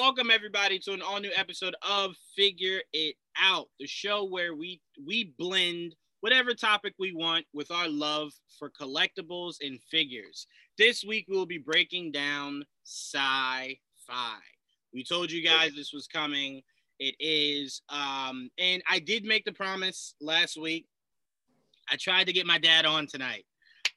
Welcome everybody to an all-new episode of Figure It Out, the show where we we blend whatever topic we want with our love for collectibles and figures. This week we will be breaking down sci-fi. We told you guys this was coming. It is um and I did make the promise last week. I tried to get my dad on tonight.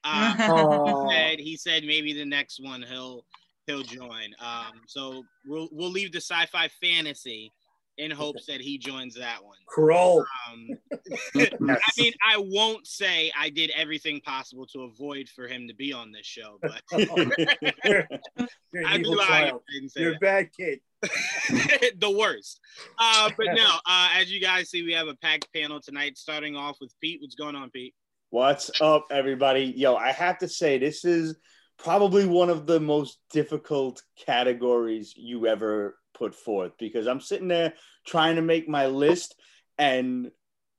Um, he said he said maybe the next one he'll he'll join. Um, so we'll we'll leave the sci-fi fantasy in hopes that he joins that one. Crow. Um, I mean, I won't say I did everything possible to avoid for him to be on this show, but You're I'd be lying if I didn't say You're a bad kid. the worst. Uh, but no, uh, as you guys see, we have a packed panel tonight. Starting off with Pete. What's going on, Pete? What's up, everybody? Yo, I have to say, this is probably one of the most difficult categories you ever put forth because I'm sitting there trying to make my list and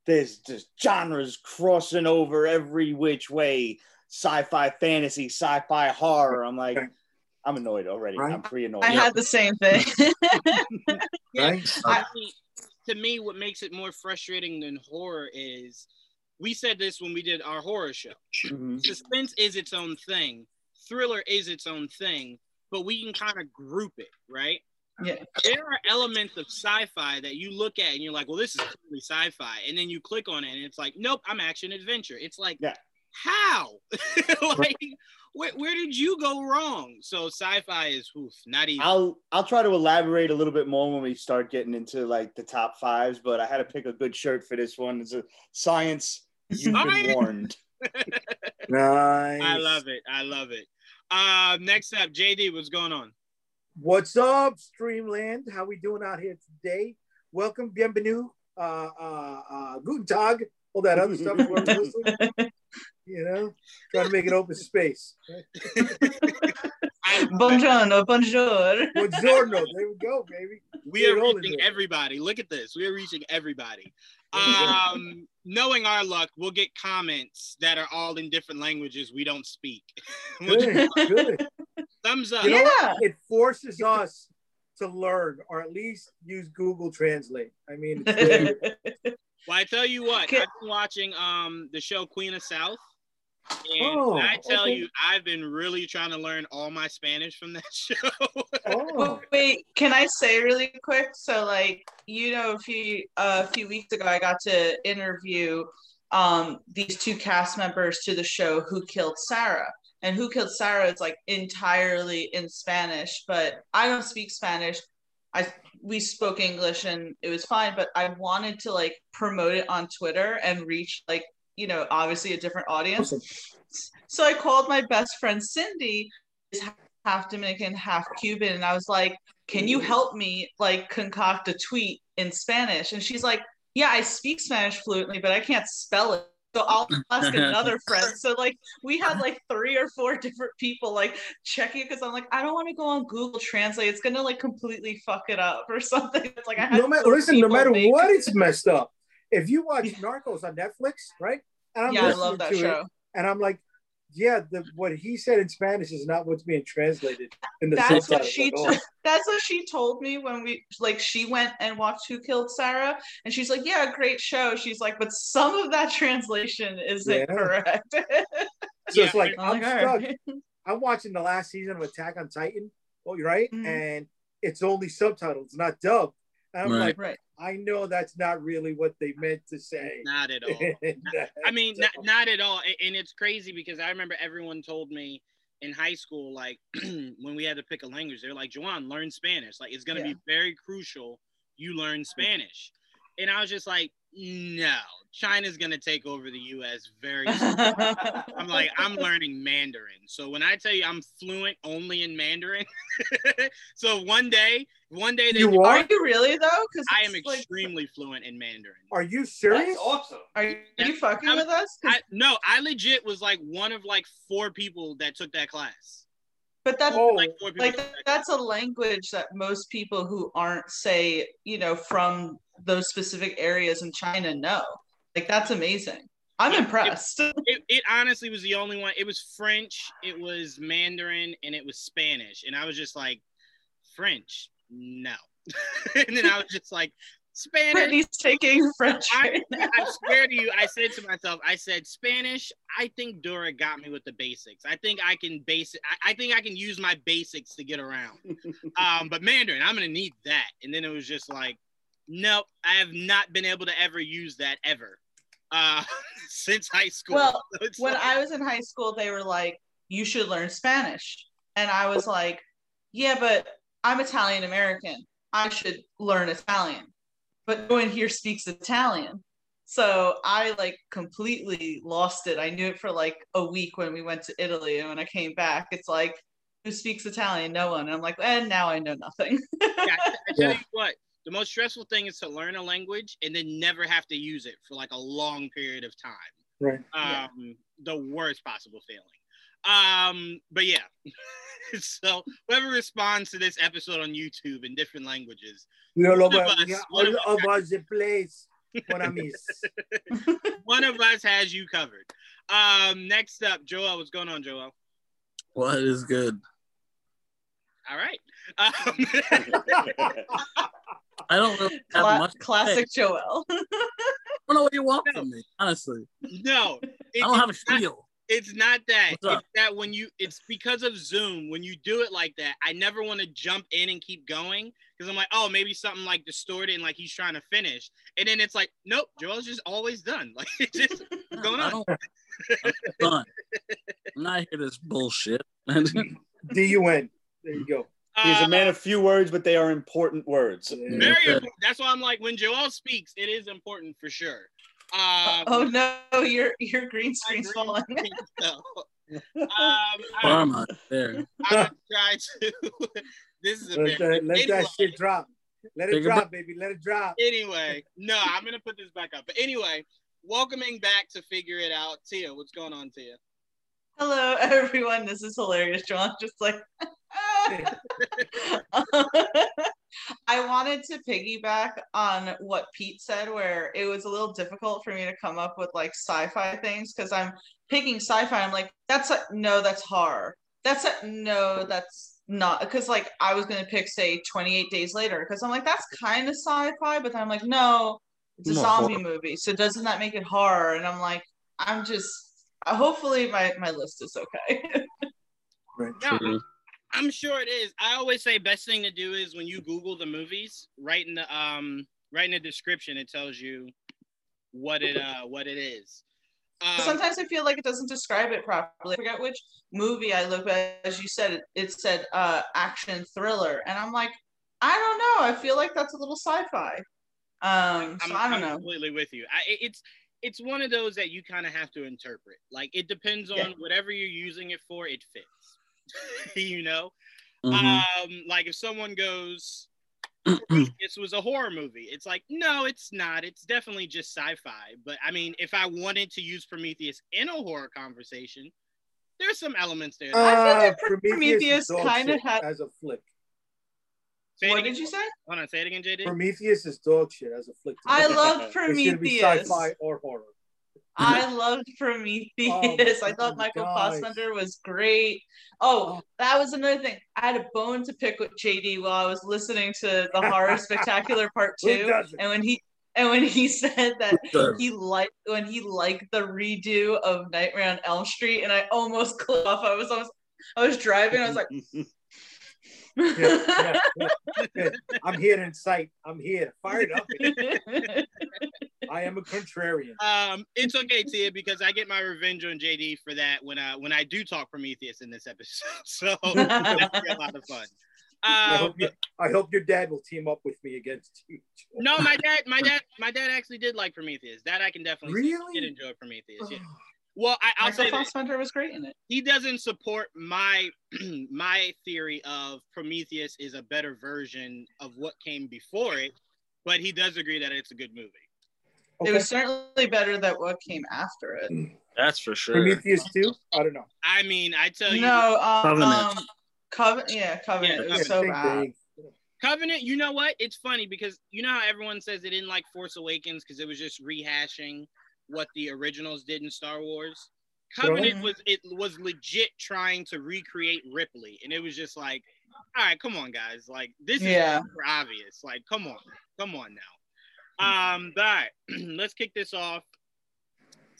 there's just genres crossing over every which way sci-fi fantasy sci-fi horror i'm like i'm annoyed already Right. i'm pretty annoyed I had the same thing. Yeah, Right? to me- to me, what makes it more frustrating than horror is we said this when we did our horror show. Mhm. Suspense is its own thing, thriller is its own thing, but we can kind of group it, right? Yeah. There are elements of sci-fi that you look at and you're like, well, this is totally sci-fi, and then you click on it and it's like, nope, I'm action adventure. It's like, Yeah. how? like, where, where did you go wrong? So sci-fi is oof, not even. I'll I'll try to elaborate a little bit more when we start getting into like the top fives, but I had to pick a good shirt for this one. It's a science. You've been warned. Nice. I love it. I love it. Uh, next up, JD, what's going on? What's up, Streamland? How we doing out here today? Welcome, bienvenue, uh, uh, uh, guten tag, all that other stuff. you know, trying to make an open space. I, Buongiorno, bonjour. Buongiorno. There we go, baby. we are We're reaching everybody. Look at this. We are reaching everybody. Um, knowing our luck, we'll get comments that are all in different languages we don't speak. Good, good. thumbs up. You know Yeah. It forces us to learn, or at least use Google Translate. I mean, it's Well, I tell you what, I've been watching um the show Queen of South. And Oh, I tell okay. you, I've been really trying to learn all my Spanish from that show. oh, Wait, can I say really quick? So, like, you know, a few a few weeks ago, I got to interview um these two cast members to the show Who Killed Sara. And Who Killed Sara is like entirely in Spanish, but I don't speak Spanish. I we spoke English and it was fine, but I wanted to like promote it on Twitter and reach like, you know, obviously a different audience. So I called my best friend Cindy, is half Dominican, half Cuban, and I was like, "Can you help me like concoct a tweet in Spanish?" And she's like, "Yeah, I speak Spanish fluently, but I can't spell it." So I'll ask another friend. So like we had like three or four different people like checking because I'm like, I don't want to go on Google Translate. It's gonna like completely fuck it up or something. It's like I had no matter listen, no matter make- what, it's messed up. If you watch Narcos on Netflix, right? And I'm yeah, I love that to it, show. and I'm like, yeah, the what he said in Spanish is not what's being translated in the That's what subtitles. she. at all. That's what she told me when we like. She went and watched Who Killed Sara, and she's like, "Yeah, great show." She's like, "But some of that translation isn't Yeah. correct." So it's like I'm I'm like, stuck. right." I'm watching the last season of Attack on Titan. Oh, you're right. Mhm. And it's only subtitled, it's not dubbed. And I'm Right. like, Right. I know that's not really what they meant to say. Not at all. I mean, not, not at all. And it's crazy because I remember everyone told me in high school, like when we had to pick a language, they're like, Joanne, learn Spanish. Like it's gonna Yeah. be very crucial you learn Spanish. And I was just like, no, China's gonna take over the US very soon. I'm like, I'm learning Mandarin. So when I tell you I'm fluent only in Mandarin, so one day, one day they You Are are? you really though? Because I am like, extremely fluent in Mandarin. Are you serious? awesome. are you, are you fucking I'm- with us? 'Cause- I, no, I legit was like one of like four people that took that class. But that's Oh, Like like that's a language that most people who aren't say you know from those specific areas in china know like that's amazing i'm Yeah, impressed it, it honestly was the only one. It was French, it was Mandarin, and it was Spanish. And I was just like, French, no. and then I was just like, Spanish. brittany's taking french I, I swear to you, I said to myself, I said, Spanish, I think Dora got me with the basics. I think I can base. I, I think I can use my basics to get around. um, but Mandarin, I'm going to need that. And then it was just like, nope, I have not been able to ever use that ever uh, since high school. Well, So when like- i was in high school they were like you should learn spanish and i was like yeah but i'm italian american i should learn italian but no one here speaks italian so i like completely lost it i knew it for like a week when we went to italy and when i came back it's like who speaks italian no one and i'm like and now i know nothing Yeah, I, I tell you what, the most stressful thing is to learn a language and then never have to use it for like a long period of time. Right. Yeah. Um, the worst possible feeling. Um, but yeah. so whoever responds to this episode on YouTube in different languages, We all One over, of us, we one all of us. over the place. Mon amis. one of us has you covered. Um, next up, Joel, what's going on, Joel? What is good? All right. Um, I don't really have Cla- much. classic joel I don't know what you want from me. Honestly, no, I don't have a it's not- spiel. It's not that. It's that when you it's because of Zoom, when you do it like that, I never want to jump in and keep going because I'm like, oh, maybe something like distorted and like he's trying to finish. And then it's like, nope, Joel's just always done. Like it's just No, going I on. don't. I'm done. I'm not here this bullshit. D U N. There you go. He's Uh, a man of few words, but they are important words. Very important. That's why I'm like, when Joel speaks, it is important for sure. Um, oh no your your green screen's green falling so, um, I, Pharma there. I'm gonna try to. this is a Let bit. that, let that Anyway. shit drop. Let it Take a drop, baby. Let it drop. anyway, no, I'm gonna put this back up. But anyway, welcoming back to figure it out, Tia. What's going on, Tia? Hello, everyone. This is hilarious, John. Just like, I wanted to piggyback on what Pete said, where it was a little difficult for me to come up with like sci-fi things because I'm picking sci-fi. I'm like, that's a, no, that's horror. That's a, no, that's not because like I was gonna pick say 28 Days Later because I'm like that's kind of sci-fi, but then I'm like, no, it's a No, zombie horror. movie, so doesn't that make it horror? And I'm like, I'm just hopefully my my list is okay. Right. No, I'm sure it is. I always say best thing to do is when you Google the movies, right in the um right in the description, it tells you what it uh what it is. Um, Sometimes I feel like it doesn't describe it properly. I forget which movie I looked at. As you said, it, it said uh, action thriller, and I'm like, I don't know. I feel like that's a little sci-fi. Um, so I'm, I don't I'm know. completely with you. I, it's it's one of those that you kind of have to interpret. Like it depends on Yeah. whatever you're using it for. It fits. you know, Mhm. um, like if someone goes, this was a horror movie. It's like, no, it's not. It's definitely just sci-fi. But I mean, if I wanted to use Prometheus in a horror conversation, there's some elements there. I feel Uh, like Prometheus, Prometheus kinda shit had- as a flick. Say What did you say? Hold on, say it again, JD. Prometheus is dog shit as a flick. to I me. love It should be Prometheus. sci-fi or horror. I loved Prometheus. I thought Michael oh gosh. Fassbender was great. Oh, oh, that was another thing. I had a bone to pick with JD while I was listening to the Horror Spectacular Part Two, and when he and when he said that he liked when he liked the redo of Nightmare on Elm Street, and I almost clicked off. I was almost I was driving. I was like, Yeah, yeah, yeah. I'm here to incite. I'm here. Fired up. I am a contrarian. Um, it's okay, Tia, because I get my revenge on JD for that when I when I do talk Prometheus in this episode. So that'll a lot of fun. I Um, hope, you, I hope your dad will team up with me against you. no, my dad, my dad, my dad actually did like Prometheus. That I can definitely. Really? He did enjoy Prometheus. Yeah. Well, I, I'll Michael say that Fassbender was great in it. he doesn't support my my theory of Prometheus is a better version of what came before it, but he does agree that it's a good movie. Okay. It was certainly better than what came after it. That's for sure. Prometheus too. I don't know. I mean, I tell you, No, um, Covenant. um, Covenant. Yeah, Covenant Yeah, was Yeah, so bad. thing. Covenant, you know what? It's funny because you know how everyone says they didn't like Force Awakens because it was just rehashing what the originals did in Star Wars. Covenant was it was legit trying to recreate Ripley, and it was just like, all right, come on, guys, like this is Yeah. super obvious. Like, come on, come on now. Um, but all right, let's kick this off.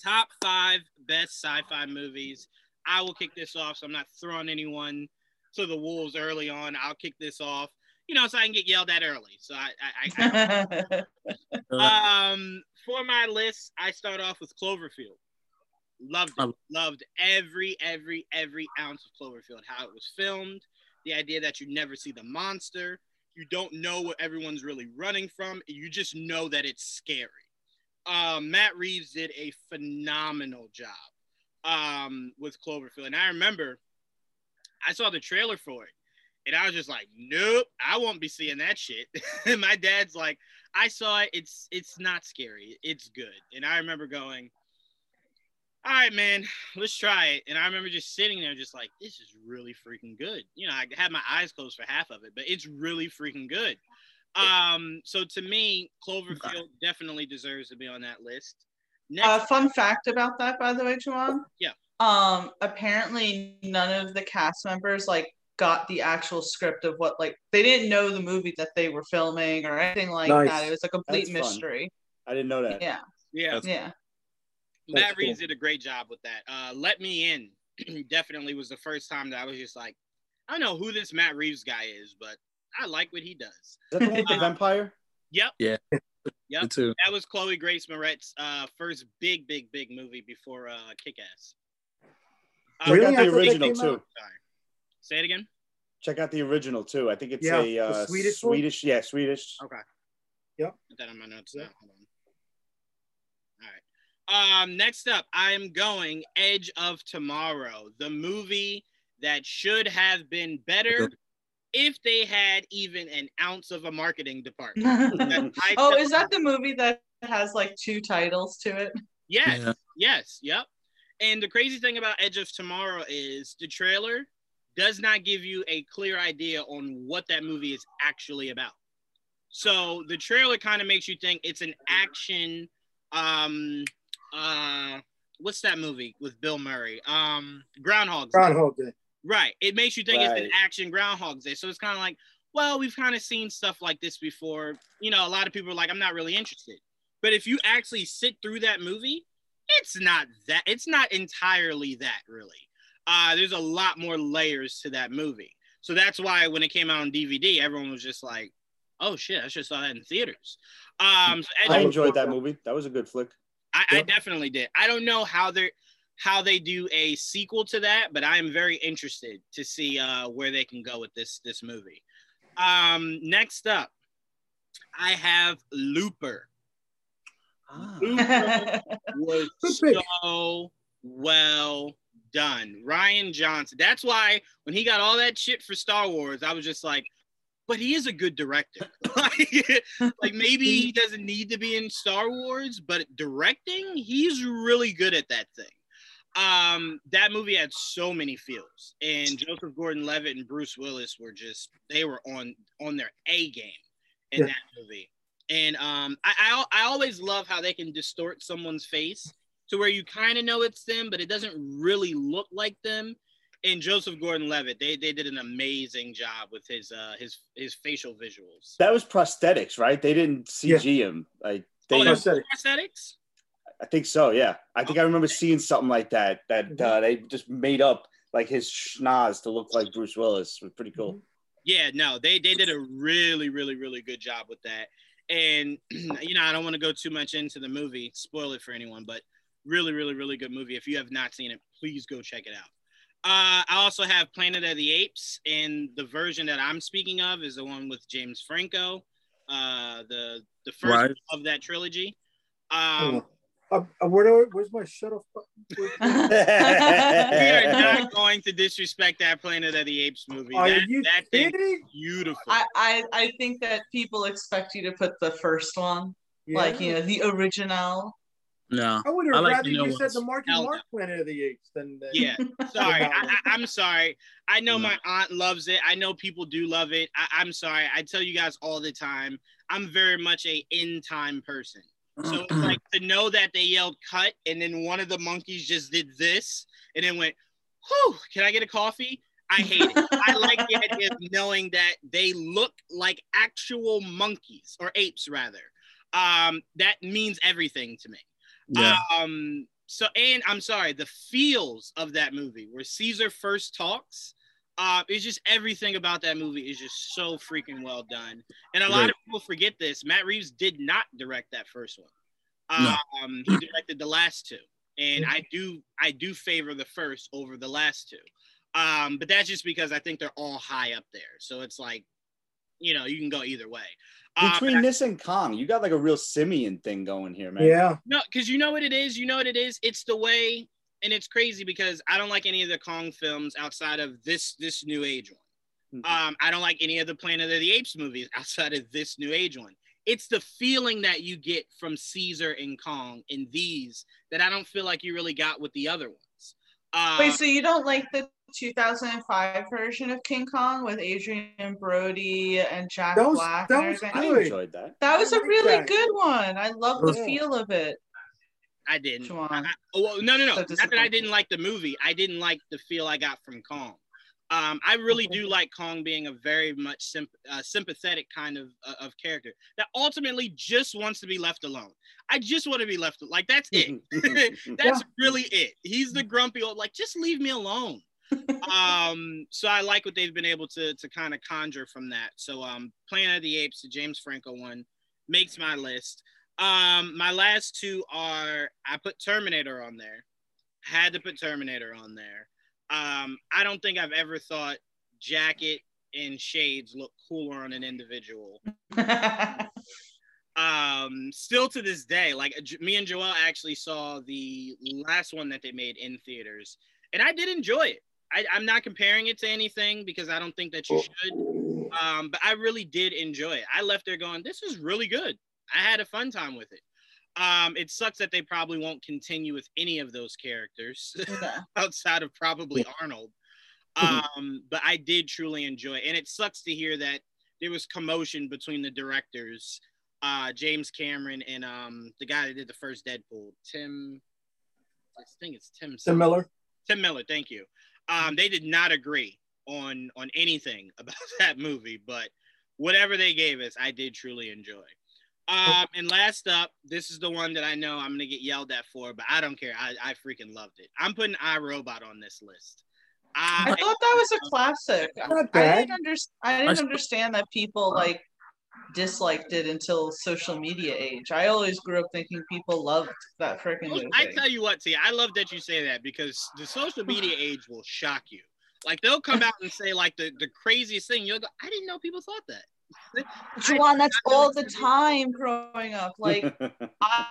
Top five best sci-fi movies. I will kick this off, so I'm not throwing anyone to the wolves early on. I'll kick this off, you know, so I can get yelled at early. So I, I, I um, for my list, I start off with Cloverfield. Loved it. Oh. Loved every, every, every ounce of Cloverfield. How it was filmed, the idea that you never see the monster, you don't know what everyone's really running from. You just know that it's scary. Um, Matt Reeves did a phenomenal job um, with Cloverfield, and I remember I saw the trailer for it, and I was just like, "Nope, I won't be seeing that shit." and my dad's like, "I saw it. It's it's not scary. It's good." And I remember going, "All right, man, let's try it." And I remember just sitting there, just like, "This is really freaking good." You know, I had my eyes closed for half of it, but it's really freaking good. Um, so to me, Cloverfield definitely deserves to be on that list. Next, uh, fun fact about that, by the way, Juwan. Yeah. Um, apparently none of the cast members like got the actual script of what like they didn't know the movie that they were filming or anything like Nice. that. It was a complete That's fun. mystery. I didn't know that. Yeah, yeah, yeah. Matt Reeves cool. did a great job with that. Uh, Let Me In definitely was the first time that I was just like, I don't know who this Matt Reeves guy is, but I like what he does. Is that the one with the Uh, vampire? Yep, Yeah. Yep. too. that was Chloe Grace Moretz' uh, first big, big, big movie before uh, Kick Ass. Uh, Really? I out the original too. Sorry. Say it again. Check out the original too. I think it's Yeah, a the uh, Swedish one? Swedish, yeah, Swedish. Okay. Yep. Put that on my notes Yeah. Hold on. All right. Um, next up, I am going Edge of Tomorrow, the movie that should have been better if they had even an ounce of a marketing department. Oh, is that the movie that has like two titles to it? Yes, Yeah. yes, yep. And the crazy thing about Edge of Tomorrow is the trailer does not give you a clear idea on what that movie is actually about. So the trailer kind of makes you think it's an action um uh what's that movie with Bill Murray? Um Groundhog Day. Groundhog Day. Right. It makes you think it's an action Groundhog Day. So it's kind of like, well, we've kind of seen stuff like this before. You know, a lot of people are like, I'm not really interested. But if you actually sit through that movie, it's not that. It's not entirely that really. Uh, there's a lot more layers to that movie. So that's why when it came out on DVD, everyone was just like, "Oh shit, I should saw that in theaters." Um, so Edge I enjoyed that movie. That was a good flick. I, I definitely did. I don't know how they are how they do a sequel to that, but I am very interested to see uh, where they can go with this this movie. Um, next up, I have Looper. Looper was so well done. Rian Johnson. That's why when he got all that shit for Star Wars, I was just like, but he is a good director. like, like maybe he doesn't need to be in Star Wars, but directing, he's really good at that thing. Um, that movie had so many feels, and Joseph Gordon-Levitt and Bruce Willis were just they were on on their A game in Yeah. that movie. And um, I, I I always love how they can distort someone's face to where you kind of know it's them, but it doesn't really look like them. And Joseph Gordon-Levitt, they they did an amazing job with his uh his his facial visuals. That was prosthetics, right? They didn't CG him. Like they, oh, that's Prosthetic. prosthetics. I think so. Yeah, I think I remember seeing something like that. That Mhm. uh, they just made up like his schnoz to look like Bruce Willis. It was pretty cool. Yeah, no, they they did a really, really, really good job with that. And you know, I don't want to go too much into the movie, spoil it for anyone, but really, really, really good movie. If you have not seen it, please go check it out. Uh, I also have Planet of the Apes, and the version that I'm speaking of is the one with James Franco, uh, the the first Right. of that trilogy. Um, Uh, uh, where do I, where's my shut off button? we are not going to disrespect that Planet of the Apes movie. Are that, you that thing's kidding? beautiful. I, I I think that people expect you to put the first one, Yeah. like you know, the original. No. I would I have like rather the new you said the Marky Hell Mark Planet of the Apes than the, yeah, sorry. I, I, I'm sorry. I know my aunt loves it. I know people do love it. I, I'm sorry. I tell you guys all the time. I'm very much a in time person. So it's like to know that they yelled cut and then one of the monkeys just did this and then went, whew, can I get a coffee? I hate it. I like the idea of knowing that they look like actual monkeys or apes rather. Um, that means everything to me. Yeah. Um, so and I'm sorry, the feels of that movie where Caesar first talks, uh, it's just everything about that movie is just so freaking well done. And a lot Right. of people forget this. Matt Reeves did not direct that first one. No. Um, he directed the last two, and I do I do favor the first over the last two. Um, but that's just because I think they're all high up there. So it's like, you know, you can go either way. Uh, Between this and Kong, you got like a real simian thing going here, man. yeah. No, because you know what it is. You know what it is. It's the way, and it's crazy because I don't like any of the Kong films outside of this this new age one. Mhm. Um, I don't like any of the Planet of the Apes movies outside of this new age one. It's the feeling that you get from Caesar and Kong in these that I don't feel like you really got with the other ones. Uh, Wait, so you don't like the 2005 version of King Kong with Adrien Brody and Jack That was- Black? that was everything? I enjoyed that. That was a really that. good one. I love the feel of it. I didn't. Juwan. I- oh, well, no, no, no. So Not that I didn't like the movie. I didn't like the feel I got from Kong. Um, I really do like Kong being a very much symp- uh, sympathetic kind of uh, of character that ultimately just wants to be left alone. I just want to be left like that's it. that's really it. He's the grumpy old like just leave me alone. um, so I like what they've been able to to kind of conjure from that. So um, Planet of the Apes, the James Franco one, makes my list. Um, my last two are I put Terminator on there. Had to put Terminator on there. Um, I don't think I've ever thought jacket and shades look cooler on an individual. Um, still to this day, like me and Joel actually saw the last one that they made in theaters, and I did enjoy it. I, I'm not comparing it to anything because I don't think that you should. Um, but I really did enjoy it. I left there going, "This is really good." I had a fun time with it. Um, it sucks that they probably won't continue with any of those characters Yeah. outside of probably Arnold. Um, but I did truly enjoy it. And it sucks to hear that there was commotion between the directors, uh, James Cameron and um, the guy that did the first Deadpool, Tim. I think it's Tim. Tim something. Miller. Tim Miller, thank you. Um, they did not agree on on anything about that movie, but whatever they gave us, I did truly enjoy. Um, and last up, this is the one that I know I'm gonna get yelled at for, but I don't care. I, I freaking loved it. I'm putting iRobot on this list. I I, thought that was a classic. Not I didn't, under- I didn't I- understand that people like disliked it until social media age. I always grew up thinking people loved that freaking movie. I tell you what, T, I love that you say that because the social media age will shock you. Like they'll come out and say like the, the craziest thing. You'll go, I didn't know people thought that. Juwan, that's all the time growing up. Like I,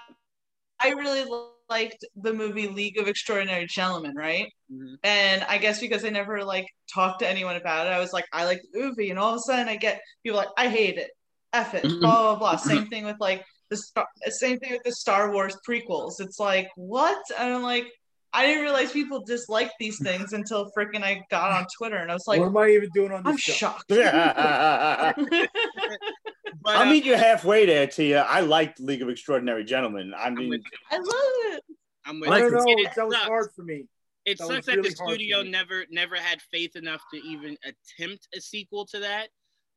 I really liked the movie League of Extraordinary Gentlemen, right? Mhm. And I guess because I never like talked to anyone about it, I was like, I like the movie, and all of a sudden I get people like, I hate it, F it, blah blah blah. Same thing with like the star, same thing with the Star Wars prequels. It's like what? And I'm like, I didn't realize people dislike these things until freaking I got on Twitter, and I was like, what am I even doing on this I'm show? shocked. But, I'll uh, meet you halfway there, Tia. I liked League of Extraordinary Gentlemen. I mean, I love it. I'm with I you. don't know. It That was sucks. hard for me. It That sucks was that really the studio never never had faith enough to even attempt a sequel to that.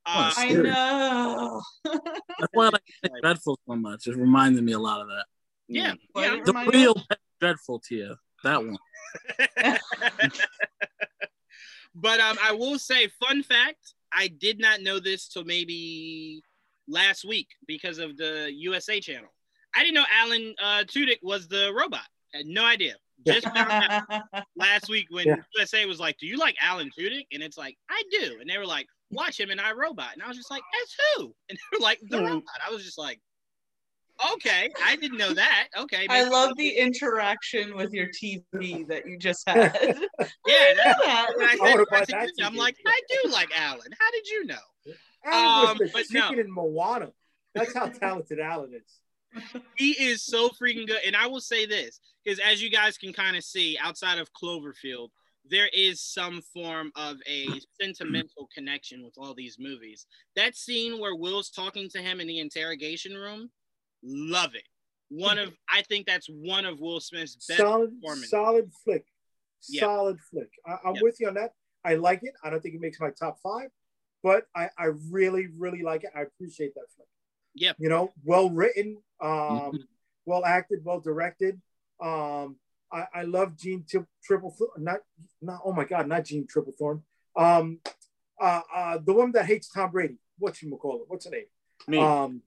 Oh, Uh, I know. That's why I like Penny Dreadful so much. It reminded me a lot of that. yeah, What yeah. The real of? Penny Dreadful Tia. That one. but um, I will say, fun fact: I did not know this till maybe last week because of the USA channel. I didn't know Alan uh, Tudyk was the robot. I had no idea. Just last week when Yeah. USA was like, "Do you like Alan Tudyk?" And it's like, "I do." And they were like, "Watch him in iRobot." And I was just like, "As who?" And they were like, "The Hmm. robot." I was just like, "Okay, I didn't know that." Okay, I love the interaction with your TV that you just had. Yeah, that, that. when I I said wanna buy Alan that Tudyk, I'm like, I do like Alan. How did you know? Alan Um, was the but no. chicken in Moana. That's how talented Alan is. he is so freaking good. And I will say this because as you guys can kind of see outside of Cloverfield, there is some form of a sentimental connection with all these movies. That scene where Will's talking to him in the interrogation room, love it. One of I think that's one of Will Smith's best Solid, performance. solid flick. Yeah. Solid flick. I, I'm Yep. with you on that. I like it. I don't think it makes my top five, but I, I really, really like it. I appreciate that flick. Yep. You know, well written, um, Mhm. well acted, well directed. Um, I, I love Gene Tri- Triple not not oh my god, not Gene Triple Thorn. Um, uh, uh, the one that hates Tom Brady. What you call it? What's her name? Me. Um,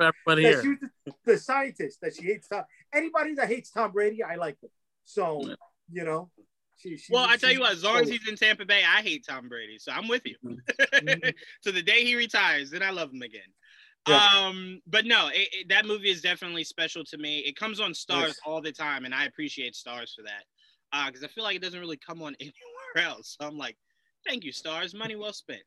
Everybody here. she was the, the scientist that she hates Tom. Anybody that hates Tom Brady, I like them. So Yeah. you know, she. she Well, I tell you what, as long as he's in Tampa Bay, I hate Tom Brady. So I'm with you. Mhm. to the day he retires, then I love him again. Yeah. Um, but no, it, it- that movie is definitely special to me. It comes on Starz Yes. all the time, and I appreciate Starz for that. Uh, because I feel like it doesn't really come on anywhere else. So I'm like, thank you, Starz, money well spent.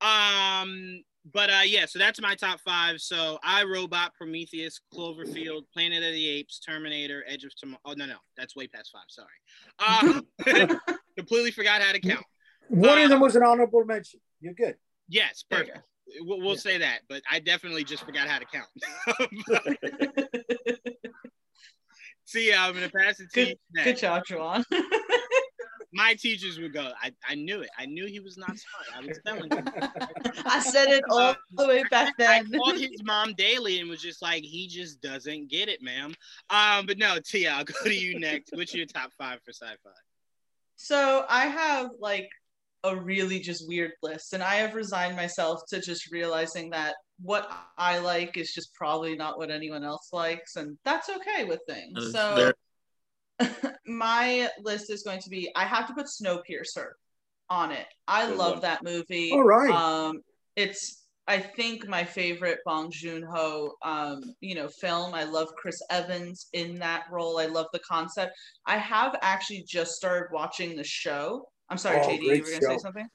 Um, but uh, yeah, so that's my top five. So I Robot, Prometheus, Cloverfield, Planet of the Apes, Terminator, Edge of Tomorrow. Oh no, no, that's way past five. Sorry. Um, completely forgot how to count. one uh, of them was an honorable mention. You're good. Yes, perfect. We'll, we'll Yeah. say that, but I definitely just forgot how to count. See, I'm gonna pass it to Good- you. next. Good job, Juwan. My teachers would go. I, I knew it. I knew he was not smart. I was telling you. I said it all the way back then. I then. called his mom daily and was just like, he just doesn't get it, ma'am. Um, but no, Tia, I'll go to you next. What's your top five for sci-fi? So I have like a really just weird list, and I have resigned myself to just realizing that what I like is just probably not what anyone else likes, and that's okay with things. So fair. my list is going to be I have to put Snowpiercer on it. I Good love one. that movie. All right. Um, it's I think my favorite Bong Joon Ho, um, you know, film. I love Chris Evans in that role. I love the concept. I have actually just started watching the show. I'm sorry, Oh, JD, you were gonna say something.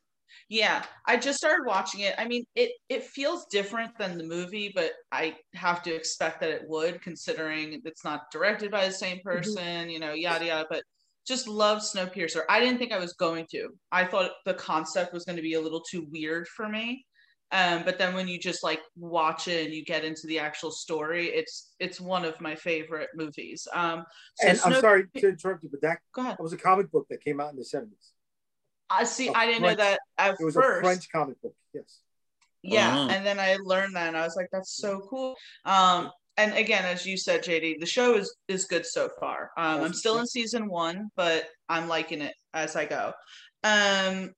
Yeah, I just started watching it. I mean, it it feels different than the movie, but I have to expect that it would, considering it's not directed by the same Mm-hmm. person, you know, yada yada. But just love Snowpiercer. I didn't think I was going to. I thought the concept was going to be a little too weird for me. Um, but then when you just like watch it and you get into the actual story, it's it's one of my favorite movies. Um, so and I'm sorry to interrupt you, but that, that was a comic book that came out in the 70s. I see. a I didn't French- know that at It was first. a French comic book. Yes. Yeah, Oh. and then I learned that, and I was like, "That's so cool." Um, and again, as you said, JD, the show is is good so far. Um, I'm still in season one, but I'm liking it as I go. Um,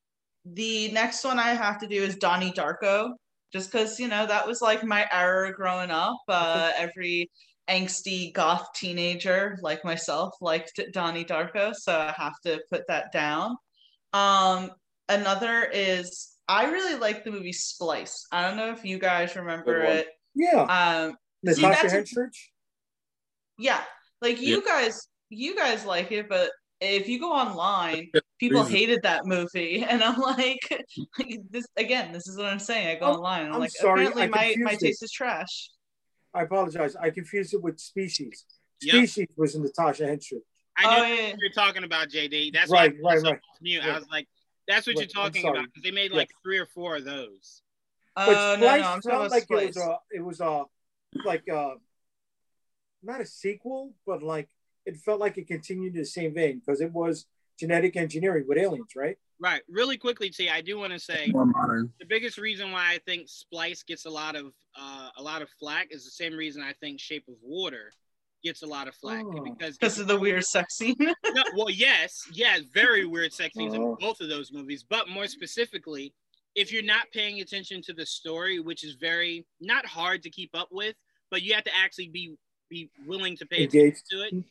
the next one I have to do is Donnie Darko, just because you know that was like my era growing up. Uh, every angsty goth teenager like myself liked Donnie Darko, so I have to put that down. Um, another is I really like the movie Splice. I don't know if you guys remember it. Yeah. Um, see, Natasha that's a- yeah, like you guys, you guys like it, but if you go online, people hated that movie, and I'm like, this again. This is what I'm saying. I go I'm- online, and I'm, I'm like, sorry, apparently my my it. taste is trash. I apologize. I confused it with Species. Yep. Species was in Natasha Henstridge. I Oh know yeah, what you're talking about, JD. That's Right, why I right, was right. mute. Yeah. I was like, that's what Right, you're talking about because they made like three or four of those. Oh But Splice no, I'm talking felt like Splice. it was a, it was a, like a, not a sequel, but like it felt like it continued in the same vein because it was genetic engineering with aliens, right? Right. Really quickly, T, I do want to say More modern. the biggest reason why I think Splice gets a lot of uh, a lot of flack is the same reason I think Shape of Water gets a lot of flack Oh. because Because of the weird sex scene. no, well, yes, yes, very weird sex scenes Oh. in both of those movies. But more specifically, if you're not paying attention to the story, which is very not hard to keep up with, but you have to actually be be willing to pay Engaged. attention to it.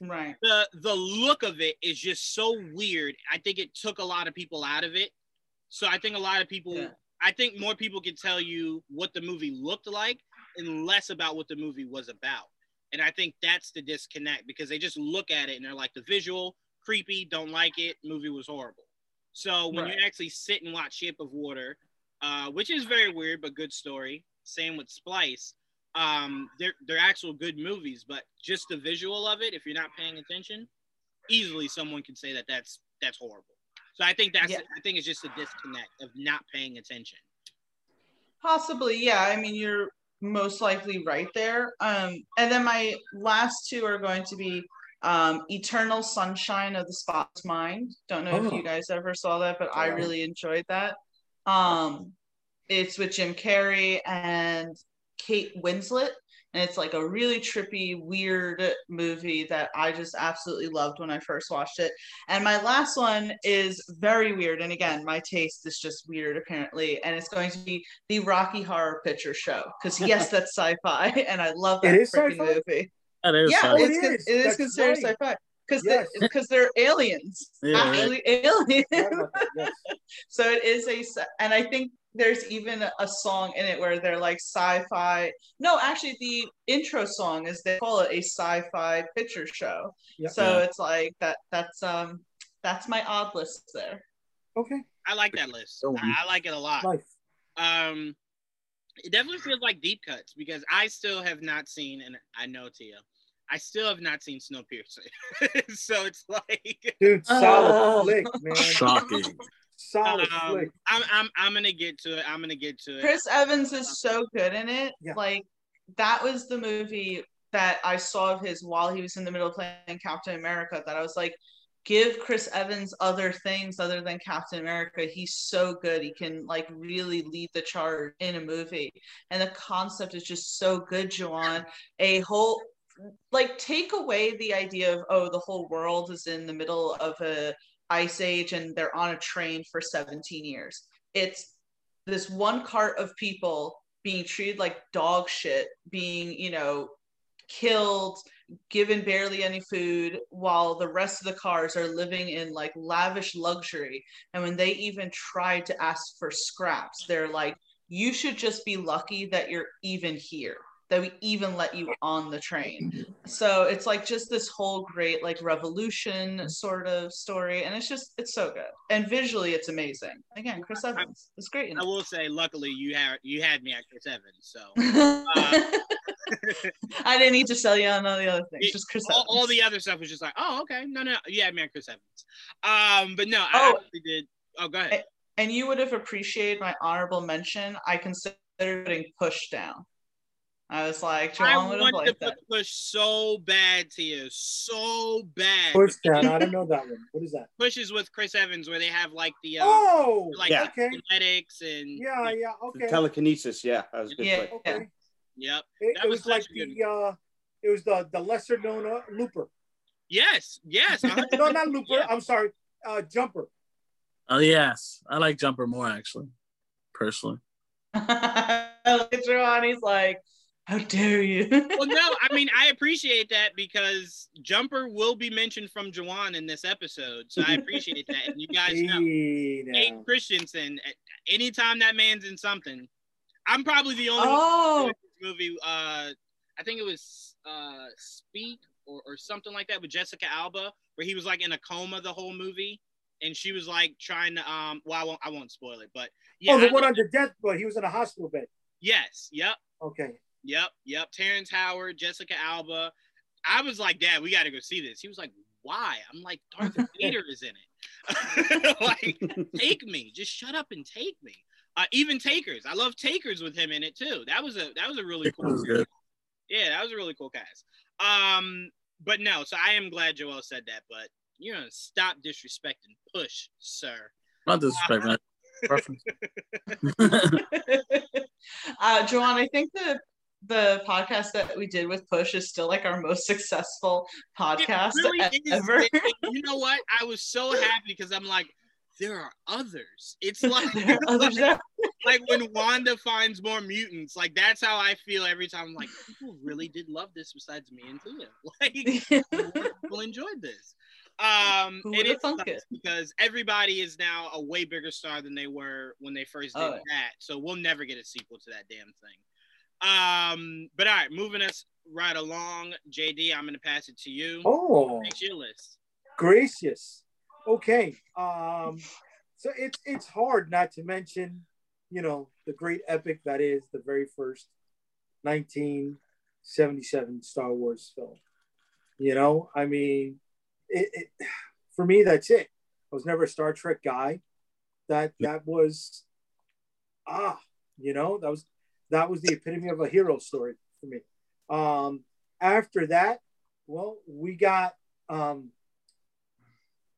right. The the look of it is just so weird. I think it took a lot of people out of it. So I think a lot of people, Yeah. I think more people can tell you what the movie looked like and less about what the movie was about. And I think that's the disconnect because they just look at it and they're like, the visual, creepy, don't like it, movie was horrible. So when Right. you actually sit and watch Shape of Water, uh, which is very weird but good story, same with Splice, um, they're they're actual good movies, but just the visual of it, if you're not paying attention, easily someone can say that that's that's horrible. So I think that's Yeah. I think it's just a disconnect of not paying attention. Possibly, yeah. I mean, you're most likely right there. Um, and then my last two are going to be um, Eternal Sunshine of the Spotless Mind. Don't know if Oh. you guys ever saw that, but I really enjoyed that. Um, it's with Jim Carrey and Kate Winslet. And it's like a really trippy, weird movie that I just absolutely loved when I first watched it. And my last one is very weird. And again, my taste is just weird, apparently. And it's going to be the Rocky Horror Picture Show. Because, yes, that's sci fi. And I love that It is freaking sci-fi? movie. That is Yeah, yeah, Oh, It's, it is, it is considered right. sci fi. Because Yes. because they're aliens, Yeah, right. actually aliens. Forgot yes. so it is a, and I think there's even a song in it where they're like sci-fi. No, actually, the intro song is they call it a sci-fi picture show. Yep. So Yeah. it's like that. That's um, that's my odd list there. Okay. I like that list. Go on. I, I like it a lot. Nice. Um, it definitely feels like deep cuts because I still have not seen, and I know Tia, I still have not seen Snowpiercer. so it's like Dude, solid Oh. flick, man. shocking. Solid um, flick. I'm I'm I'm gonna get to it. I'm gonna get to it. Chris Evans is so good in it. Yeah. Like that was the movie that I saw of his while he was in the middle of playing Captain America. That I was like, give Chris Evans other things other than Captain America. He's so good. He can like really lead the charge in a movie, and the concept is just so good, Joanne. A whole like take away the idea of oh the whole world is in the middle of a ice age and they're on a train for 17 years. It's this one cart of people being treated like dog shit being you know killed given barely any food while the rest of the cars are living in like lavish luxury. And when they even try to ask for scraps they're like you should just be lucky that you're even here that we even let you on the train so it's like just this whole great like revolution sort of story and it's just it's so good and visually it's amazing again chris evans It's great I will say, luckily you had you had me at Chris Evans. So I didn't need to sell you on all the other things. Just Chris all, Evans. all the other stuff was just like, oh, okay, no, no, you had me at Chris Evans. Um, but no, I Oh. did. Oh, go ahead. and you would have appreciated my honorable mention. I considered putting Push down. I was like, I Joanne would have want to liked that. push so bad to you, so bad. Push down. I don't know that one. What is that? pushes with Chris Evans where they have like the uh, Oh, like Yeah. okay. genetics and Yeah, yeah, okay. Telekinesis, yeah, that was a good Yeah. play. Okay. yep. It, That it was was like such good- the uh, it was the the lesser known uh, Looper. Yes, yes. No, not Looper. Yeah. I'm sorry, uh, Jumper. Oh yes, I like Jumper more actually, personally. Later on, he's like, "How dare you?" well, no, I mean I appreciate that because Jumper will be mentioned from Juwan in this episode, so I appreciate that. And you guys know, Hayden. Christensen. Anytime that man's in something, I'm probably the only one oh, in this movie. Uh, I think it was uh, Speak or, or something like that with Jessica Alba, where he was like in a coma the whole movie, and she was like trying to um. Well, I won't. I won't spoil it, but yeah. oh, the I- one on the deathbed. He was in a hospital bed. yes. Yep. Okay. Yep. Yep. Terrence Howard, Jessica Alba. I was like, Dad, we got to go see this. He was like, Why? I'm like, Darth Vader is in it. like, take me. Just shut up and take me. Uh, even Takers. I love Takers with him in it too. That was a that was a really It cool. good. Yeah, that was a really cool cast. Um, but no, so I am glad Joel said that. But you know, stop disrespecting Push, sir. Not disrespect, man. Preference. uh, Joanne, I think the the podcast that we did with Push is still like our most successful podcast really is. ever. You know what? I was so happy because I'm like, there are others. It's like, There are others like, like when Wanda finds more mutants. Like that's how I feel every time. I'm like, people really did love this besides me and Tia. Like people enjoyed this. Um, and it it? because everybody is now a way bigger star than they were when they first did Oh, that. So we'll never get a sequel to that damn thing. Um, but all right, moving us right along, JD, I'm gonna pass it to you. Oh, Make your list. gracious. Okay. Um, so it's it's hard not to mention, you know, the great epic that is the very first 1977 Star Wars film. You know, I mean, it, it for me that's it. I was never a Star Trek guy. That that was ah, you know, that was that was the epitome of a hero story for me. Um, after that, well, we got um,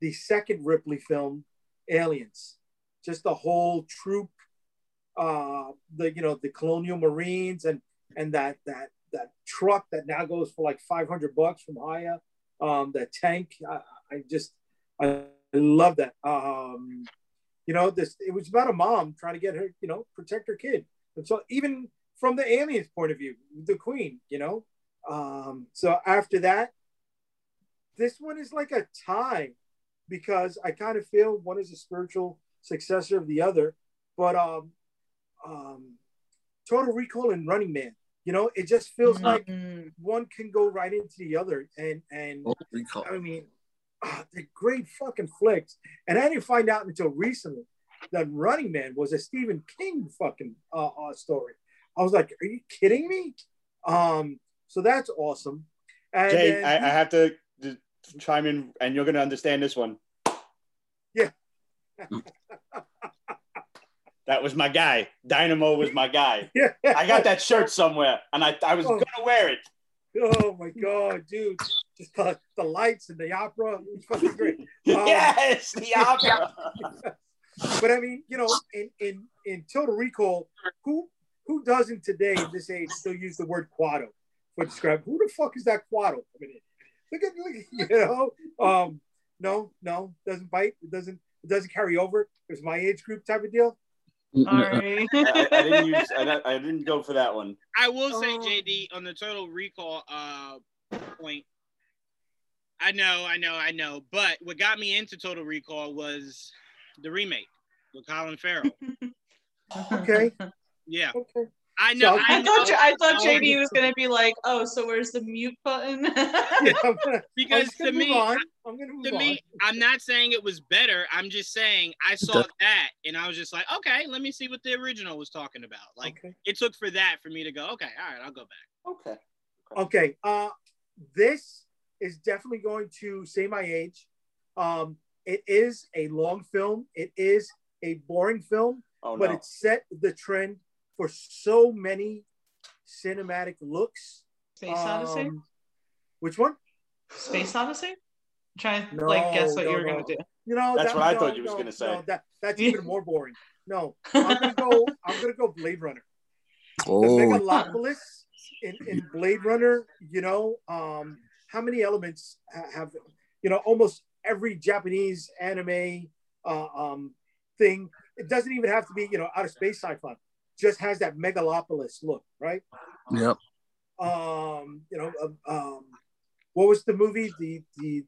the second Ripley film, Aliens. Just the whole troop, uh, the you know the Colonial Marines and and that that that truck that now goes for like five hundred bucks from Haya. Um, the tank, I, I just I love that. Um, you know, this it was about a mom trying to get her, you know, protect her kid. And so even from the aliens point of view, the queen, you know. Um, so after that, this one is like a tie because I kind of feel one is a spiritual successor of the other. But um, um, Total Recall and Running Man, you know, it just feels like Mm. one can go right into the other. And and Total Recall. I mean, ah, they're great fucking flicks. And I didn't find out until recently that Running Man was a Stephen King fucking uh, uh, story. I was like, are you kidding me? Um, so that's awesome. And Jay, then- I, I have to chime in, and you're going to understand this one. Yeah. that was my guy. Dynamo was my guy. yeah. I got that shirt somewhere, and I, I was Oh. going to wear it. Oh my god, dude! Just the, the lights and the opera. It's fucking great. Um, yes, the opera. But I mean, you know, in in in Total Recall, who who doesn't today in this age still use the word Kuato for describe who the fuck is that Kuato? I mean, look at look at you know. Um, no, no, doesn't bite. It doesn't it doesn't carry over. It's my age group type of deal. Sorry. I, I didn't use. I, I didn't go for that one. I will say, Oh. JD, on the Total Recall uh, point, I know, I know, I know. But what got me into Total Recall was the remake with Colin Farrell. Okay, Yeah, okay. I know. So- I, I thought know, I thought JD was gonna be like, oh, so where's the mute button? Yeah, gonna, because to me. I'm gonna move to on. me, I'm not saying it was better. I'm just saying I saw that and I was just like, okay, let me see what the original was talking about. Like okay. it took for that for me to go, okay, all right, I'll go back. Okay. Okay. Uh, this is definitely going to say my age. Um, it is a long film. It is a boring film, Oh but no. it set the trend for so many cinematic looks. Space Odyssey. Um, which one? Space Odyssey. I'm trying to No, like guess what no, you were no. gonna do. You know, That's that- what I thought you was no, gonna say. no, that that's even more boring. No, I'm gonna go. I'm gonna go Blade Runner. the Oh, megalopolis in, in Blade Runner, you know, um, how many elements have, you know, almost every Japanese anime uh, um, thing. It doesn't even have to be, you know, outer space sci-fi. Just has that megalopolis look, right? yep. Um, you know, um, um, what was the movie? The the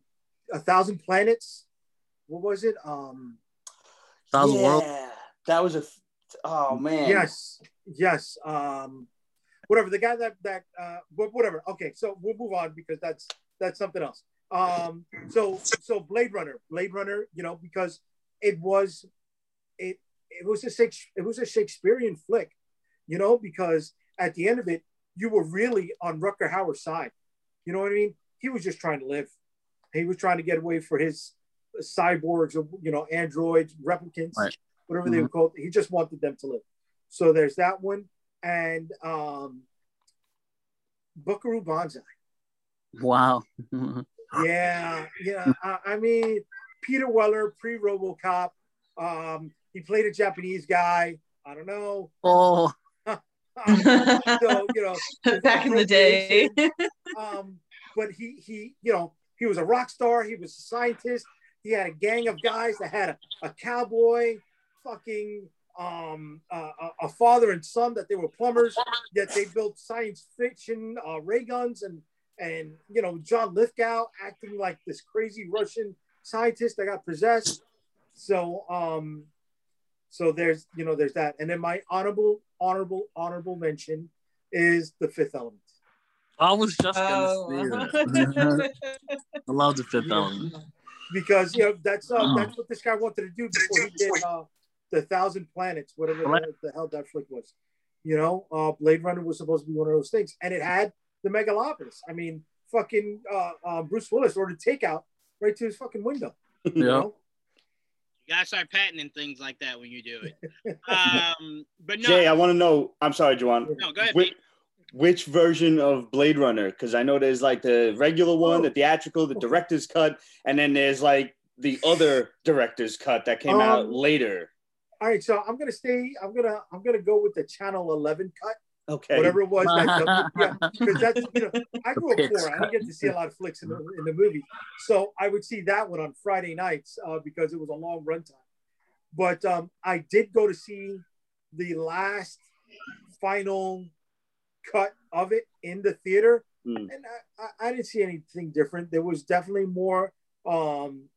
A Thousand Planets. What was it? Um, Thousand yeah, World. that was a. f- Oh man. Yes, yes. Um, whatever the guy that that uh, whatever. Okay, so we'll move on because that's that's something else. Um, so so Blade Runner, Blade Runner, you know, because it was it it was a it was a Shakespearean flick, you know, because at the end of it, you were really on Rutger Hauer's side. You know what I mean? He was just trying to live. He was trying to get away for his cyborgs or you know androids, replicants Right. whatever they were called. He just wanted them to live. So there's that one. And um Buckaroo Banzai. Wow. Yeah, yeah. I, I mean, Peter Weller, pre Robocop. Um, he played a Japanese guy. I don't know. oh, so you know, Back in the day. um, but he he you know he was a rock star. He was a scientist. He had a gang of guys that had a, a cowboy, fucking um, uh, a- a father and son that they were plumbers. Yet they built science fiction uh, ray guns and and you know John Lithgow acting like this crazy Russian scientist that got possessed. So um, so there's you know there's that, and then my honorable honorable honorable mention is the Fifth Element. I was just Oh. gonna say that. I love the Fifth Yeah. Element. because you know that's uh, Oh. that's what this guy wanted to do before he did uh, the Thousand Planets, whatever the, the hell that flick was. You know, uh, Blade Runner was supposed to be one of those things, and it had the Megalopolis. I mean, fucking uh, uh, Bruce Willis ordered takeout right to his fucking window. You Yeah. know? You gotta start patenting things like that when you do it. Um, but no, Jay, I want to know. I'm sorry, Juwan. no, go ahead. Which, which version of Blade Runner? Because I know there's like the regular one, Oh. the theatrical, the director's cut, and then there's like the other director's cut that came out Um, later. All right, so I'm gonna stay. I'm gonna I'm gonna go with the Channel 11 cut, Okay. whatever it was. That, yeah, because that's you know I grew up Pix poor. I didn't get to see a lot of flicks in the in the movie, so I would see that one on Friday nights uh, because it was a long runtime. But um, I did go to see the last final cut of it in the theater, Hmm. and I, I, I didn't see anything different. There was definitely more um,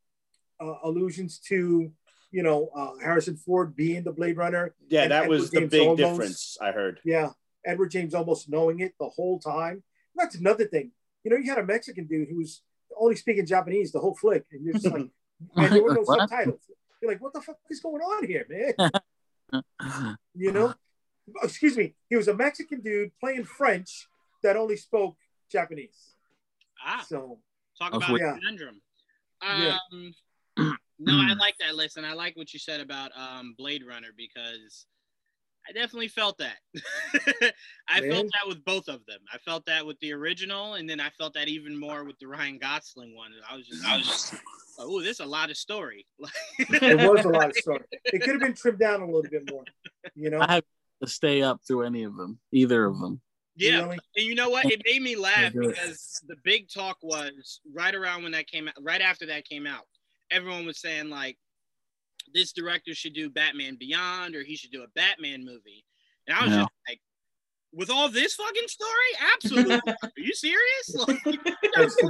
uh, allusions to you know uh, Harrison Ford being the Blade Runner. Yeah, that was the big Olmos. difference I heard. Yeah, Edward James Olmos knowing it the whole time. That's another thing. You know, you had a Mexican dude who was only speaking Japanese the whole flick, and you're just like, and there were no What? subtitles. You're like, what the fuck is going on here, man? You know? Excuse me. He was a Mexican dude playing French that only spoke Japanese. Ah, So talk about waiting- a conundrum. Yeah. Um, no, I like that list, and I like what you said about um, Blade Runner because I definitely felt that. I Man. felt that with both of them. I felt that with the original, and then I felt that even more with the Ryan Gosling one. I was just, I was just, oh, this is a lot of story. it was a lot of story. It could have been trimmed down a little bit more. You know? I have to stay up through any of them, either of them. yeah, Really? And you know what? It made me laugh Yeah, do it. because the big talk was right around when that came out, right after that came out. Everyone was saying, like, this director should do Batman Beyond or he should do a Batman movie. And I was Yeah. just like, with all this fucking story? Absolutely. Are you serious? Like, That's too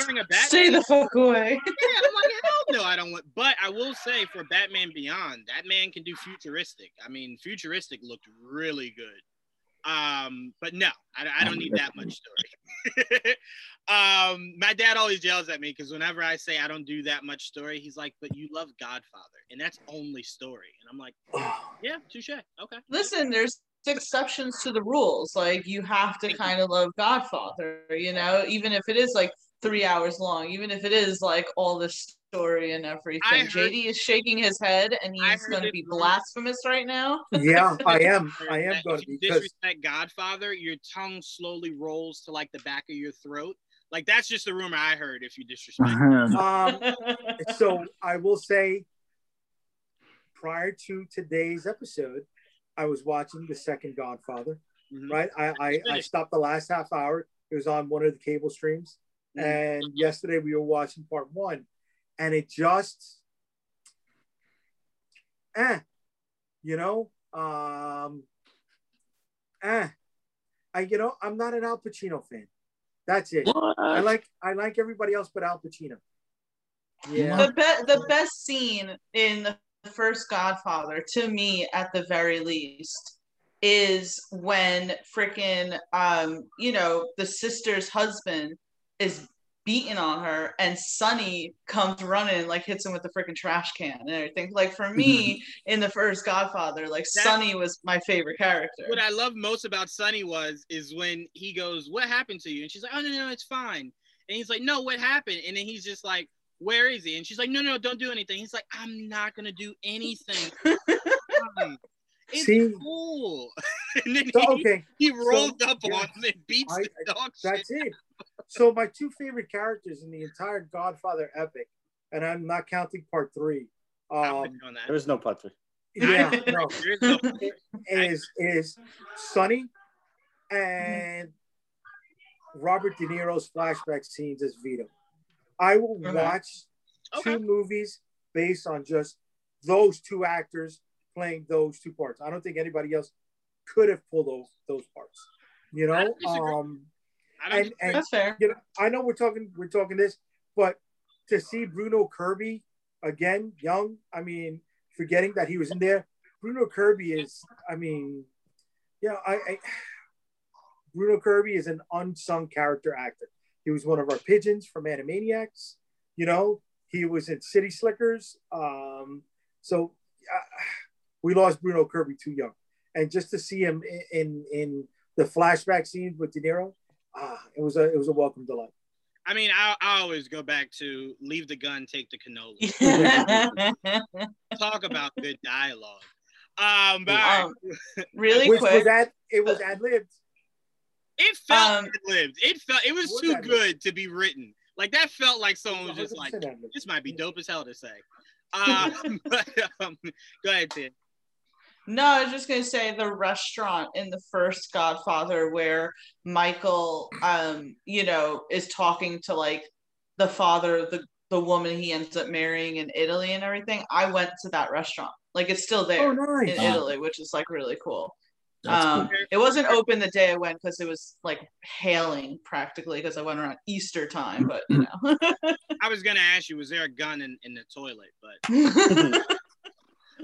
during a Batman Stay the fuck away. yeah, I'm like, hell no, I don't want. But I will say for Batman Beyond, that man can do futuristic. I mean, futuristic looked really good. Um, but no, I, I don't need that much story. um, my dad always yells at me because whenever I say I don't do that much story, he's like, "But you love Godfather, and that's only story." And I'm like, "Yeah, touche. Okay." Listen, there's exceptions to the rules. Like you have to kind of love Godfather, you know, even if it is like three hours long, even if it is like all this story and everything. Heard- JD is shaking his head and he's going to it be from- blasphemous right now. yeah, I am. I am going to be disrespect Godfather, your tongue slowly rolls to like the back of your throat. Like that's just a rumor I heard. If you disrespect. um, so I will say, prior to today's episode, I was watching the second Godfather. Mhm. Right, I, I I stopped the last half hour. It was on one of the cable streams, Mhm. and yesterday we were watching part one, and it just, eh, you know, um, eh, I you know I'm not an Al Pacino fan. That's it. What? I like I like everybody else but Al Pacino. Yeah. the be- the best scene in the first Godfather, to me, at the very least, is when freaking um, you know, the sister's husband is beating on her and Sonny comes running like hits him with the freaking trash can and everything. Like for me, mm-hmm. in the first Godfather, like That- Sonny was my favorite character. What I love most about Sonny was is when he goes, "What happened to you?" And she's like, "Oh no, no, it's fine." And he's like, "No, what happened?" And then he's just like, "Where is he?" And she's like, "No, no, don't do anything." He's like, "I'm not gonna do anything." Um, it's See? cool. and then So he, okay, he rolled up yeah. on him and beats I- the dog shit. that's it. So my two favorite characters in the entire Godfather epic, and I'm not counting part three. I'm Um, with you on that. There was no part three. Yeah, no. there's no- is is Sonny and Robert De Niro's flashback scenes as Vito. I will Okay. watch Okay. two movies based on just those two actors playing those two parts. I don't think anybody else could have pulled those those parts. You know, um, I don't and and That's fair. you know, I know we're talking we're talking this, but to see Bruno Kirby again, young, I mean, forgetting that he was in there. Bruno Kirby is, I mean, you know, I, I Bruno Kirby is an unsung character actor. He was one of our pigeons from Animaniacs. You know, he was in City Slickers. Um, so uh, we lost Bruno Kirby too young, and just to see him in in, in the flashback scenes with De Niro, ah, it was a it was a welcome delight. I mean, I, I always go back to leave the gun, take the cannoli. Talk about good dialogue. Um, but all right. um, really Which quick. was that it was ad libbed. it felt um, lived. It felt it was Was too that- good to be written. Like that felt like someone was just like, this might be dope as hell to say. Um, but, um, go ahead, Tim. No, I was just gonna say the restaurant in the first Godfather where Michael, um, you know, is talking to like the father of the the woman he ends up marrying in Italy and everything. I went to that restaurant. Like it's still there Oh, nice. in Italy, which is like really cool. That's um, cool. It wasn't open the day I went because it was like hailing practically because I went around Easter time, but you know. I was gonna ask you, was there a gun in, in the toilet? But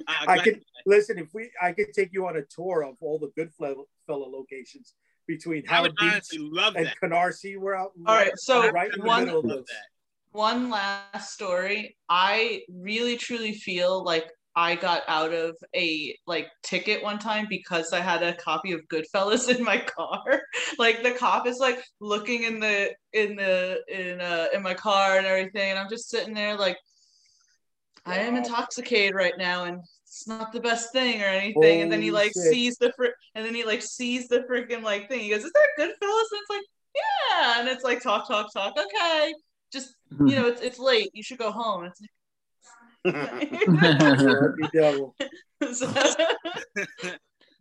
I go could listen if we. I could take you on a tour of all the Goodfellow locations between I Howard Beach love and that. Canarsie. We're out. All right, so right in the one- middle of this. one last story i really truly feel like i got out of a like ticket one time because i had a copy of goodfellas in my car like the cop is like looking in the in the in uh in my car and everything and i'm just sitting there like i am intoxicated right now and it's not the best thing or anything and then he like shit. sees the fr- and then he like sees the freaking like thing he goes is that goodfellas and it's like yeah and it's like talk talk talk okay just you know, it's, it's late. You should go home. It's like, Happy devil. so,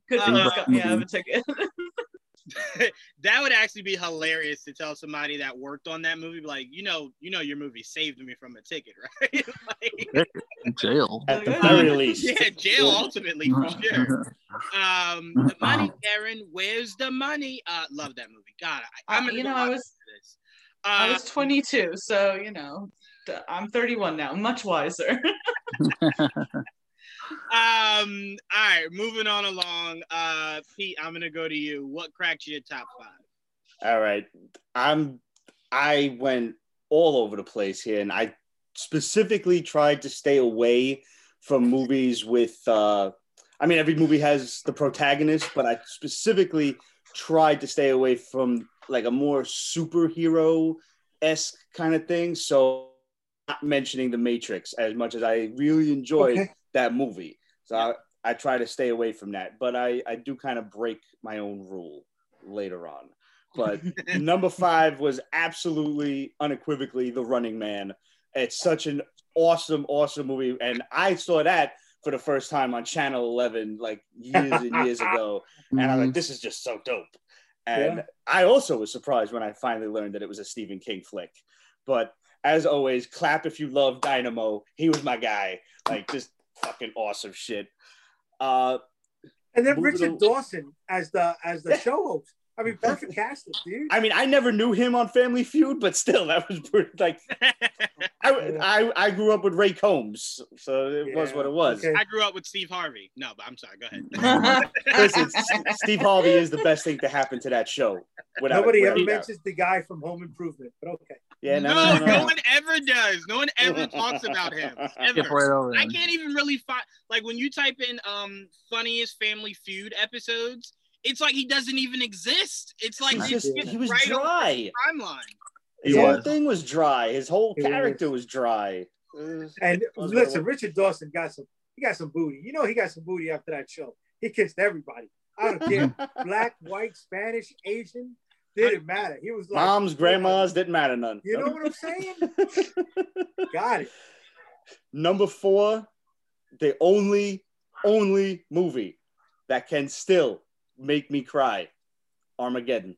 good thing he's got me out of a ticket. that would actually be hilarious to tell somebody that worked on that movie, like, you know, you know, your movie saved me from a ticket, right? like, Jail. At the very least. yeah, jail ultimately for sure. Um, the money, Karen. Where's the money? Uh, love that movie. God, I, I'm Uh, you know, I was this. I Uh, was 22, so you know, I'm 31 now, much wiser. Um, all right, moving on along. Uh, Pete, I'm gonna go to you. What cracked your top five? All right. I'm I went all over the place here and I specifically tried to stay away from movies with uh I mean every movie has the protagonist, but I specifically tried to stay away from like a more superhero esque kind of thing. So not mentioning the Matrix as much as I really enjoyed Okay. That movie. So I, I try to stay away from that. But I, I do kind of break my own rule later on. But number five was absolutely unequivocally The Running Man. It's such an awesome, awesome movie. And I saw that for the first time on Channel 11 like years and years ago. And I was like, mm-hmm. this is just so dope. And Yeah. I also was surprised when I finally learned that it was a Stephen King flick. But as always, clap if you love Dynamo. He was my guy. Like, just fucking awesome shit. Uh, And then Richard on. Dawson as the as the Yeah. show host. I mean, perfect casting, dude. I mean, I never knew him on Family Feud, but still, that was pretty, like I, I I grew up with Ray Combs, so it was what it was. okay. I grew up with Steve Harvey. No, but I'm sorry. Go ahead. Listen, Steve Harvey is the best thing to happen to that show. Without Nobody without ever a doubt. mentions the guy from Home Improvement, but okay. Yeah, no, no, no, no, no. one ever does. No one ever talks about him. Ever. right over I can't even really find like when you type in um funniest Family Feud episodes, it's like he doesn't even exist. It's like He's it's just, just he was right dry. timeline. His He whole thing was dry. His whole He character was dry. Uh, And Was listen, what- Richard Dawson got some. He got some booty. You know, he got some booty after that show. He kissed everybody. I don't care, black, white, Spanish, Asian. Didn't matter. He was like Moms, grandmas, didn't matter none. You know what I'm saying? Got it. Number four, the only only movie that can still make me cry. Armageddon.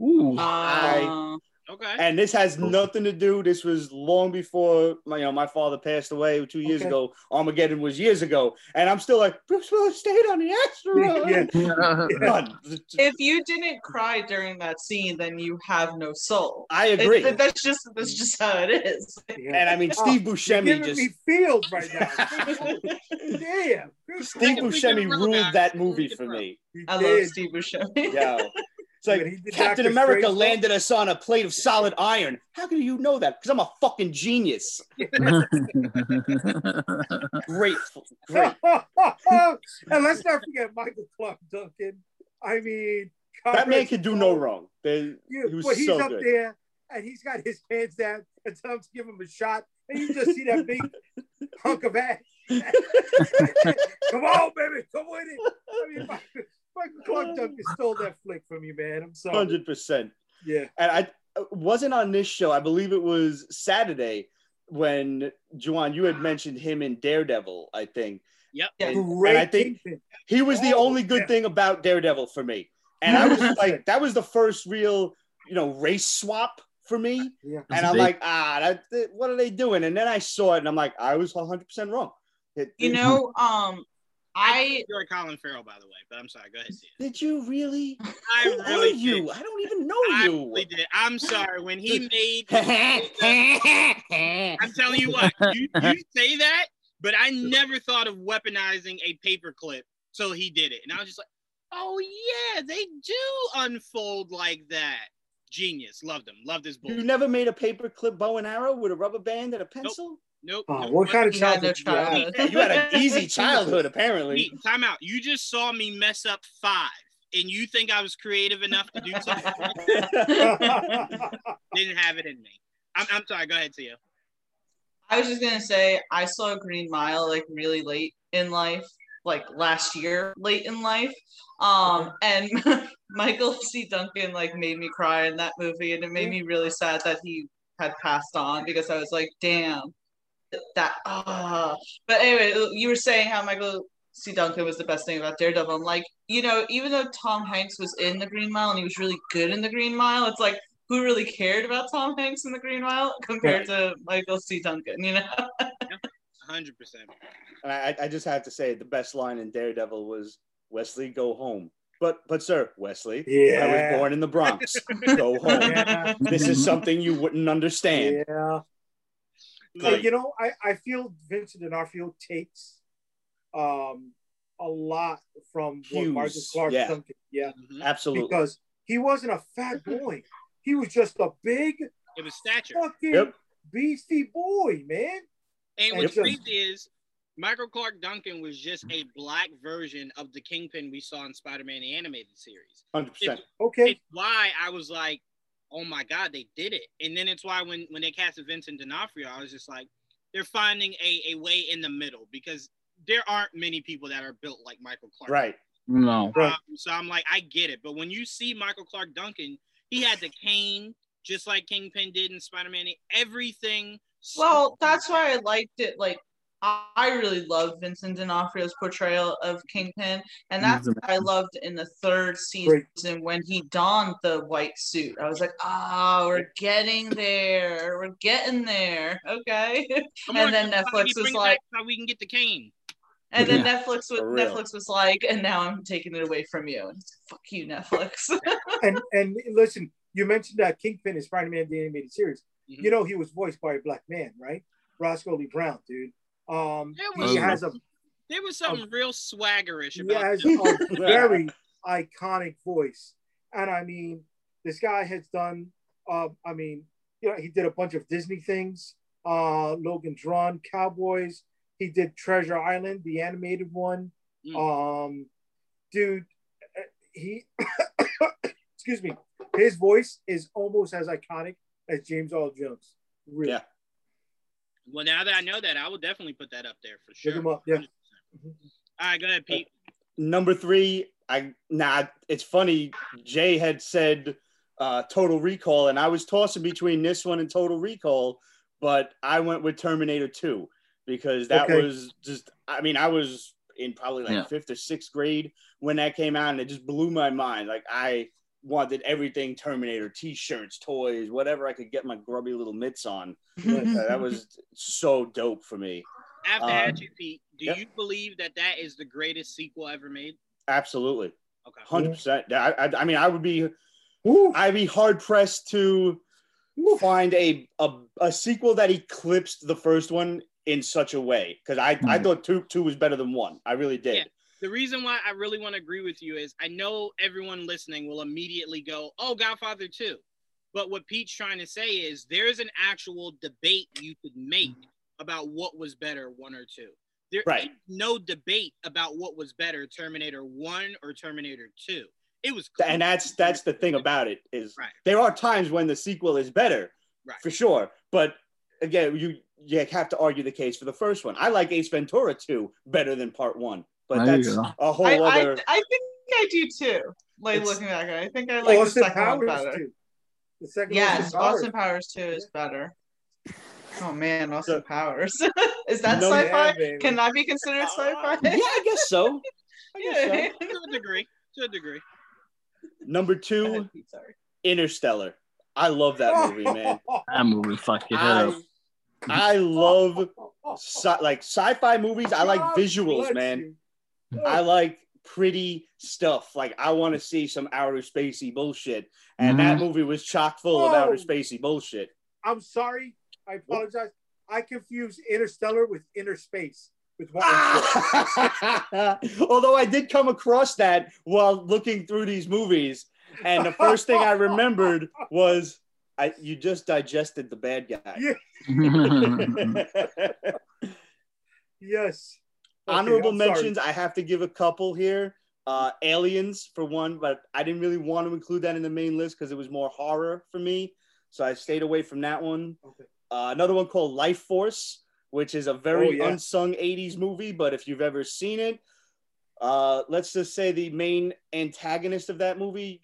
Ooh. Uh, Okay. And this has nothing to do. This was long before my, you know, my father passed away two years Okay. ago. Armageddon was years ago, and I'm still like Bruce Willis stayed on the asteroid. Yeah. If you didn't cry during that scene, then you have no soul. I agree. It- that's just that's just how it is. Yeah. and I mean, Oh, Steve You're Buscemi giving just me feels right now. Damn. Steve Like Buscemi ruled that movie for me. I love. Steve Buscemi. Yeah. It's like When Captain Doctor America Strange, landed us on a plate of solid iron. How can you know that? Because I'm a fucking genius. Great, great. and let's not forget Michael Clarke Duncan. I mean, God That man can do no wrong. They- Yeah, he was but he's so up good. there and he's got his hands down and tell him to give him a shot, and you just see that big hunk of ass. come on, baby, come with it. I mean, Michael, Michael Clarke Duncan stole that flick from you, man. I'm sorry. Hundred percent. Yeah. And I uh, wasn't on this show. I believe it was Saturday when Juwan, you had mentioned him in Daredevil. I think Yep. Yeah. And- Great I think- Kingpin. he was the only good yeah. thing about Daredevil for me. And I was like, that was the first real, you know, race swap for me. Yeah. And I'm They- like, ah, that, that- what are they doing? And then I saw it, and I'm like, I was 100 percent wrong. It- You it- know, um, I enjoy Colin Farrell, by the way, but I'm sorry. Go ahead. Did you really? I Who really are you? did. I don't even know I you. really did. I'm sorry. When he made, I'm I'm telling you what, you, you say that, but I never thought of weaponizing a paperclip till he did it, and I was just like, oh yeah, they do unfold like that. Genius. Loved him. Loved his book. You never made a paperclip bow and arrow with a rubber band and a pencil? Nope. Oh, nope. what kind of You had no childhood? did you have? childhood. Yeah, you had an easy childhood, apparently. Pete, time out. You just saw me mess up five, and you think I was creative enough to do something? Didn't have it in me. I'm, I'm sorry. Go ahead, Tia. I was just gonna say I saw Green Mile like really late in life, like last year, late in life. Um, and Michael C. Duncan like made me cry in that movie, and it made me really sad that he had passed on because I was like, damn, that ah. But anyway, you were saying how Michael C. Duncan was the best thing about Daredevil. I'm like, you know, even though Tom Hanks was in the Green Mile and he was really good in the Green Mile, it's like who really cared about Tom Hanks in the Green Mile compared to Michael C. Duncan, you know? 100%. And I, I just have to say, the best line in Daredevil was Wesley, go home. But, but sir, Wesley, I was born in the Bronx. Go home. Yeah. This is something you wouldn't understand. Yeah. So, Like, you know, I, I feel Vincent D'Onofrio takes um a lot from what Hughes, Clark yeah. Duncan, yeah, mhm. Absolutely. because he wasn't a fat boy. He was just a big it was stature. fucking Yep. beastie boy, man. And what's Yep. crazy is Michael Clarke Duncan was just a black version of the Kingpin we saw in Spider-Man the animated series. 100%. Okay. It's why I was like, oh my god, they did it. And then it's why when when they casted Vincent D'Onofrio, I was just like, they're finding a, a way in the middle because there aren't many people that are built like Michael Clarke. Right. No. Right. Um, so I'm like, I get it. But when you see Michael Clarke Duncan, he had the cane just like Kingpin did in Spider-Man. Everything. well, that's why I liked it. Like, I I really love Vincent D'Onofrio's portrayal of Kingpin, and that's what I loved in the third season when he donned the white suit. I was like, ah, we're getting there. We're getting there. Okay. Come and on, then Netflix was like- back so we can get the cane. And then Netflix was Netflix was like, and now I'm taking it away from you. And fuck you, Netflix. And and listen, you mentioned that Kingpin is Spider-Man the animated series. Mhm. You know he was voiced by a black man, right? Roscoe Lee Browne, dude. Um There he was- has a There was something real swaggerish he has him. a very iconic voice. And I mean, this guy has done uh I mean, you know, he did a bunch of Disney things, uh Logan Drawn, Cowboys, he did Treasure Island, the animated one. Mm. Um dude, uh, he excuse me, his voice is almost as iconic as James Earl Jones. Really. Yeah. Well, now that I know that, I will definitely put that up there for sure. him up, yeah. 100%. All right, go ahead, Pete. Number three, I nah. It's funny. Jay had said uh, Total Recall, and I was tossing between this one and Total Recall, but I went with Terminator Two because that Okay. was just. I mean, I was in probably like Yeah. fifth or sixth grade when that came out, and it just blew my mind. Like I wanted everything Terminator, T-shirts, toys, whatever I could get my grubby little mitts on. Uh, that was so dope for me. I have to Um, ask you, Pete. Do yep. you believe that that is the greatest sequel ever made? Absolutely, Okay. hundred percent. I, I, I mean, I would be, Ooh, I'd be hard pressed to ooh. find a, a a sequel that eclipsed the first one in such a way because I I Mhm. thought two two was better than one. I really did. The reason why I really want to agree with you is I know everyone listening will immediately go, "Oh, Godfather 2." But what Pete's trying to say is there's an actual debate you could make mm. about what was better, one or two. There Right. is no debate about what was better, Terminator 1 or Terminator 2. It was and that's that's the thing about it is Right. there are times when the sequel is better Right. for sure but again you you have to argue the case for the first one i like ace ventura 2 better than part one but There that's go. a whole I, other I, I think I do too. Like It's- looking back. I think I like the Austin second one Powers better. too. The second Yes, Austin Powers. Austin Powers 2 is better. Oh man, Austin So- Powers. is that No, sci-fi? yeah, baby. Can that be considered sci-fi? Yeah i guess so I guess so. Yeah. to a degree. To a degree. number two sorry. interstellar i love that movie man That movie fuck your head I. I love sci- like sci-fi movies i like visuals man you. I like pretty stuff. Like I want to see some outer spacey bullshit, and that mm-hmm. movie was chock full of outer spacey bullshit. I'm sorry. I apologize. I confused Interstellar with Innerspace. With what? Although I did come across that while looking through these movies, and the first thing I remembered was, "I you just digested the bad guy." Yeah. yes. Okay, Honorable I'm sorry. mentions. I have to give a couple here. Uh, Aliens for one, but I didn't really want to include that in the main list because it was more horror for me, so I stayed away from that one. Okay. Uh, another one called Lifeforce, which is a very Oh, yeah. unsung 80s movie, but if you've ever seen it, uh, let's just say the main antagonist of that movie,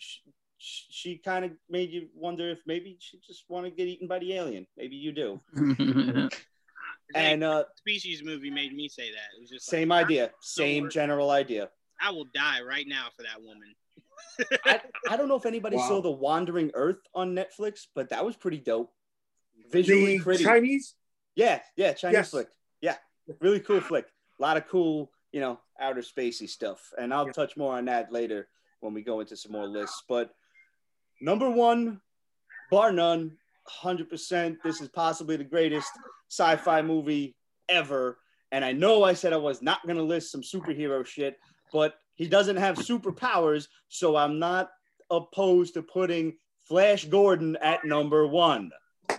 she, she kind of made you wonder if maybe she just want to get eaten by the alien. Maybe you do. And uh, Species movie made me say that. It was just same like, idea, same general idea. I will die right now for that woman. I, I don't know if anybody Wow. saw The Wandering Earth on Netflix, but that was pretty dope. Visually The pretty. Chinese. Yeah, yeah, Chinese Yes. flick. Yeah, really cool flick. A lot of cool, you know, outer spacey stuff. And I'll Yeah. touch more on that later when we go into some more lists. But number one, bar none, 100%. This is possibly the greatest sci fi movie ever. And I know I said I was not going to list some superhero shit, but he doesn't have superpowers. So I'm not opposed to putting Flash Gordon at number one.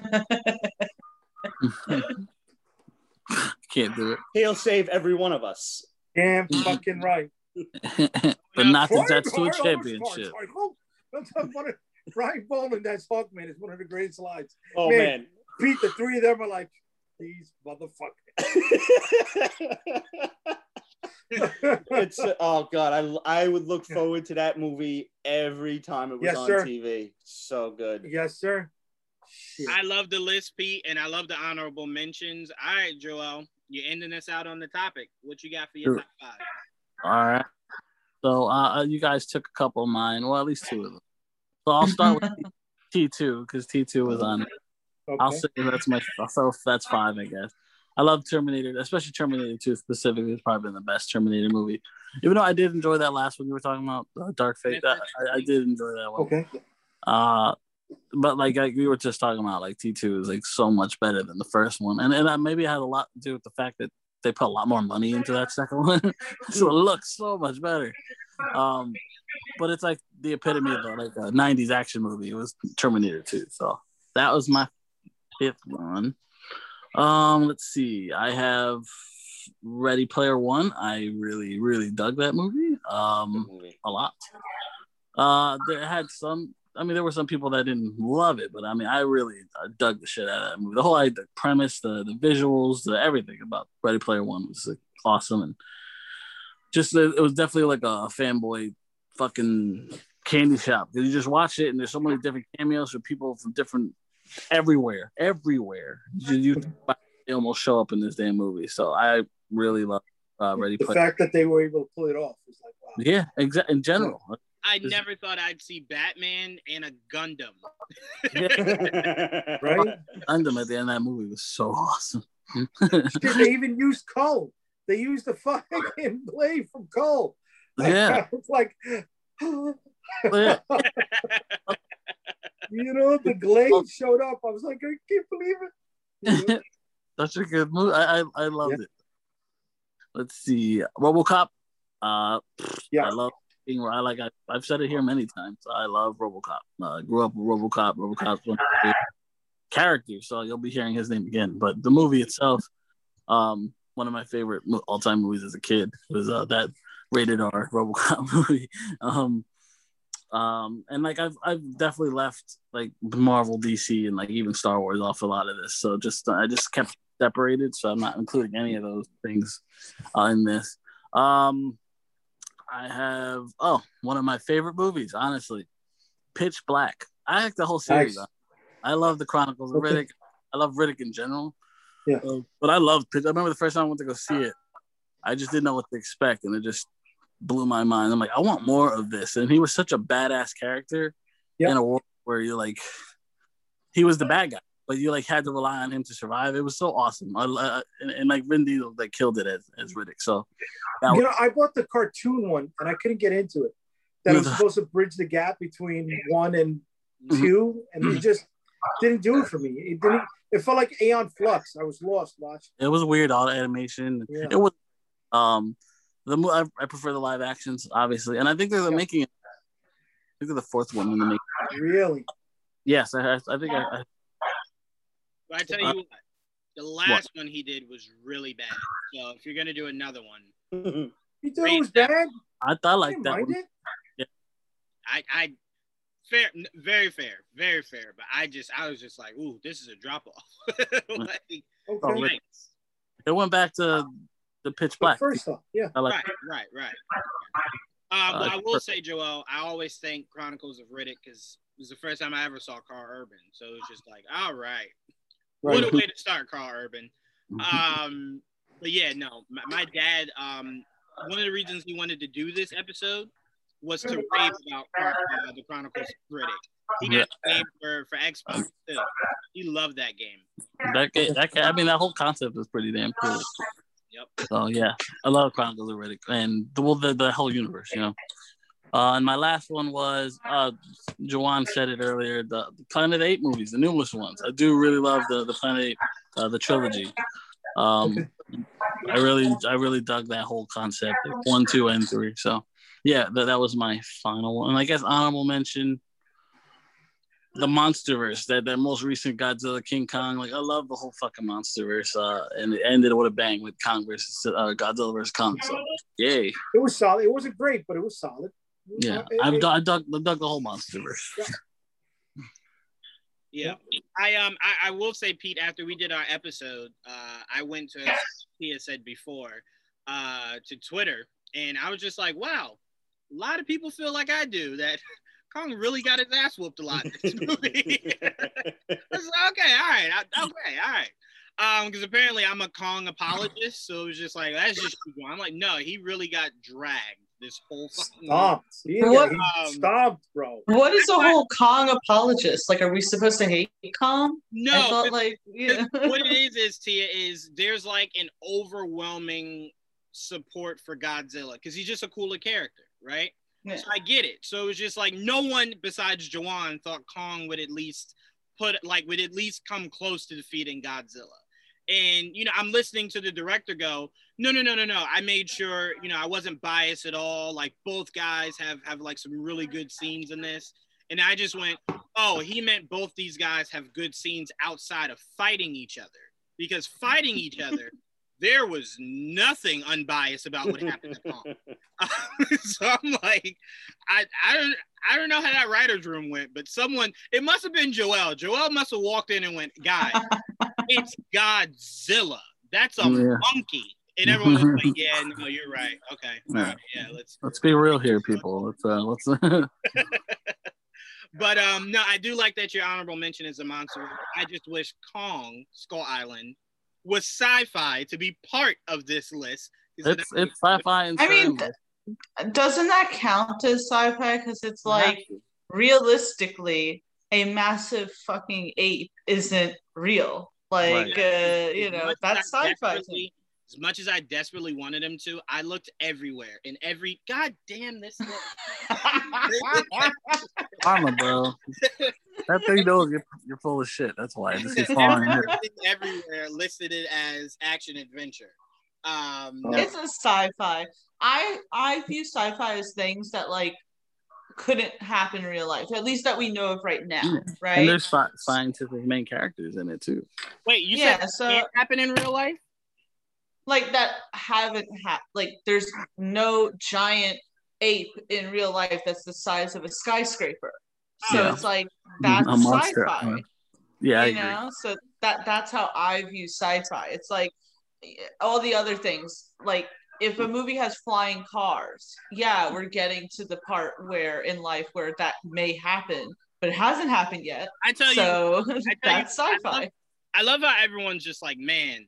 Can't do it. He'll save every one of us. Damn fucking right. it. but not since that's to a Sorry, sorry, championship. Sorry, sorry. That's one of- Ryan Bowman, that's Hawkman, is one of the greatest lines. Oh Man. man. Pete, the three of them are like, these motherfuckers. it's uh, oh god, I I would look forward to that movie every time it was Yes, on sir. TV. So good. yes, sir. Shit. I love the list, Pete, and I love the honorable mentions. All right, Joel, you're ending us out on the topic. What you got for your Sure. top five? All right. So uh, you guys took a couple of mine. Well, at least two of them. So I'll start with T2 because T2 was on it. I'll say that's my so that's five, I guess. I love Terminator, especially Terminator 2 specifically. It's probably been the best Terminator movie. Even though I did enjoy that last one you were talking about, uh, Dark Fate. That, I, I did enjoy that one. Okay. Uh, but like, like we were just talking about, like T2 is like so much better than the first one, and and uh, maybe it had a lot to do with the fact that they put a lot more money into that second one, so it looks so much better. Um, but it's like the epitome of a, like a '90s action movie. It was Terminator 2, so that was my fifth one. Um, let's see. I have Ready Player One. I really, really dug that movie. Um, movie. a lot. Uh, there had some. I mean, there were some people that didn't love it, but I mean, I really uh, dug the shit out of that movie. The whole like, the premise, the the visuals, the everything about Ready Player One was like, awesome, and just it was definitely like a fanboy fucking candy shop. You just watch it, and there's so many different cameos from people from different everywhere, everywhere. You, you they almost show up in this damn movie. So I really love uh, Ready The Player. fact that they were able to pull it off was like, wow. Yeah, exactly. In general, I Is- never thought I'd see Batman and a Gundam. Right? Gundam at the end of that movie was so awesome. Shit, they even used Krull. They used the fucking blade from Krull. Yeah, it's like, yeah. you know, the glaive showed up. I was like, I can't believe it. You know? Such a good movie. I I, I loved it. Let's see, RoboCop. Uh, Yeah. I love being. I like. I, I've said it here many times. I love RoboCop. Uh, grew up with RoboCop. RoboCop's one of my favorite characters, so you'll be hearing his name again. But the movie itself, um, one of my favorite all-time movies as a kid was uh, that rated R RoboCop movie. Um, um, and like I've I've definitely left like Marvel, DC, and like even Star Wars off a lot of this. So just I just kept separated, so I'm not including any of those things uh, in this. Um, I have oh one of my favorite movies, honestly, Pitch Black. I like the whole series. Nice. I love the Chronicles of Okay. Riddick. I love Riddick in general. Yeah. Uh, but I love Pitch. I remember the first time I went to go see it. I just didn't know what to expect, and it just blew my mind. I'm like, I want more of this. And he was such a badass character Yeah. in a world where you're like, he was the bad guy, but you like had to rely on him to survive. It was so awesome. I, uh, and, and like Vin Diesel like killed it as, as Riddick. So You was, know, I bought the cartoon one and I couldn't get into it. That was supposed to bridge the gap between one and Mhm. two, and it just didn't do it for me. It didn't. It felt like Aeon Flux. I was lost watching. it was weird all the animation. Yeah. It was um the I, I prefer the live actions obviously, and I think they're Yeah. making it. I think they're the fourth one in the making. Really, Yes, I, I, I think I, I But I tell you what, the last one he did was really bad. So if you're gonna do another one, you thought it was bad. I thought like that. mind One. it. I, I, fair, very fair, very fair. But I just, I was just like, ooh, this is a drop off. Mm. like, Okay, Oh. It went back to the pitch But black. first off, yeah, I like right, right, right. Um, Uh, well, I will say, Joel, I always thank Chronicles of Riddick because it was the first time I ever saw Karl Urban. So it was just like, all right, right. what a way to start, Karl Urban. Um, but yeah, no, my, my dad. Um, one of the reasons he wanted to do this episode was to rave about uh, the Chronicles of Riddick. He got the game for for Xbox too. He loved that game. that, ga- that I mean, that whole concept is pretty damn cool. Yep. So yeah, I love Chronicles of Riddick and the well, the, the whole universe, you know. Uh, and my last one was uh, Juwan said it earlier, the, the Planet Eight movies, the newest ones. I do really love the the Planet Eight, uh, the trilogy. Um, I really I really dug that whole concept, like one, two, and three. So yeah, that, that was my final one. And I guess honorable mention. The MonsterVerse, that that most recent Godzilla King Kong, like I love the whole fucking MonsterVerse, uh, and it ended with a bang with Kong versus uh, Godzilla versus Kong. So, yay! It was solid. It wasn't great, but it was solid. Yeah, It- I've it- dug, I dug, I dug the whole MonsterVerse. Yeah, I um I, I will say, Pete. After we did our episode, uh, I went to as Tia said before, uh, to Twitter, and I was just like, wow, a lot of people feel like I do that. Kong really got his ass whooped a lot in this movie. I was like, okay, all right, I, okay, all right. Um, because apparently I'm a Kong apologist, so it was just like that's just I'm like, no, he really got dragged this whole fucking movie. stomped. He, What- Um, stomped, bro. What is the whole Kong apologist? Like, are we supposed to hate Kong? No, I thought like yeah. what it is is Tia is there's like an overwhelming support for Godzilla because he's just a cooler character, right? Yeah. So I get it. So it was just like no one besides Juwan thought Kong would at least put like would at least come close to defeating Godzilla. And you know, I'm listening to the director go, no, no, no, no, no. I made sure, you know, I wasn't biased at all. Like both guys have have like some really good scenes in this. And I just went, oh, he meant both these guys have good scenes outside of fighting each other. Because fighting each other, there was nothing unbiased about what happened to Kong. so I'm like, I, I don't I don't know how that writer's room went, but someone it must have been Joel. Joel must have walked in and went, guys, it's Godzilla. That's a Yeah. monkey. And everyone was like, Yeah, no, you're right. Okay. All right, yeah, let's Let's be real here, people. Let's uh, let's. but um no, I do like that your honorable mention is a monster. I just wish Kong, Skull Island, was sci-fi to be part of this list It's it's sci-fi and I mean, Doesn't that count as sci-fi? Because it's like realistically, a massive fucking ape isn't real. Like, uh, you know, much that's sci-fi. To desperately- As much as I desperately wanted him to, I looked everywhere in every. God damn this! me. Karma, bro. That thing knows you're, you're full of shit. That's why. It just keeps following you. Everywhere listed it as action adventure. Um, no, it's a sci-fi. I I view sci-fi as things that like couldn't happen in real life, at least that we know of right now, Yeah. right? And there's sci- scientific main characters in it too. wait, you yeah, said so it can't happen in real life? Like that haven't had like there's no giant ape in real life that's the size of a skyscraper. So Yeah. it's like that's A monster, sci-fi. uh, Yeah, I you agree. know, so that that's how I view sci-fi. It's like all the other things. Like if a movie has flying cars, yeah, we're getting to the part where in life where that may happen, but it hasn't happened yet. I tell you, So that's you, sci-fi. love- I love how everyone's just like, man,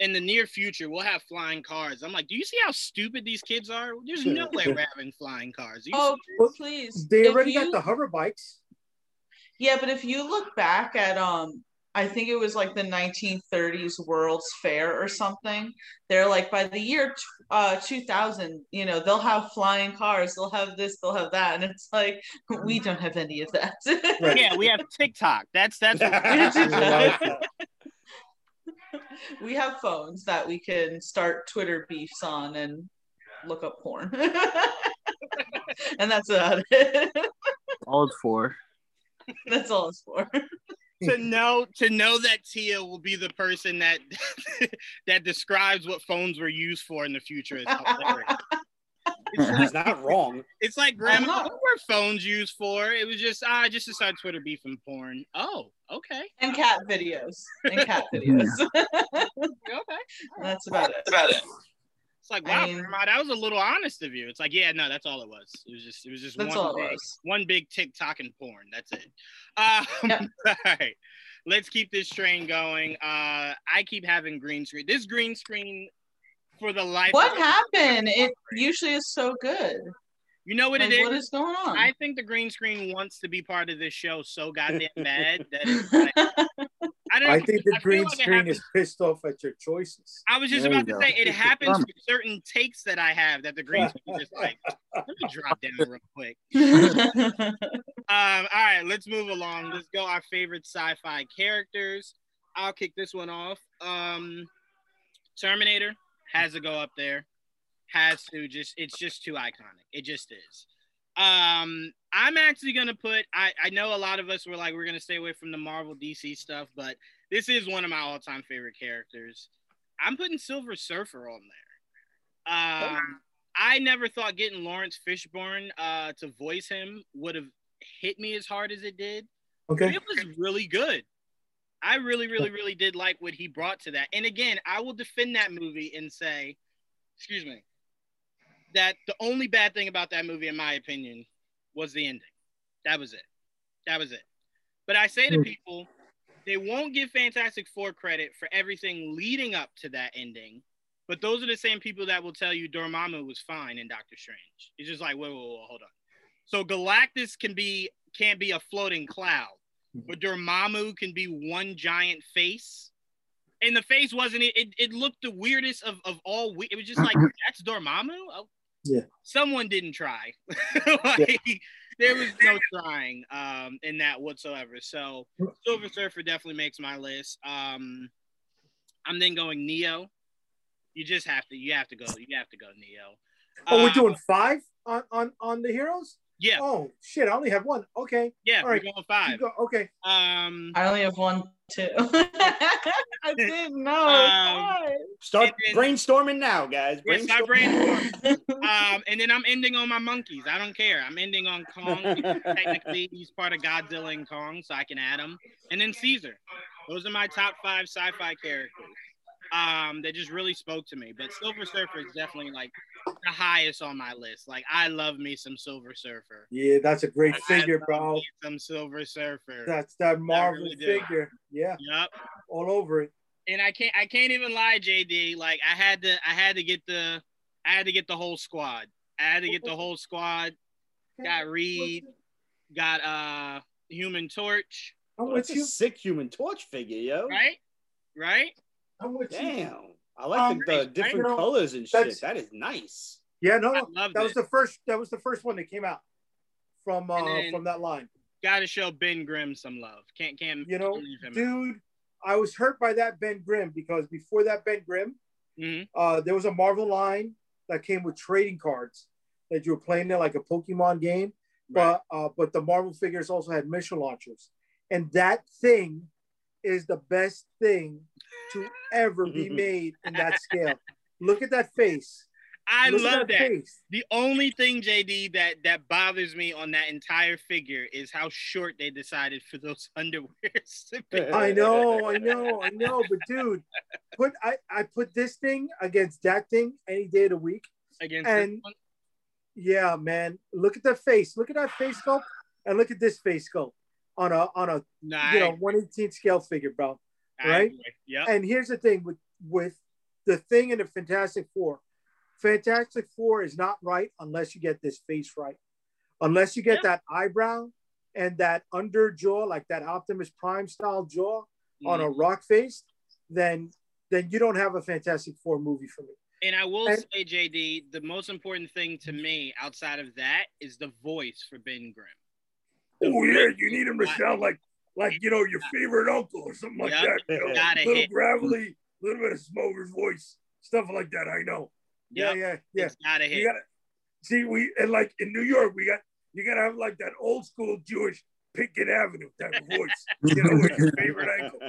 in the near future, we'll have flying cars. I'm like, do you see how stupid these kids are? There's no way we're having flying cars. You Oh, serious? please. They If already you- got the hover bikes. Yeah, but if you look back at um I think it was like the 1930s World's Fair or something. They're like by the year t- uh 2000, you know, they'll have flying cars, they'll have this, they'll have that, and it's like we don't have any of that. Right. yeah, we have TikTok. That's that's we have phones that we can start Twitter beefs on and look up porn. and that's about it. All it's for. that's all it's for. to know to know that Tia will be the person that that describes what phones were used for in the future is hilarious. It's He's not wrong. it's like grandma, not. what were phones used for? It was just ah, just to start Twitter beef and porn. Oh, okay, and cat videos. And cat videos. okay. That's about it. about it. It's like I wow, mean- grandma, that was a little honest of you. It's like yeah, no, that's all it was. It was just it was just That's one all it big, was. one big TikTok and porn. That's it. Um, Yep. all right. Let's keep this train going. Uh, I keep having green screen. This green screen for the life. What of- happened? It usually is so good. You know what Like, it is? what is going on? I think the green screen wants to be part of this show so goddamn bad that it's like, I don't. I think the I green like screen happens- is pissed off at your choices. I was just There about to go. say it It's happens with certain takes that I have that the green screen is just like let me drop down real quick. Um, all right, let's move along. Let's go our favorite sci-fi characters. I'll kick this one off. Um, Terminator has to go up there. Has to just it's just too iconic. It just is. Um, I'm actually gonna put I, I know a lot of us were like we're gonna stay away from the Marvel DC stuff, but this is one of my all-time favorite characters. I'm putting Silver Surfer on there. Um, I never thought getting Laurence Fishburne uh, to voice him would have hit me as hard as it did. Okay. it was really good. I really, really, really did like what he brought to that. And again, I will defend that movie and say, excuse me, that the only bad thing about that movie, in my opinion, was the ending. That was it. That was it. But I say to Hmm. people, they won't give Fantastic Four credit for everything leading up to that ending. But those are the same people that will tell you Dormammu was fine in Doctor Strange. It's just like, whoa, whoa, whoa, hold on. So Galactus can be can't be a floating cloud, but Dormammu can be one giant face. And the face wasn't it. It, it looked the weirdest of, of all. We- it was just like that's Dormammu. Oh, Yeah. Someone didn't try. like, There was no trying um, in that whatsoever. So Silver Surfer definitely makes my list. Um, I'm then going Neo. You just have to. You have to go. You have to go Neo. Oh, we're Uh, doing five on on on the heroes. Yeah, Oh shit! I only have one. Okay. yeah. All right. We're going five. go. Okay. Um, I only have one too. I didn't know. Um, Start then- brainstorming now, guys. Yes, I Brainstorm. brainstorm. um, and then I'm ending on my monkeys. I don't care. I'm ending on Kong. Technically, he's part of Godzilla and Kong, so I can add him. And then Caesar. Those are my top five sci-fi characters. Um, that just really spoke to me. But Silver Surfer is definitely like the highest on my list. Like I love me some Silver Surfer. Yeah, that's a great I figure, love bro. me Some Silver Surfer. That's that Marvel really do. figure. Yeah, Yep. all over it. and I can't I can't even lie, JD. Like I had to I had to get the I had to get the whole squad. I had to get the whole squad. Got Reed, got uh Human Torch, Oh, with that's a sick Human Torch figure, yo. right? Right? I'm with you. Damn. I like Um, the, the right, different know, colors and shit. That is nice. Yeah, no, no. loved That was the first. That was the first one that came out from uh, then- from that line. Got to show Ben Grimm some love. Can't can't You know, can't out. Dude, I was hurt by that Ben Grimm because before that Ben Grimm, Mhm. uh, there was a Marvel line that came with trading cards that you were playing there like a Pokemon game. But uh, but the Marvel figures also had mission launchers, and that thing is the best thing to ever be made in that scale. Look at that face. I Look love that. face. The only thing, JD, that that bothers me on that entire figure is how short they decided for those underwears. to be. I know, I know, I know. But dude, put I, I put this thing against that thing any day of the week. against And-. Yeah, man. Look at that face. Look at that face sculpt, and look at this face sculpt on a on a Nah, you know 118 scale figure, bro. Right? Yeah. And here's the thing with with the thing in the Fantastic Four. Fantastic Four is not right unless you get this face right. Unless you get Yeah. that eyebrow and that under jaw, like that Optimus Prime style jaw on a Mhm. rock face, then then you don't have a Fantastic Four movie for me. And I will and- say, JD, the most important thing to me outside of that is the voice for Ben Grimm. Oh yeah, you need him to sound like like you know your favorite uncle or something like Yep. that. You know? Gotta little hit. gravelly, little bit of smoker's voice, stuff like that. I know. Yeah, Yep. yeah, yeah. It's gotta You gotta see we and like in New York, we got you gotta have like that old school Jewish Pickett Avenue type of voice. You know, with your favorite uncle.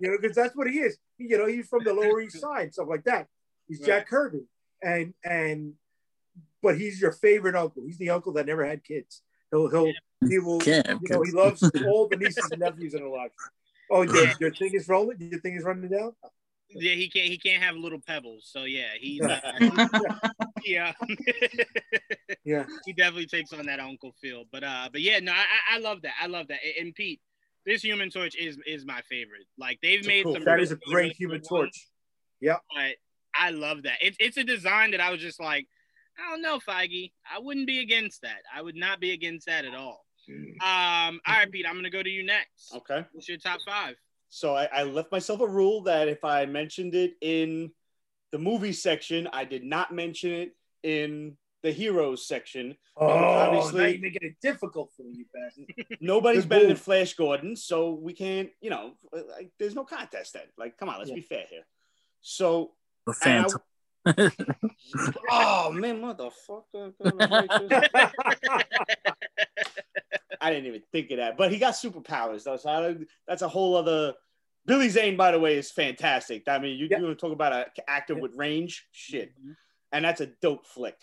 You know, because that's what he is. You know, he's from the Lower East Side, stuff like that. He's Jack Kirby, and and but he's your favorite uncle. He's the uncle that never had kids. He'll he'll he will Can't. you know, he loves all the nieces and nephews in her life. Oh, your, your thing is rolling. Your thing is running down. Yeah, he can't. He can't have little pebbles. So yeah, he's uh, yeah. Yeah. he definitely takes on that uncle feel. But uh, but yeah, no, I I- I love that. I love that. And Pete, this Human Torch is is my favorite. Like they've It's made cool some. That really, is a great Human good ones, Torch. But I love that. It's it's a design that I was just like, I don't know, Feige. I wouldn't be against that. I would not be against that at all. Um, all right, Pete, I'm gonna go to you next. okay. What's your top five? So I, I left myself a rule that if I mentioned it in the movie section, I did not mention it in the heroes section. Oh, obviously- now you're making it difficult for me, you bastard. Nobody's Good better than. Flash Gordon, so we can't, you know, like, there's no contest then. Like, come on, let's Yeah. be fair here. So, The and I- Phantom. Oh man, motherfucker. I didn't even think of that, but he got superpowers though, so I don't, that's a whole other. Billy Zane, by the way, is fantastic. I mean, you, Yeah. you want to talk about an actor with range, shit, Mhm. and that's a dope flick.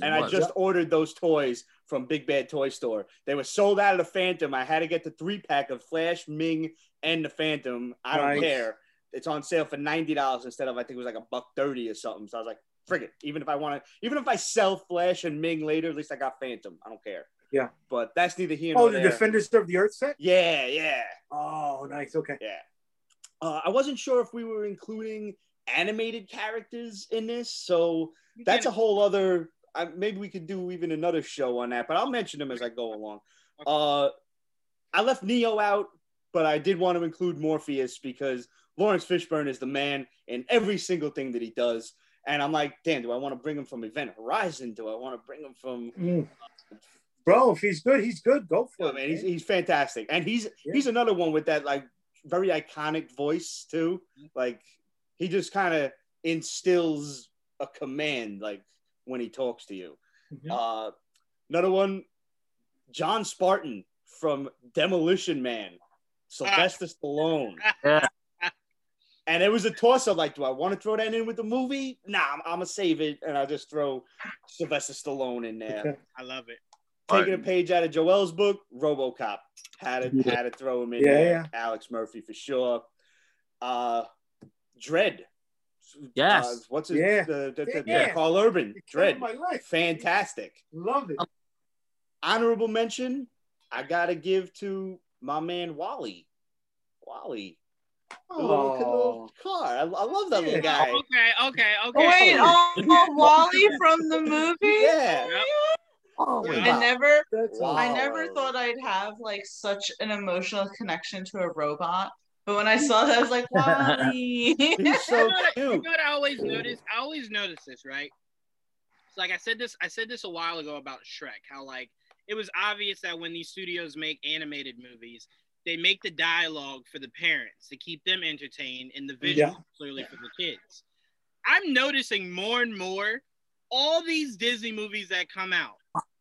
And It I was. just ordered those toys from Big Bad Toy Store. They were sold out of the Phantom. I had to get the three pack of Flash, Ming, and the Phantom. I don't Nice. care. It's on sale for ninety dollars instead of I think it was like a buck thirty or something. So I was like, frig it. Even if I want to, even if I sell Flash and Ming later, at least I got Phantom. I don't care. Yeah. But that's neither here oh, nor the there. Defenders of the Earth set. yeah, yeah, Oh, nice. Okay. yeah. Uh, I wasn't sure if we were including animated characters in this, so You that's a whole other I, maybe we could do even another show on that but i'll mention them as i go along uh i left neo out but i did want to include morpheus because laurence fishburne is the man in every single thing that he does and i'm like damn do i want to bring him from event horizon do i want to bring him from Mm. Bro, if he's good, he's good. Go for I it. mean, he's, man. he's fantastic, and he's Yeah. he's another one with that like very iconic voice too. Like he just kind of instills a command, like when he talks to you. Mhm. Uh, another one, John Spartan from Demolition Man, Sylvester Stallone. Yeah. And it was a toss up like, do I want to throw that in with the movie? Nah, I'm, I'm gonna save it, and I'll just throw Sylvester Stallone in there I love it. taking a page out of Joel's book, RoboCop. Had to Yeah. had to throw him in Yeah, there. yeah. Alex Murphy for sure. Uh, Dredd. Yes. Uh, what's his? Yeah. The, the, the, Yeah. Karl Urban. You Dredd. my life. Fantastic. Love it. Honorable mention. I gotta give to my man WALL-E. WALL-E. The little, the little oh. car. I, I love that little guy. Okay, okay, Oh, okay. wait, oh, oh, oh, WALL-E from the movie. Yeah. Yep. Oh, Yeah. my I God. never, That's Wow. I never thought I'd have like such an emotional connection to a robot. But when I saw that, I was like, WALL-E. He's so you know what, you know what I always notice? I always notice this, right? It's like I said this. I said this a while ago about Shrek. How like it was obvious that when these studios make animated movies, they make the dialogue for the parents to keep them entertained, and the visual Yeah. clearly for the kids. I'm noticing more and more all these Disney movies that come out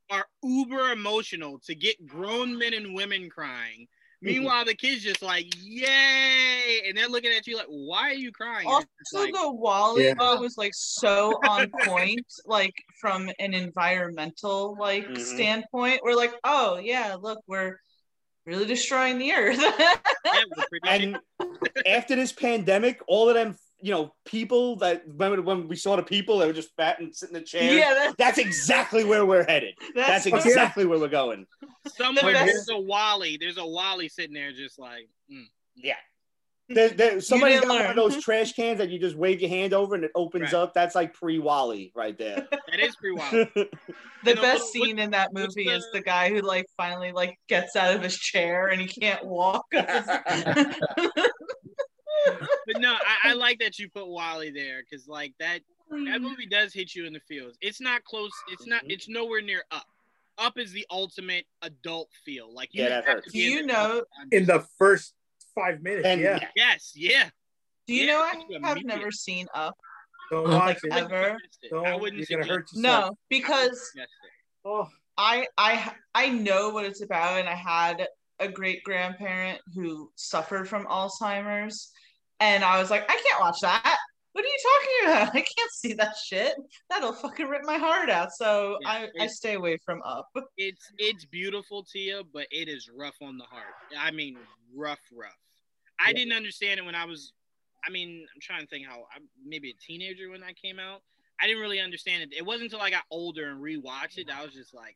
are uber emotional to get grown men and women crying. Meanwhile, the kids just like, yay! And they're looking at you like, why are you crying? And it's Also, like, the WALL-E Yeah. though was like so on point, like from an environmental like Mhm. standpoint. We're like, oh yeah, look, we're really destroying the earth. yeah, And after this pandemic, all of them, you know, people that remember when we saw the people that were just fat and sitting in the chair. yeah, that's, That's exactly where we're headed. That's that's, exactly where we're going. somewhere best- there's a WALL-E. There's a WALL-E sitting there just like, mm. There, there, somebody's didn't got one of those trash cans that you just wave your hand over and it opens Right. up. That's like pre WALL-E right there. that is pre WALL-E. the You know, best what- scene in that what's movie is the- the guy who like finally like gets out of his chair and he can't walk. But no, I, I like that you put WALL-E there because like that that movie does hit you in the feels. It's not close. It's not. Mhm. It's nowhere near up. Up is the ultimate adult feel. Like you Yeah, that have hurts. to be Do you know- in the first five minutes. And yeah. yeah. Yes. Yeah. Do you Yeah, know I have immediate. never seen Up? Don't Like, watch it. ever. Don't, I wouldn't you're gonna hurt yourself. No, because Yes. Oh, I I I know what it's about, and I had a great grandparent who suffered from Alzheimer's, and I was like, I can't watch that. What are you talking about? I can't see that shit. That'll fucking rip my heart out. So Yeah, I, I stay away from Up. It's it's beautiful, Tia, but it is rough on the heart. I mean, rough, rough. I Yeah. didn't understand it when I was. I mean, I'm trying to think how I'm maybe a teenager when that came out. I didn't really understand it. It wasn't until I got older and rewatched it. That I was just like,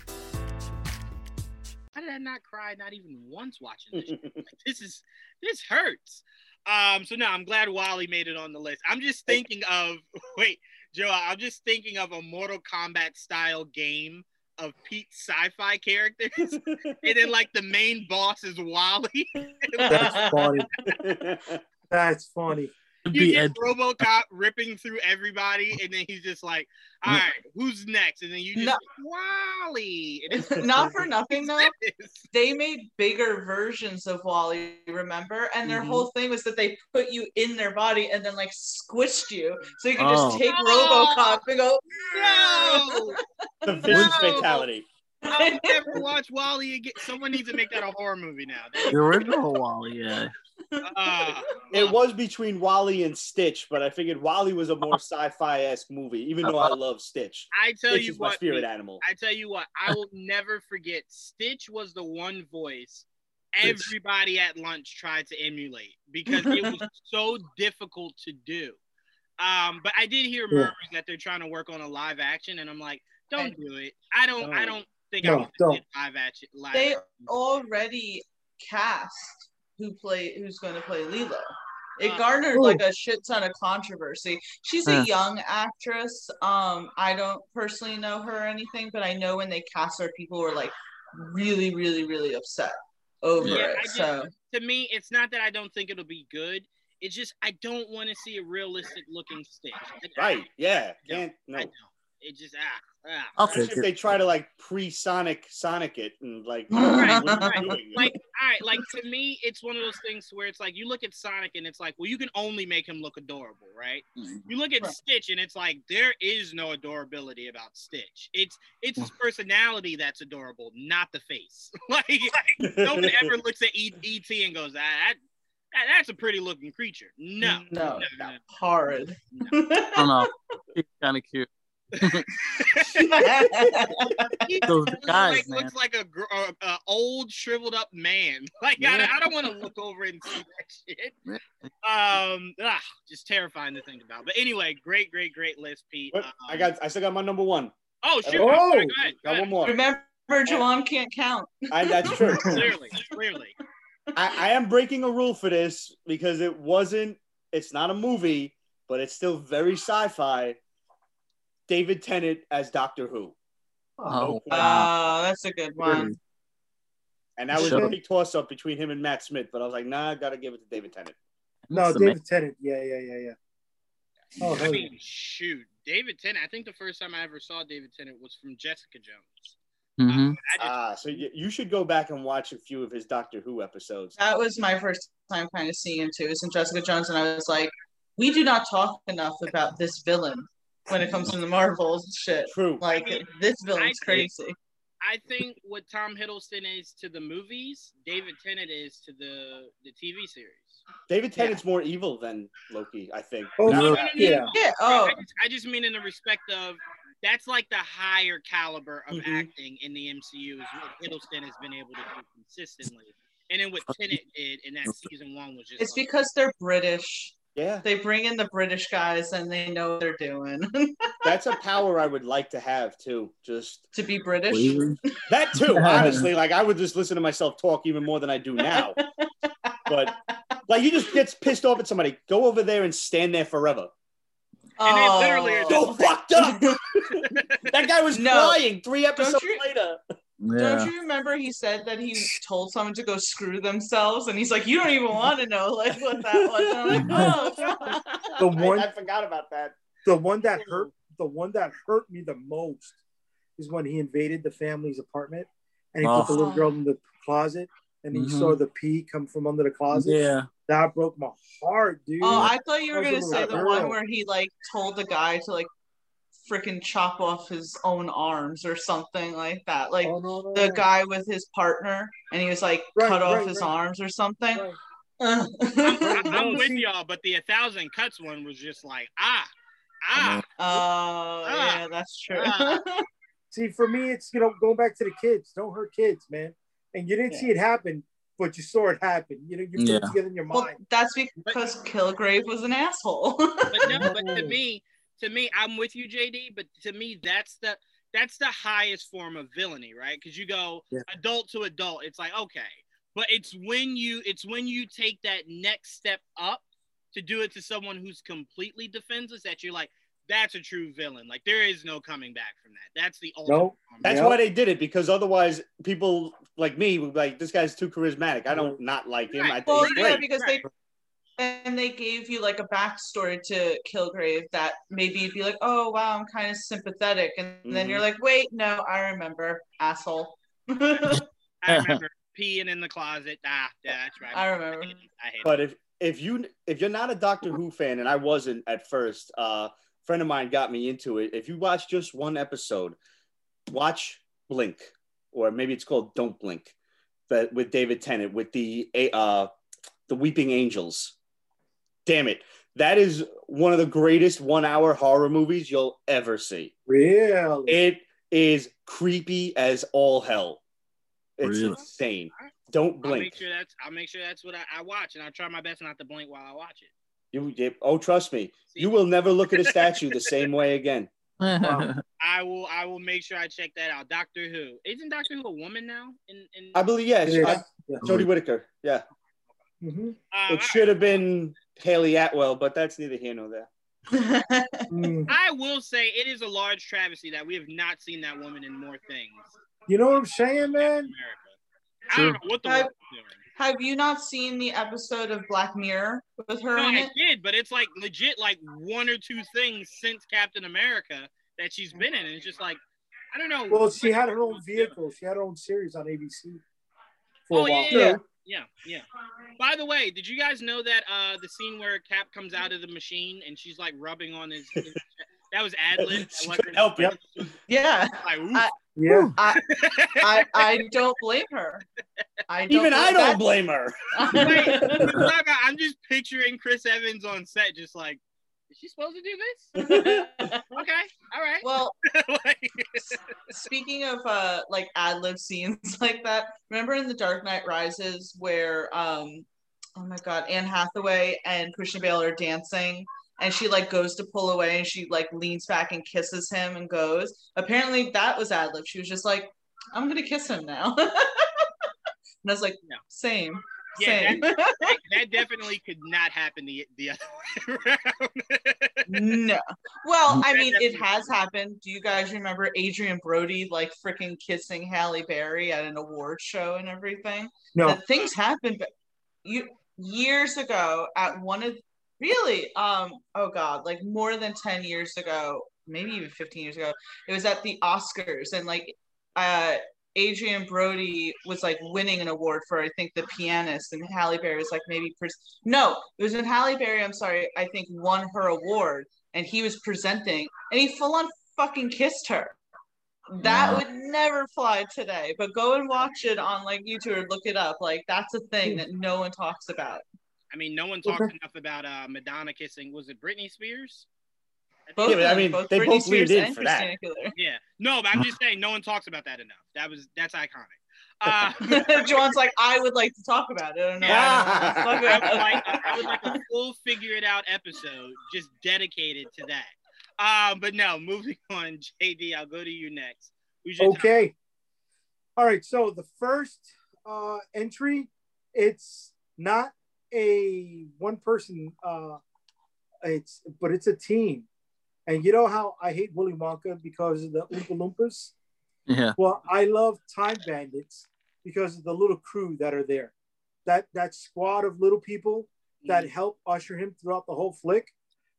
how did I not cry? Not even once watching this. Like, this is this hurts. Um. So no, I'm glad WALL-E made it on the list. I'm just thinking of wait, Joe. I'm just thinking of a Mortal Kombat style game of Pete sci-fi characters, and then like the main boss is WALL-E. that's funny. That's funny. It'd you be get RoboCop ripping through everybody, and then he's just like, "All right, who's next?" And then you just No. WALL-E. Not for nothing though. They made bigger versions of WALL-E, remember? And their Mhm. whole thing was that they put you in their body and then like squished you. So you could Oh. just take Oh. RoboCop and go, No, the vicious No. fatality. I'll never watch WALL-E again. Someone needs to make that a horror movie now. the original WALL-E, yeah. Uh, It was between WALL-E and Stitch, but I figured WALL-E was a more sci-fi esque movie, even though I love Stitch. I tell Stitch you is my what, spirit animal. I tell you what, I will never forget. Stitch was the one voice everybody at lunch tried to emulate because it was so difficult to do. Um, but I did hear Yeah. murmurs that they're trying to work on a live action, and I'm like, don't do it. I don't. I don't think No, I want to don't. live action. Live they action. already cast who play who's going to play Lilo. It Uh, garnered Ooh. like a shit ton of controversy. She's a Huh. young actress. Um, I don't personally know her or anything, but I know when they cast her, people were like really, really, really upset over Yeah, it. Just- so to me, it's not that I don't think it'll be good. It's just I don't want to see a realistic looking Stitch. I- Right? Yeah. Can't no. I don't. It just ah ah. Okay, Especially if they try to like pre-Sonic Sonic it and like Right, what are you right. Like, all right, like to me, it's one of those things where it's like you look at Sonic and it's like, well, you can only make him look adorable, right? You look at Right. Stitch and it's like there is no adorability about Stitch. It's it's his personality that's adorable, not the face. like no one ever looks at E- ET and goes, ah, that, that that's a pretty looking creature. No, No. no. Horrid. I don't know. He's kind of cute. Those He guys, like, man. looks like a, gr- a, a old shriveled up man. Like I, Yeah. I don't want to look over and see that shit. Um, ah, just terrifying to think about. But anyway, great, great, great list, Pete. Um, I got I still got my number one. Oh shoot! Oh! go ahead, go ahead, go Got one more. Remember, Juwan can't count. I, that's true. Clearly, clearly. I, I am breaking a rule for this because it wasn't. It's not a movie, but it's still very sci-fi. David Tennant as Doctor Who, Oh, Oh, that's a good one. and that was Sure. a big toss-up between him and Matt Smith. But I was like, nah, I gotta give it to David Tennant. No, It's amazing. David Tennant. Yeah, yeah, yeah, yeah. Oh, I mean, shoot, David Tennant. I think the first time I ever saw David Tennant was from Jessica Jones. Mhm. I just, Ah, so you, you should go back and watch a few of his Doctor Who episodes. That was my first time kind of seeing him too. It was in Jessica Jones, and I was like, we do not talk enough about this villain when it comes to the Marvels shit. True. Like this villain's I- crazy. I think what Tom Hiddleston is to the movies, David Tennant is to the the TV series. David Tennant's more evil than Loki, I think. Oh, Now no, that- yeah. Yeah. Oh, I, just, I just mean in the respect of that's like the higher caliber of Mhm. acting in the MCU is what Hiddleston has been able to do consistently. And then what Tennant did in that season one was just it's like, because they're British. Yeah, They bring in the British guys, and they know what they're doing. that's a power I would like to have too. Just to be British. Please. that too. Honestly, like I would just listen to myself talk even more than I do now. But like, you just gets pissed off at somebody. Go over there and stand there forever. And they literally are So fucked up. That guy was No. crying three episodes you- later. Don't you remember he said that he told someone to go screw themselves, and he's like, "You don't even want to know like what that was." And I'm like, oh, The one- I, forgot about that. The one that hurt, the one that hurt me the most, is when he invaded the family's apartment and he put the Oh. little girl in the closet, and he Mhm. saw the pee come from under the closet. Yeah. That broke my heart, dude. Oh, I thought you were gonna say the little one where he like told the guy to like freaking chop off his own arms or something like that. Like Oh, no, no, the no. guy with his partner, and he was like Right, cut off right, his right. arms or something. Right. I'm, I'm with y'all, but the a thousand cuts one was just like ah ah. Oh Ah. yeah, that's true. Ah. See, for me, it's you know going back to the kids. Don't hurt kids, man. And you didn't Yeah. see it happen, but you saw it happen. You know, you put Yeah. it together in your well, mind. that's because Kilgrave was an asshole. But no, but to me, to me, I'm with you, JD. But to me, that's the that's the highest form of villainy, right? Because you go Yeah. adult to adult, it's like okay, but it's when you it's when you take that next step up to do it to someone who's completely defenseless that you're like, that's a true villain. Like there is no coming back from that. That's the ultimate. No. That's Yeah. why they did it because otherwise people like me would be like, this guy's too charismatic. I don't not like him. I think well, he's yeah, great. because they and they gave you like a backstory to Kilgrave that maybe you'd be like, oh wow, I'm kind of sympathetic, and then Mhm. you're like, wait, no, I remember, asshole. I remember peeing in the closet. Ah, yeah, that's right. I remember. hate it. I hate it. But if if you if you're not a Doctor Who fan, and I wasn't at first, uh, a friend of mine got me into it. If you watch just one episode, watch Blink, or maybe it's called Don't Blink, that with David Tennant with the uh the Weeping Angels. Damn it, that is one of the greatest one hour horror movies you'll ever see. Really? It is creepy as all hell. It's Really? insane. Don't I'll make blink. sure that's I'll make sure that's what I, I watch, and I'll try my best not to blink while I watch it. You, you- oh, trust me, See, you will never look at a statue the same way again. Wow. I will. I will make sure I check that out. Doctor Who isn't Doctor Who a woman now? In, in I believe, yes, It is. Yeah. Jodie Whittaker. Yeah, Mhm. uh, it should have been Hayley Atwell, but that's neither here nor there. Mm. I will say it is a large travesty that we have not seen that woman in more things You know what I'm saying, man? America. I don't know what the Have- doing. have you not seen the episode of Black Mirror with her No, in I it? did, but it's like legit like one or two things since Captain America that she's been in. And it's just like, I don't know. Well, she had her own vehicle. She had her own series on ABC for Oh, a while. yeah, Yeah. Yeah, yeah. By the way, did you guys know that uh the scene where Cap comes out of the machine and she's like rubbing on his, his that was ad lib. Couldn't help it. Yeah, Like. I- Yeah. I, I I don't blame her. I don't Even I don't blame her. Wait, I'm just picturing Chris Evans on set, just like, is she supposed to do this? Okay, all right. well, Like- speaking of uh like ad lib scenes like that, remember in The Dark Knight Rises where um oh my god, Anne Hathaway and Christian Bale are dancing and she like goes to pull away and she like leans back and kisses him and goes. Apparently that was ad lib. She was just like, I'm gonna kiss him now. and I was like, No. same. Yeah, same. that, that definitely could not happen the the other way around. no. Well, I mean, it definitely- has happened. Do you guys remember Adrien Brody like freaking kissing Halle Berry at an award show and everything? No. That things happened, but you years ago at one of really um oh god like more than 10 years ago maybe even 15 years ago it was at the oscars and like uh adrien brody was like winning an award for i think the pianist and halle berry was like maybe pres- no it was when halle berry i'm sorry i think won her award and he was presenting and he full on fucking kissed her that Wow. would never fly today but go and watch it on like youtube or look it up like that's a thing that no one talks about I mean, no one talks Okay. enough about uh, Madonna kissing. Was it Britney Spears? I both Yeah, but I mean, both they Britney both leaned in for that. Yeah. No, but I'm just saying, no one talks about that enough. That was that's iconic. Uh, John's like, I would like to talk about it. I don't know. I I would don't know. like I would like a full figure it out episode just dedicated to that. Um, but no, moving on, JD, I'll go to you next. Who's your top- Okay. All right. So the first uh, entry, it's not a one person. Uh, it's but it's a team, and you know how I hate Willy Wonka because of the Oompa Loompas. Yeah. Well, I love Time Bandits because of the little crew that are there. That that squad of little people that help usher him throughout the whole flick.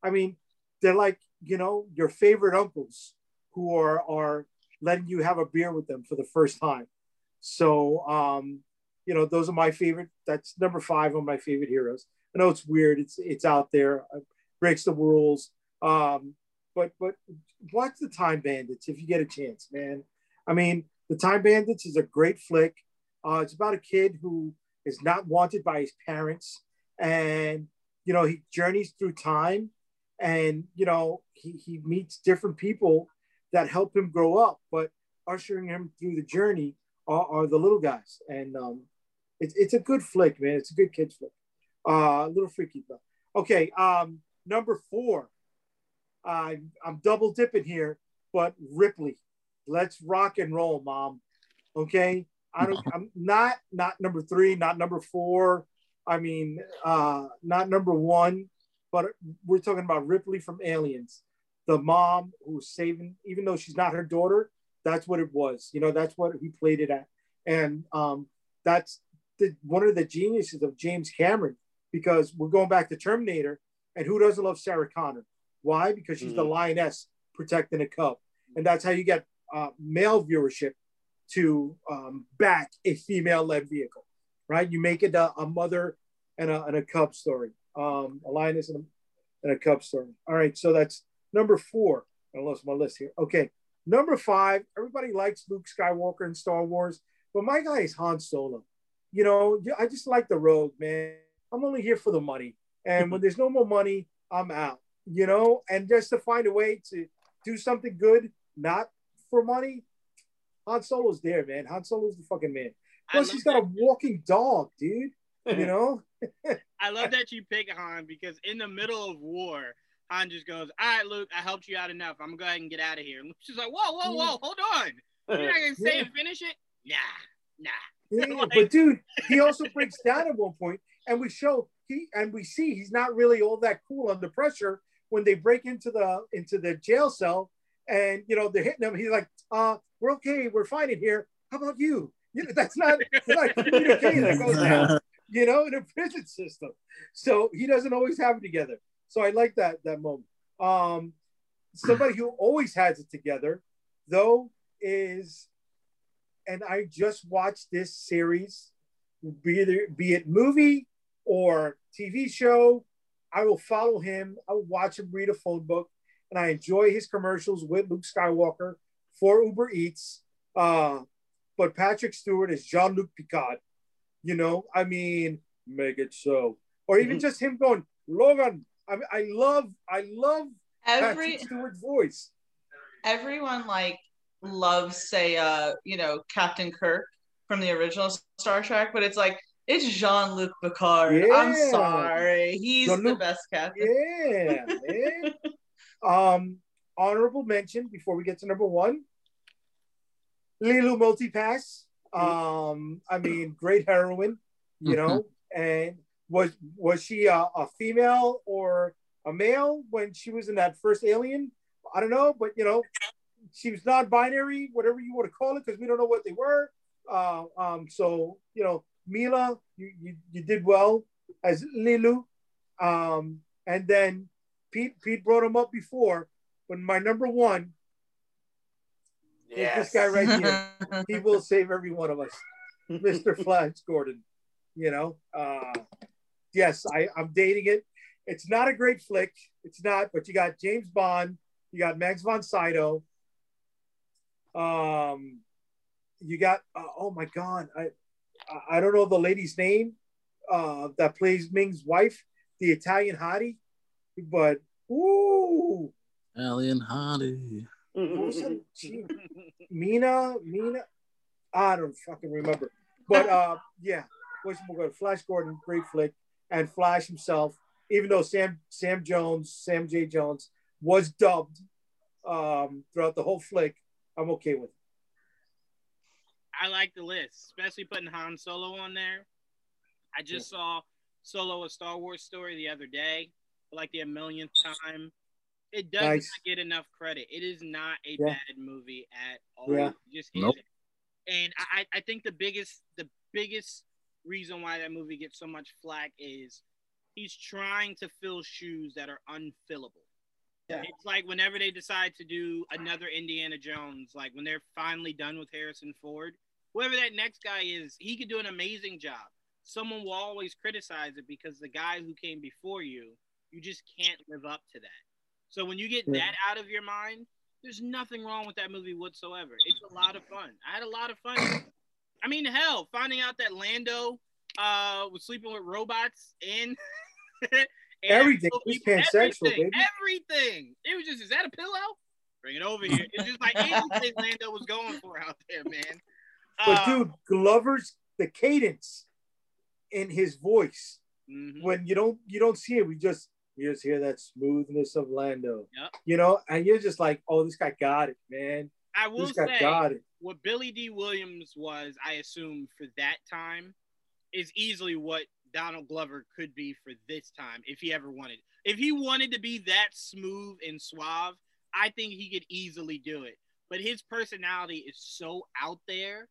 I mean, they're like you know your favorite uncles who are are letting you have a beer with them for the first time. So um, you know those are my favorite. That's number five on my favorite heroes. I know it's weird. It's it's out there. It breaks the rules. Um, but but watch the Time Bandits if you get a chance, man. I mean, the Time Bandits is a great flick. Uh, it's about a kid who is not wanted by his parents, and you know he journeys through time, and you know he he meets different people that help him grow up, but ushering him through the journey are, are the little guys, and um, it's it's a good flick, man. It's a good kids flick. Uh, a little freaky though. Okay, um, number four. I'm I'm double dipping here, but Ripley. Let's rock and roll, mom. Okay. I don't I'm not not number three, not number four. I mean, uh, not number one, but we're talking about Ripley from Aliens, the mom who's saving, even though she's not her daughter, that's what it was. You know, that's what he played it at. And um, that's the, one of the geniuses of James Cameron, because we're going back to Terminator, and who doesn't love Sarah Connor? Why? Because she's the Mhm. lioness protecting a cub. And that's how you get uh, male viewership to um, back a female led vehicle, right? You make it a, a mother and a, and a cub story, um, a lioness and a, and a cub story. All right, so that's number four. I lost my list here. Okay, number five. Everybody likes Luke Skywalker in Star Wars, but my guy is Han Solo. You know, I just like the road, man. I'm only here for the money, and when there's no more money, I'm out. You know, and just to find a way to do something good, not for money, Han Solo's there, man. Han Solo's the fucking man. Plus, he's got a walking dog, dude. You know, I love that you pick Han because in the middle of war, Han just goes, "All right, Luke, I helped you out enough. I'm gonna go ahead and get out of here." And Luke's just like, "Whoa, whoa, whoa, hold on! You're not gonna stay and finish it? Nah, nah." Yeah, but dude, he also breaks down at one point, and we show he and we see he's not really all that cool under pressure when they break into the into the jail cell, and you know they're hitting him. He's like, "Uh, we're okay, we're fighting here. How about you?" You know, that's not, not that goes down. you know, in a prison system. So he doesn't always have it together. So I like that that moment. Um, somebody who always has it together, though, is, and I just watched this series, be it be it movie or TV show. I will follow him. I will watch him read a phone book, and I enjoy his commercials with Luke Skywalker for Uber Eats. Uh, but Patrick Stewart is Jean Luc Picard. You know, I mean, make it so. Or even just him going, Logan. I mean, I love, I love Every Patrick Stewart's voice. everyone like loves say uh you know Captain Kirk from the original Star Trek, but it's like it's Jean Luc Picard. I'm sorry, he's the Jean-Luc- best captain. Yeah, man. um, honorable mention before we get to number one. Leeloo Multipass. Um, I mean, great heroine, you know. And was was she a, a female or a male when she was in that first Alien? I don't know, but you know, she was non-binary, whatever you want to call it, because we don't know what they were. Uh, um, so you know, Milla, you, you you did well as Leeloo. Um, and then Pete Pete brought him up before, but my number one is this guy right here. He will save every one of us, Mr. Flash Gordon. You know, uh, yes, I, I'm dating it. It's not a great flick. It's not, but you got James Bond, you got Max von Sydow. Um, you got uh, oh my god, I I- I don't know the lady's name uh, that plays Ming's wife, the Italian hottie, but ooh, Alien Hottie. what was her- she- Mina, Mina, I don't fucking remember. But uh, yeah, what's Flash Gordon, great flick, and Flash himself. Even though Sam Sam Jones, Sam J Jones was dubbed um, throughout the whole flick, I'm okay with. it. I like the list, especially putting Han Solo on there. I just saw Solo a Star Wars story the other day, like the millionth time. It does Nice. not get enough credit. It is not a Yeah. bad movie at all. Yeah. It just Nope. isn't. And I, I think the biggest the biggest reason why that movie gets so much flack is he's trying to fill shoes that are unfillable. Yeah. It's like whenever they decide to do another Indiana Jones, like when they're finally done with Harrison Ford, whoever that next guy is, he could do an amazing job. Someone will always criticize it because the guy who came before you, you just can't live up to that. So when you get Yeah. that out of your mind, there's nothing wrong with that movie whatsoever. It's a lot of fun. I had a lot of fun. I mean, hell, finding out that Lando uh, was sleeping with robots and, Everything. was pansexual, everything, baby. Everything. It was just, is that a pillow? Bring it over here. It's just like anything Lando was going for out there, man. But Uh, dude, Glover's the cadence in his voice mhm. when you don't you don't see it, we just you just hear that smoothness of Lando. Yep. You know, and you're just like, oh, this guy got it, man. I will This guy say, got it. what Billy Dee Williams was, I assume, for that time, is easily what Donald Glover could be for this time if he ever wanted. If he wanted to be that smooth and suave, I think he could easily do it. But his personality is so out there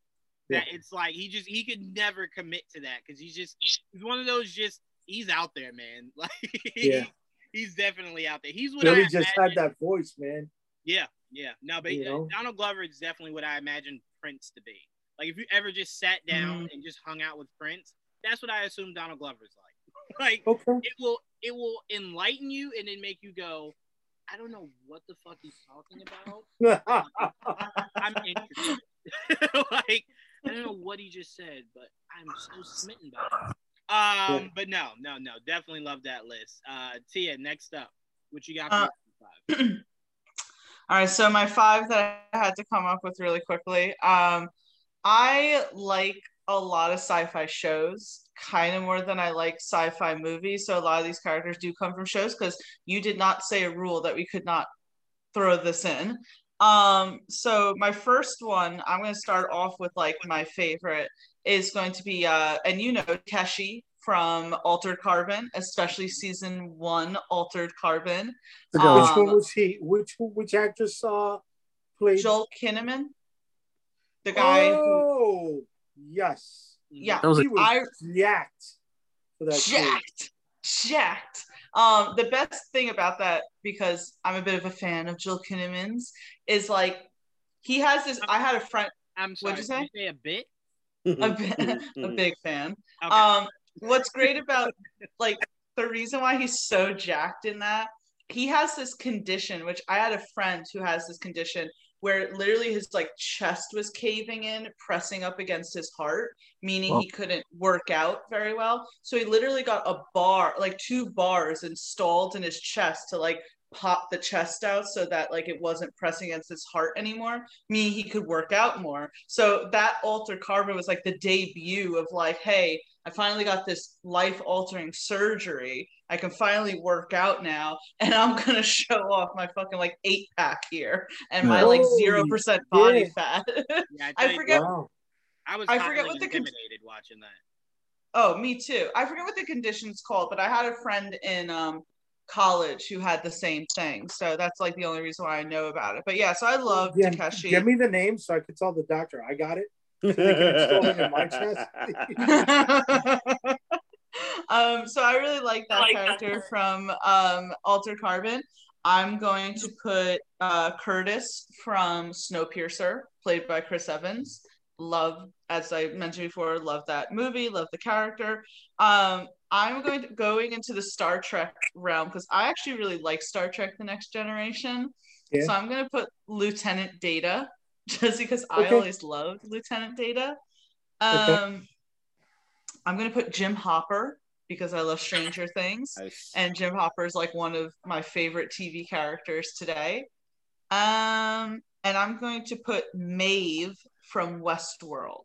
that it's like he just he could never commit to that because he's just he's one of those just he's out there, man. Like Yeah. he's definitely out there. He's what Billy I just imagine- had that voice, man. yeah, yeah. No, but You uh, know? Donald Glover is definitely what I imagine Prince to be. Like if you ever just sat down and just hung out with Prince, that's what I assume Donald Glover's like. like Okay. it will it will enlighten you and then make you go, I don't know what the fuck he's talking about. I'm interested. like I don't know what he just said, but I'm so smitten by it. Um, Yeah. but no, no, no, definitely love that list. Uh, Tia, next up, what you got? For Uh, five? All right, so my five that I had to come up with really quickly. Um, I like a lot of sci-fi shows, kind of more than I like sci-fi movies. So a lot of these characters do come from shows because you did not say a rule that we could not throw this in. Um, so my first one, I'm going to start off with like my favorite is going to be, uh, and you know, Keshi from Altered Carbon, especially season one, Altered Carbon. which Um, one was he? Which which actress uh played? Joel Kinnaman, the guy who Oh, yes. yeah That was he a- was I- yacked. for that. kid. jacked, jacked. Um, the best thing about that, because I'm a bit of a fan of Joel Kinnaman's, is like he has this. I had a friend, I'm sorry. What'd you did say a bit? a, bi- a big fan. Okay. Um, what's great about like the reason why he's so jacked in that he has this condition, which I had a friend who has this condition where literally his like chest was caving in, pressing up against his heart, meaning he couldn't work out very well. So he literally got a bar, like two bars installed in his chest to like pop the chest out so that like it wasn't pressing against his heart anymore, meaning he could work out more. So that alter carbon was like the debut of like, hey, I finally got this life altering surgery. I can finally work out now, and I'm gonna show off my fucking like eight pack here and my like zero percent body shit. fat. Yeah, I tell you forget- Wow. I was I I forget what the con- watching that. oh, me too. I forget what the condition's called, but I had a friend in um college who had the same thing. So that's like the only reason why I know about it. But yeah, so I love Yeah, Takeshi. give me the name so I could tell the doctor I got it. They can install it in my chest. um, so I really like that character from um, Altered Carbon. I'm going to put uh, Curtis from Snowpiercer, played by Chris Evans. Love, as I mentioned before, love that movie, love the character. Um, I'm going to going into the Star Trek realm because I actually really like Star Trek: The Next Generation. Yeah. So I'm going to put Lieutenant Data, just because I always loved Lieutenant Data. Um, Okay. I'm gonna put Jim Hopper because I love Stranger Things, Nice. and Jim Hopper is like one of my favorite TV characters today. Um, and I'm going to put Maeve from Westworld,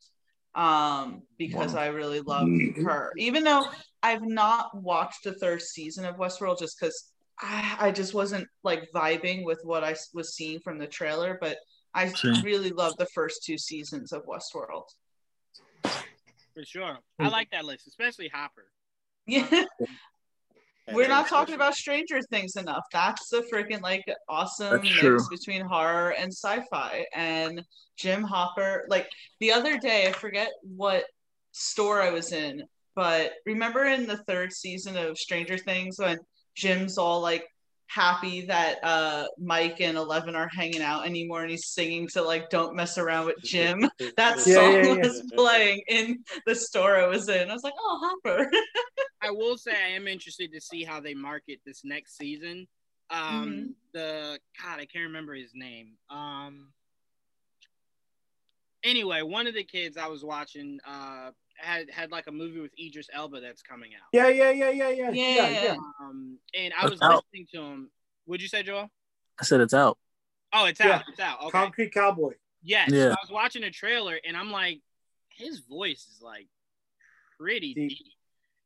um, because I really love her. Even though I've not watched the third season of Westworld, just because I, I just wasn't like vibing with what I was seeing from the trailer, but I Same. really love the first two seasons of Westworld. For sure. I like that list, especially Hopper. Yeah. We're not talking about Stranger Things enough. That's the freaking like awesome That's mix true. between horror and sci-fi. And Jim Hopper, like the other day, I forget what store I was in, but remember in the third season of Stranger Things when Jim's all like happy that uh Mike and Eleven are hanging out anymore and he's singing to like Don't Mess Around with Jim. That Yeah, song yeah, yeah. was playing in the store I was in. I was like, oh Hopper. I will say I am interested to see how they market this next season. Um, Mhm. the God, I can't remember his name. Um, anyway, one of the kids I was watching uh had had like a movie with Idris Elba that's coming out. Yeah, yeah, yeah, yeah, yeah, yeah, Yeah. yeah. Um, and I was That's out. listening to him. Would you say, Joel? I said it's out. Oh, it's Yeah. out. It's out. Okay. Concrete Cowboy. Yes. Yeah. So I was watching a trailer and I'm like, his voice is like pretty Deep. deep.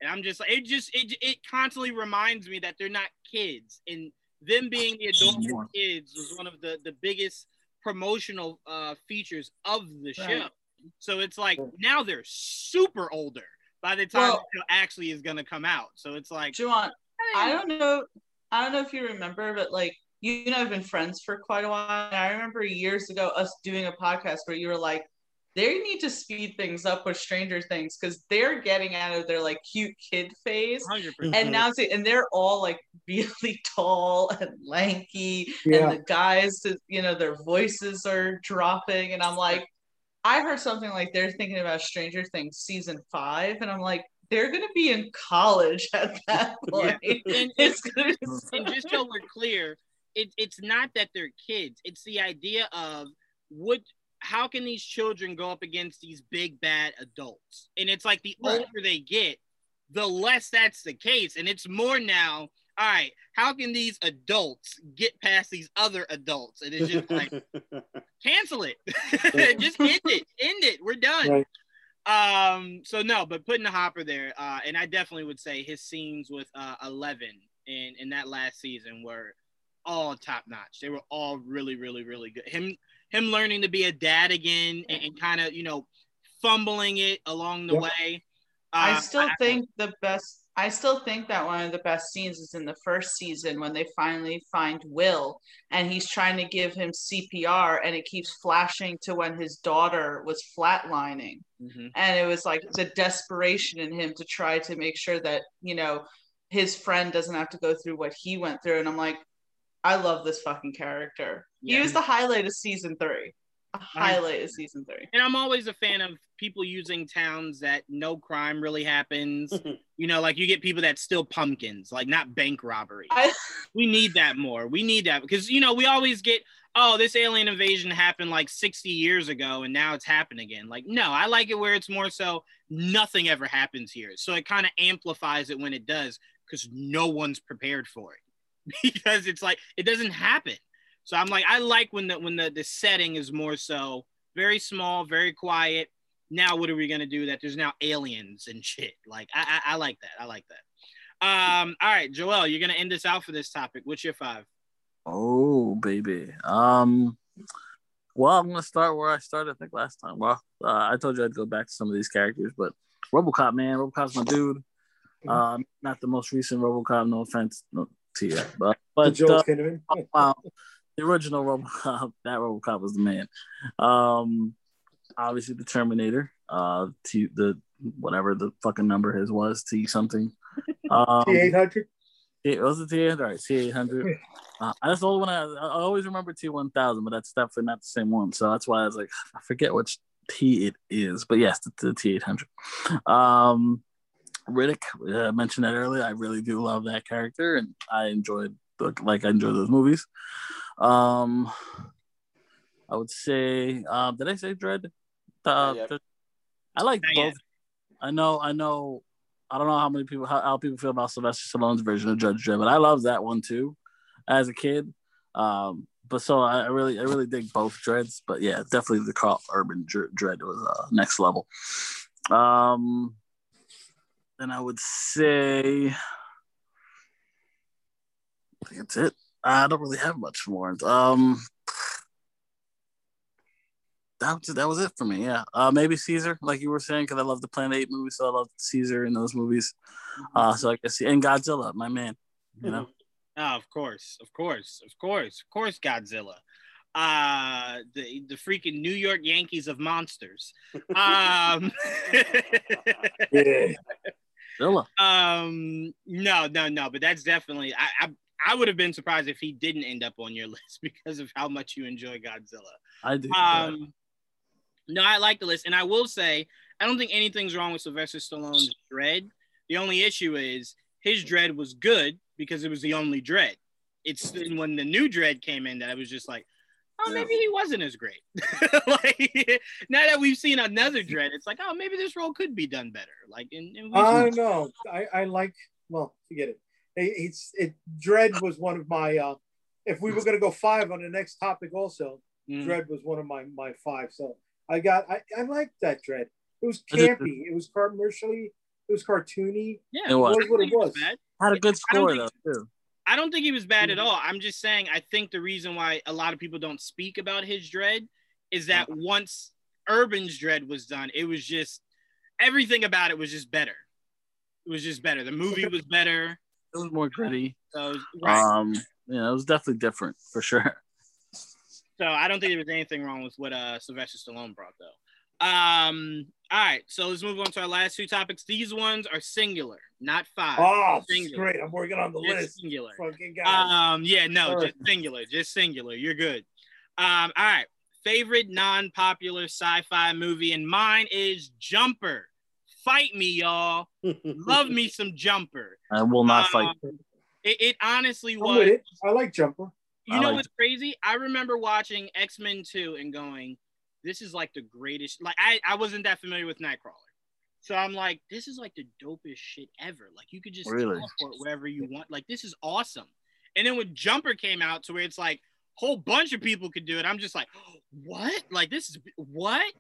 And I'm just like, it just it it constantly reminds me that they're not kids. And them being the adult kids was one of the the biggest promotional uh features of the show. Right. So it's like now they're super older by the time Well- the show actually is gonna come out. So it's like Juwan, I don't know. I don't know if you remember, but like you and I have been friends for quite a while. And I remember years ago us doing a podcast where you were like, they need to speed things up with Stranger Things because they're getting out of their like cute kid phase. 100%. And now see, and they're all like really tall and lanky, Yeah. and the guys, you know, their voices are dropping, and I'm like, I heard something like they're thinking about Stranger Things season five, and I'm like, they're gonna be in college at that point. And- it's and just so we're clear, it, it's not that they're kids. It's the idea of what how can these children go up against these big bad adults? And it's like the Right. older they get, the less that's the case. And it's more now, all right, how can these adults get past these other adults? And it's just like cancel it. just end it. End it. We're done. Right. Um, so no, but putting the hopper there, uh, and I definitely would say his scenes with uh Eleven in in that last season were all top notch. They were all really, really, really good. Him him learning to be a dad again and, and kind of you know fumbling it along the Yep. way. I Uh, still think the best I still think that one of the best scenes is in the first season when they finally find Will and he's trying to give him CPR and it keeps flashing to when his daughter was flatlining. Mm-hmm. And it was like the desperation in him to try to make sure that, you know, his friend doesn't have to go through what he went through. And I'm like, I love this fucking character. Yeah. He was the highlight of season three. A highlight of season three. And I'm always a fan of people using towns that no crime really happens. you know, like you get people that steal pumpkins, like not bank robbery. I, we need that more. We need that because you know we always get oh this alien invasion happened like 60 years ago and now it's happened again. Like no, I like it where it's more so nothing ever happens here. So it kind of amplifies it when it does because no one's prepared for it because it's like it doesn't happen. So I'm like I like when the when the the setting is more so very small, very quiet. Now what are we gonna do that there's now aliens and shit? Like I I, I like that. I like that. Um, all right, Joel, you're gonna end this out for this topic. What's your five? Oh baby. Um. Well, I'm gonna start where I started. I think last time. Well, uh, I told you I'd go back to some of these characters, but RoboCop, man, RoboCop's my dude. Uh, not the most recent RoboCop. No offense no, to you, but but Joel uh, Kinnaman. wow, the original RoboCop. That RoboCop was the man. Um, obviously the Terminator. Uh, T the whatever the fucking number his was T something. Um, T eight hundred. it was the T eight hundred. T eight hundred. Uh, that's the only one I, I always remember T one thousand, but that's definitely not the same one. So that's why I was like, I forget which T it is, but yes, the, the T eight hundred. Um, Riddick, uh, I mentioned that earlier. I really do love that character, and I enjoyed like I enjoy those movies. Um, I would say, um, did I say Dredd? Uh, Not the- I like Not both. yet. I know, I know. I don't know how many people how, how people feel about Sylvester Stallone's version of Judge Dredd, but I love that one too, as a kid. Um, but so I, I really, I really dig both Dredds. But yeah, definitely the Karl Urban Dredd was uh, next level. Um, then I would say, I think that's it. I don't really have much more. Um, that was, that was it for me. Yeah, uh, maybe Caesar, like you were saying, because I love the Planet Eight movies, so I love Caesar in those movies. Uh, so I guess and Godzilla, my man. You know, Oh, of course, of course, of course, of course, Godzilla. Uh, the the freaking New York Yankees of monsters. Um, Yeah. Godzilla. um, no, no, no, but that's definitely. I, I I would have been surprised if he didn't end up on your list because of how much you enjoy Godzilla. I do. Um, no, I like the list, and I will say I don't think anything's wrong with Sylvester Stallone's Dredd. The only issue is his Dredd was good because it was the only Dredd. It's then when the new Dredd came in that I was just like, oh, maybe he wasn't as great. like now that we've seen another Dredd, it's like, oh, maybe this role could be done better. Like, in, in I don't know. I, I like. Well, forget it. It- It's it. Dredd was one of my. uh If we were going to go five on the next topic, also Mm. Dredd was one of my my five. So I got. I I liked that Dredd. It was campy. It was commercially. It was cartoony. yeah, It was. I don't What it think was. Had a good score though too. I don't think he was bad at all. I'm just saying I think the reason why a lot of people don't speak about his Dredd is that once Urban's Dredd was done, it was just everything about it was just better. It was just better. The movie was better. It was more gritty. So right. Um, yeah, it was definitely different for sure. So I don't think there was anything wrong with what uh Sylvester Stallone brought though. Um, all right, so let's move on to our last two topics. These ones are singular, not five. Oh, Singular. great! I'm working on the Just list. singular. Fucking guy. Um, yeah, no, Sure. just singular, just singular. You're good. Um, all right. Favorite non-popular sci-fi movie, and mine is Jumper. Fight me, y'all. Love me some Jumper. I will not fight. Um, It, it honestly I'm was. with it. I like Jumper. You I know like what's crazy? I remember watching X Men 2 and going, this is like the greatest. Like, I, I wasn't that familiar with Nightcrawler. So I'm like, this is like the dopest shit ever. Like, you could just Really? teleport wherever you want. Like, this is awesome. And then when Jumper came out to where it's like, a whole bunch of people could do it, I'm just like, what? Like, this is what?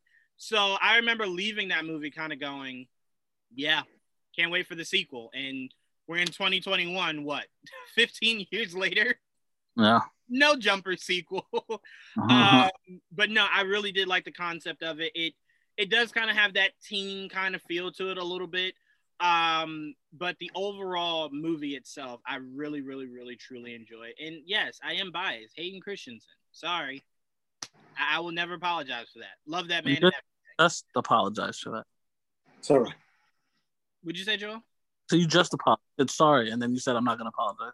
So I remember leaving that movie kind of going, yeah, can't wait for the sequel. And we're in 2021, what, 15 years later? Yeah. no jumper sequel. Uh-huh. um, but no, I really did like the concept of it. It it does kind of have that teen kind of feel to it a little bit. Um, but the overall movie itself, I really, really, really, truly enjoy. And yes, I am biased. Hayden Christensen. Sorry. I, I will never apologize for that. Love that man. Just apologize for that. It's all right. Would you say, Joel? So you just apologized. Sorry, and then you said I'm not gonna apologize.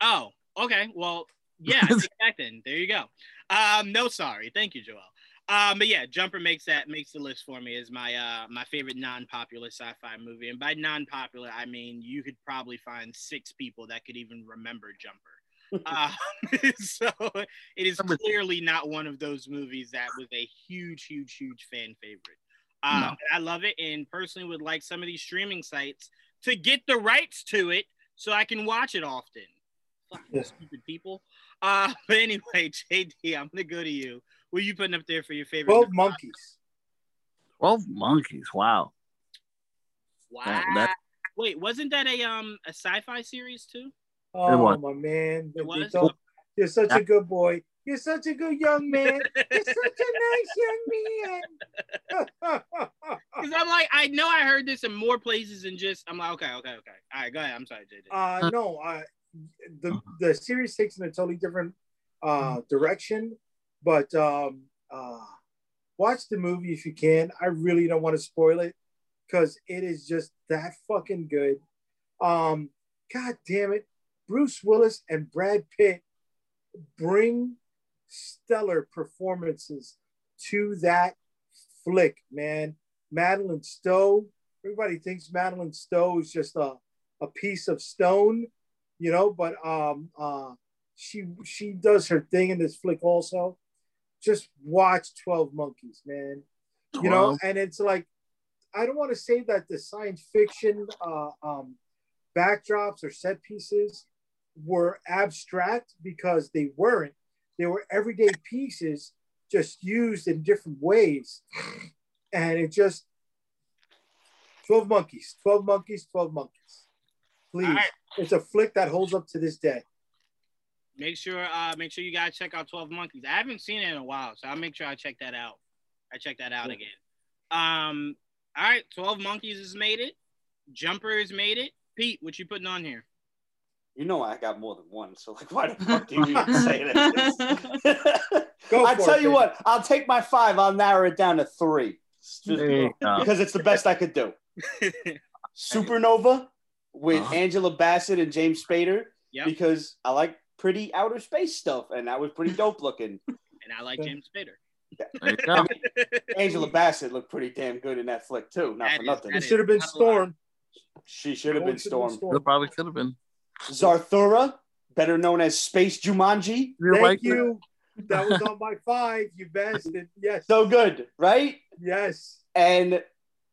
Oh, okay. Well, yeah, back then. There you go. Um, no sorry. Thank you, Joel. Um, but yeah, Jumper makes that makes the list for me as my uh my favorite non-popular sci-fi movie. And by non-popular, I mean you could probably find six people that could even remember Jumper. Uh, so it is clearly not one of those movies that was a huge, huge, huge fan favorite. Um, no. I love it, and personally would like some of these streaming sites to get the rights to it so I can watch it often. Fucking stupid people. Uh, but anyway, JD, I'm gonna go to you. What are you putting up there for your favorite? Twelve monkeys. Twelve monkeys. Wow. Wow. That, that... Wait, wasn't that a um a sci-fi series too? Oh my man, it was? you're such a good boy. You're such a good young man. You're such a nice young man. Because I'm like, I know I heard this in more places than just. I'm like, okay, okay, okay. All right, go ahead. I'm sorry, JJ. Uh, no, uh, the the series takes in a totally different uh direction, but um, uh, watch the movie if you can. I really don't want to spoil it because it is just that fucking good. Um, God damn it, Bruce Willis and Brad Pitt bring stellar performances to that flick, man. Madeleine Stowe, everybody thinks Madeleine Stowe is just a, a piece of stone, you know, but um uh she she does her thing in this flick also. Just watch 12 Monkeys, man. You know, and it's like I don't want to say that the science fiction uh, um, backdrops or set pieces were abstract because they weren't. They were everyday pieces just used in different ways. And it just 12 monkeys, 12 monkeys, 12 monkeys. Please. Right. It's a flick that holds up to this day. Make sure uh make sure you guys check out 12 Monkeys. I haven't seen it in a while, so I'll make sure I check that out. I check that out again. Um all right, 12 Monkeys has made it. Jumper has made it. Pete, what you putting on here? You know I got more than one, so like, why the fuck do you even say that? I tell it, you what, I'll take my five. I'll narrow it down to three, because it's the best I could do. Supernova with uh-huh. Angela Bassett and James Spader, yep. because I like pretty outer space stuff, and that was pretty dope looking. and I like James Spader. I mean, Angela Bassett looked pretty damn good in that flick too. Not that for is, nothing. It should have been Storm. She should have been Storm. It probably could have been. Zathura, better known as Space Jumanji. Thank right you. That was on my five. You best. Yes. So good, right? Yes. And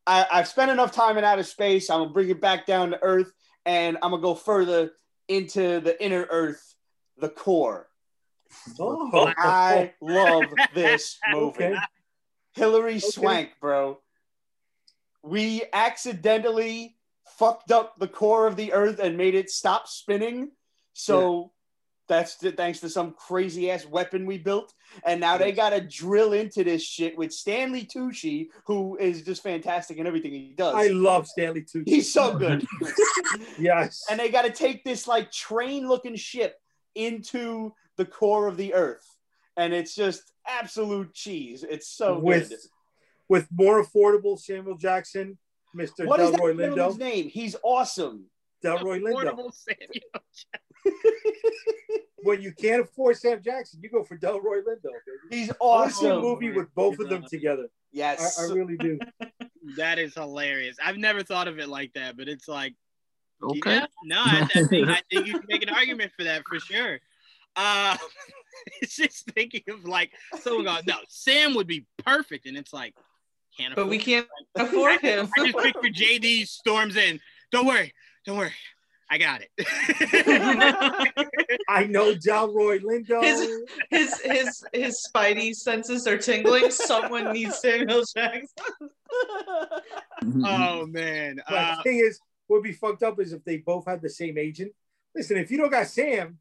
I, I've spent enough time in outer space. I'm gonna bring it back down to Earth, and I'm gonna go further into the inner Earth, the core. Oh. I love this movie. Okay. Hilary okay. Swank, bro. We accidentally fucked up the core of the earth and made it stop spinning. So yeah. that's to, thanks to some crazy ass weapon we built. And now they got to drill into this shit with Stanley Tucci, who is just fantastic in everything he does. I love Stanley Tucci. He's so good. yes. And they got to take this like train looking ship into the core of the earth. And it's just absolute cheese. It's so with, good. With more affordable Samuel Jackson Mr. What Delroy is that Lindo. name? He's awesome. Delroy Lindo. when you can't afford Sam Jackson, you go for Delroy Lindo. Baby. He's awesome. a movie with both of them together. Yes, I, I really do. that is hilarious. I've never thought of it like that, but it's like, okay, yeah, no, I, I, think, I think you can make an argument for that for sure. Uh, it's just thinking of like someone going, no, Sam would be perfect, and it's like, can't but we can't afford him. I just picture JD storms in. Don't worry, don't worry. I got it. I know Delroy Lindo. His his his his spidey senses are tingling. Someone needs Samuel Jackson. oh man. But uh, the thing is, what would be fucked up is if they both had the same agent. Listen, if you don't got Sam,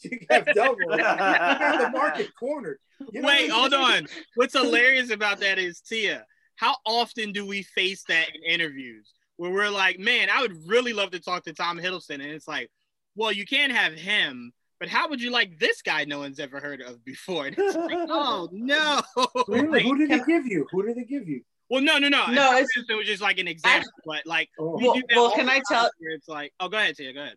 you have Delroy. you got the market cornered. You know Wait, hold on. What's hilarious about that is Tia how often do we face that in interviews? where we're like, man, I would really love to talk to Tom Hiddleston, and it's like, well, you can't have him. But how would you like this guy no one's ever heard of before? And it's like, oh no. Really? Like, Who did they give you? Who did they give you? well, no, no, no. No, It it's- was just like an example, but like, Oh. Well- well, can I tell- where It's like, oh, go ahead, Tia, go ahead.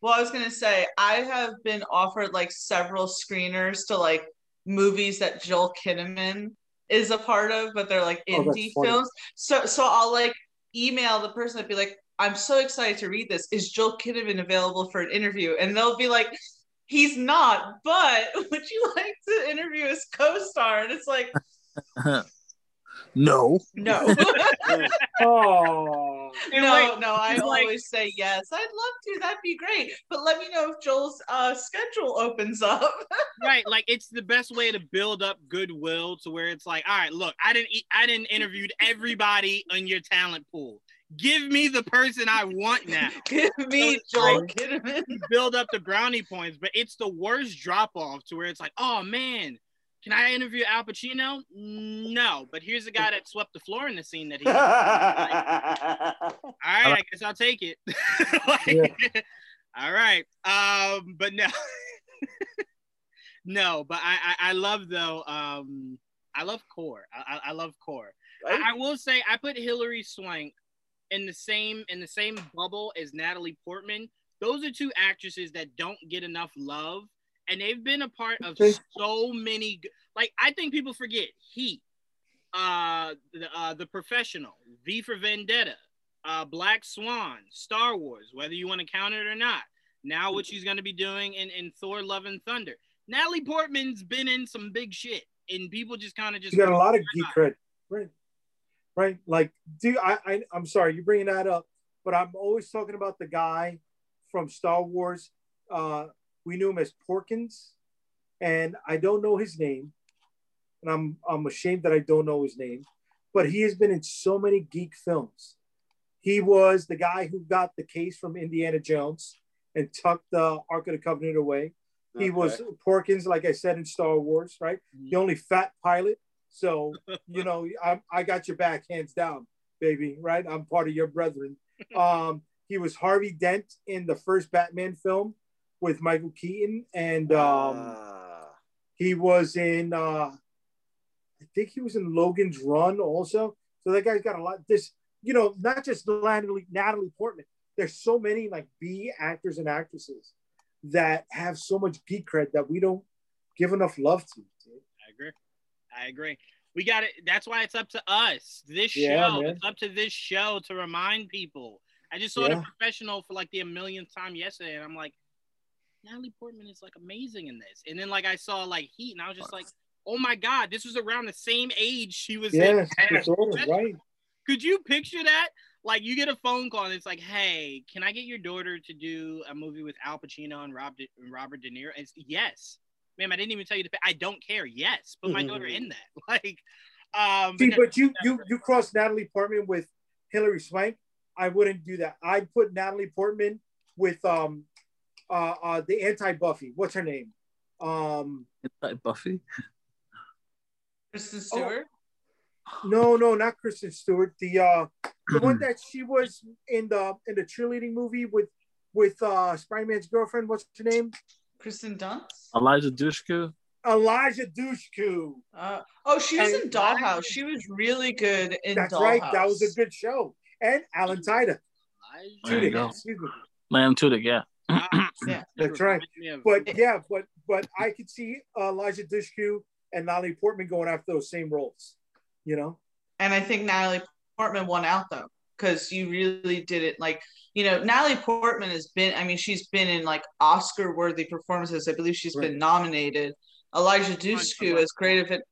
Well, I was gonna say I have been offered like several screeners to like movies that Joel Kinnaman is a part of, but they're like Oh, indie funny. films. So so I'll like email the person and be like, I'm so excited to read this. Is Joel Kinnaman available for an interview? And they'll be like, he's not, but would you like to interview his co-star? And it's like, no. no. Oh, And no, like, no, I it's like- always say yes. I'd love to. That'd be great. But let me know if Joel's uh, schedule opens up. right like it's the best way to build up goodwill to where it's like all right look i didn't i didn't interviewed everybody in your talent pool give me the person i want now Give me it's Joel like- Kinnaman. build up the brownie points but it's the worst drop off to where it's like oh man can i interview al pacino? No but here's a guy that swept the floor in the scene that he all right i guess i'll take it. Like, all right um but no. No but I, I i love though um i love core. I i I love core. Right? I, I will say i put hilary swank in the same in the same bubble as natalie portman. Those are two actresses that don't get enough love and they've been a part of so many like i think people forget heat uh the, uh the professional v for vendetta uh black swan star wars whether you want to count it or not now what she's going to be doing in, in thor love and thunder natalie portman's been in some big shit and people just kind of just you got a lot of geek cred, right? Right? Like, do I, I? I'm sorry, you're bringing that up, but I'm always talking about the guy from Star Wars. Uh, we knew him as Porkins, and I don't know his name, and I'm I'm ashamed that I don't know his name, but he has been in so many geek films. He was the guy who got the case from Indiana Jones and tucked the Ark of the Covenant away. He was Porkins, like I said in Star Wars, right? The only fat pilot. So you know, I, I got your back hands down, baby. Right? I'm part of your brethren. Um, he was Harvey Dent in the first Batman film with Michael Keaton, and um, Ah. he was in. Uh, I think he was in Logan's Run also. So that guy's got a lot. This, you know, not just Natalie, Natalie Portman. There's so many like B actors and actresses that have so much geek cred that we don't give enough love to. dude. I agree. I agree. We got it. That's why it's up to us. This Yeah, show. man. It's up to this show to remind people. I just saw Yeah. the professional for like the millionth time yesterday, and I'm like, Natalie Portman is like amazing in this. And then like I saw like Heat, and I was just like, oh my god, this was around the same age she was in. Yes, disorder, right? Could you picture that? Like you get a phone call and it's like, hey, can I get your daughter to do a movie with Al Pacino and Rob De- Robert De Niro? And it's yes, ma'am. I didn't even tell you to pay. I don't care. Yes, put my daughter in that. Like, um, See, but but you you you cross Natalie Portman with Hilary Swank. I wouldn't do that. I'd put Natalie Portman with um uh, uh the anti Buffy. What's her name? Um It's like Buffy. Kristen Stewart. no no not Kristen Stewart. The uh the one that she was in the in the cheerleading movie with with uh Spider-Man's girlfriend. What's her name? Kirsten Dunst. Eliza Dushku. Eliza Dushku. Uh, oh, she was And- in Dollhouse. She was really good in That's Dollhouse. right. That was a good show. And Alan Tudyk. There you go. Excuse me. Lamb Tudyk, yeah. Yeah. That's right. But yeah, but but I could see uh, Eliza Dushku and Natalie Portman going after those same roles. You know, And I think Natalie Portman won out though, because you really did it. Like, you know, Natalie Portman has been, I mean, she's been in like Oscar worthy performances. I believe she's Right. been nominated. Eliza Dushku, as great of it.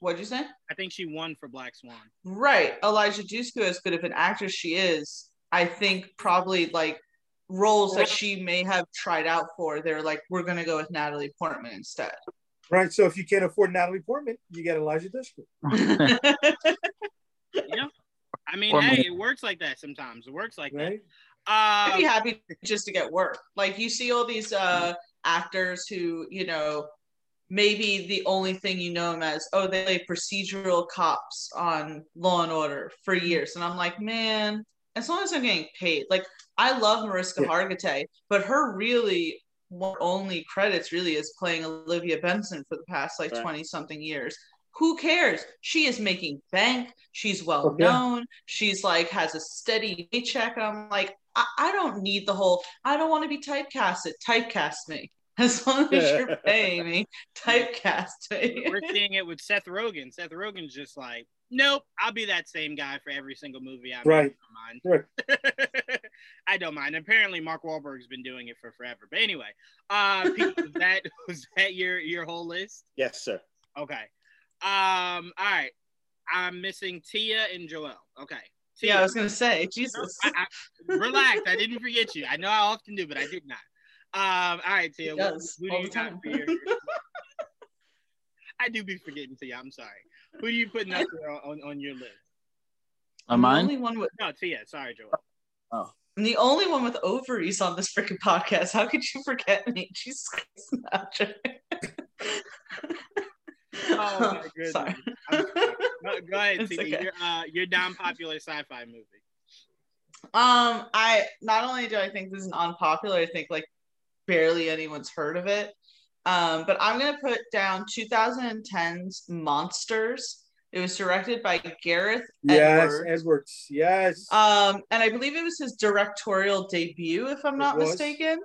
What'd you say? I think she won for Black Swan. Right. Eliza Dushku, as good of an actress she is, I think probably like roles that she may have tried out for, they're like, we're going to go with Natalie Portman instead. right? So if you can't afford Natalie Portman, you get Eliza Dushku, Yeah. I mean, Or hey, it works like that sometimes. It works like right? that. I'd be Uh, happy just to get work. Like you see all these uh actors who, you know, maybe the only thing you know them as, oh, they play procedural cops on Law and Order for years. And I'm like, man, as long as I'm getting paid. Like I love Mariska Yeah. Hargitay, but her really one only credits really is playing Olivia Benson for the past like Right. 20 something years. Who cares? She is making bank. She's oh, well Okay. known. She's like has a steady paycheck. And I'm like, I, I don't need the whole, I don't want to be typecasted. Typecast me. As long as you're paying me, typecast me. We're seeing it with Seth Rogen. Seth Rogen's just like, nope, I'll be that same guy for every single movie I'm Right. in. Right. Don't mind. I don't mind. Apparently, Mark Wahlberg's been doing it for forever. But anyway, uh, Pete, was that was that your your whole list? Yes, sir. Okay. Um. All right. I'm missing Tia and Joel. Okay. Tia, Yeah, I was gonna say, Jesus. I, I, relax. I didn't forget you. I know I often do, but I did not. Um. All right, Tia. He Who, who do you the got for your? I do be forgetting Tia. I'm sorry. Who are you putting up there on, on your list? On I'm the mine? only one with No, Tia. Sorry, Joel. Oh. I'm the only one with ovaries on this freaking podcast. How could you forget me? Jesus Christ. Oh my goodness. Sorry. I'm sorry. Go, go ahead, Tia. okay. Your uh, your non-popular sci-fi movie. Um, I not only do I think this is unpopular, I think like barely anyone's heard of it. Um, but I'm gonna put down 2010's Monsters. It was directed by Gareth Yes, Edwards. Edwards. Yes. Um, and I believe it was his directorial debut, if I'm not was. mistaken.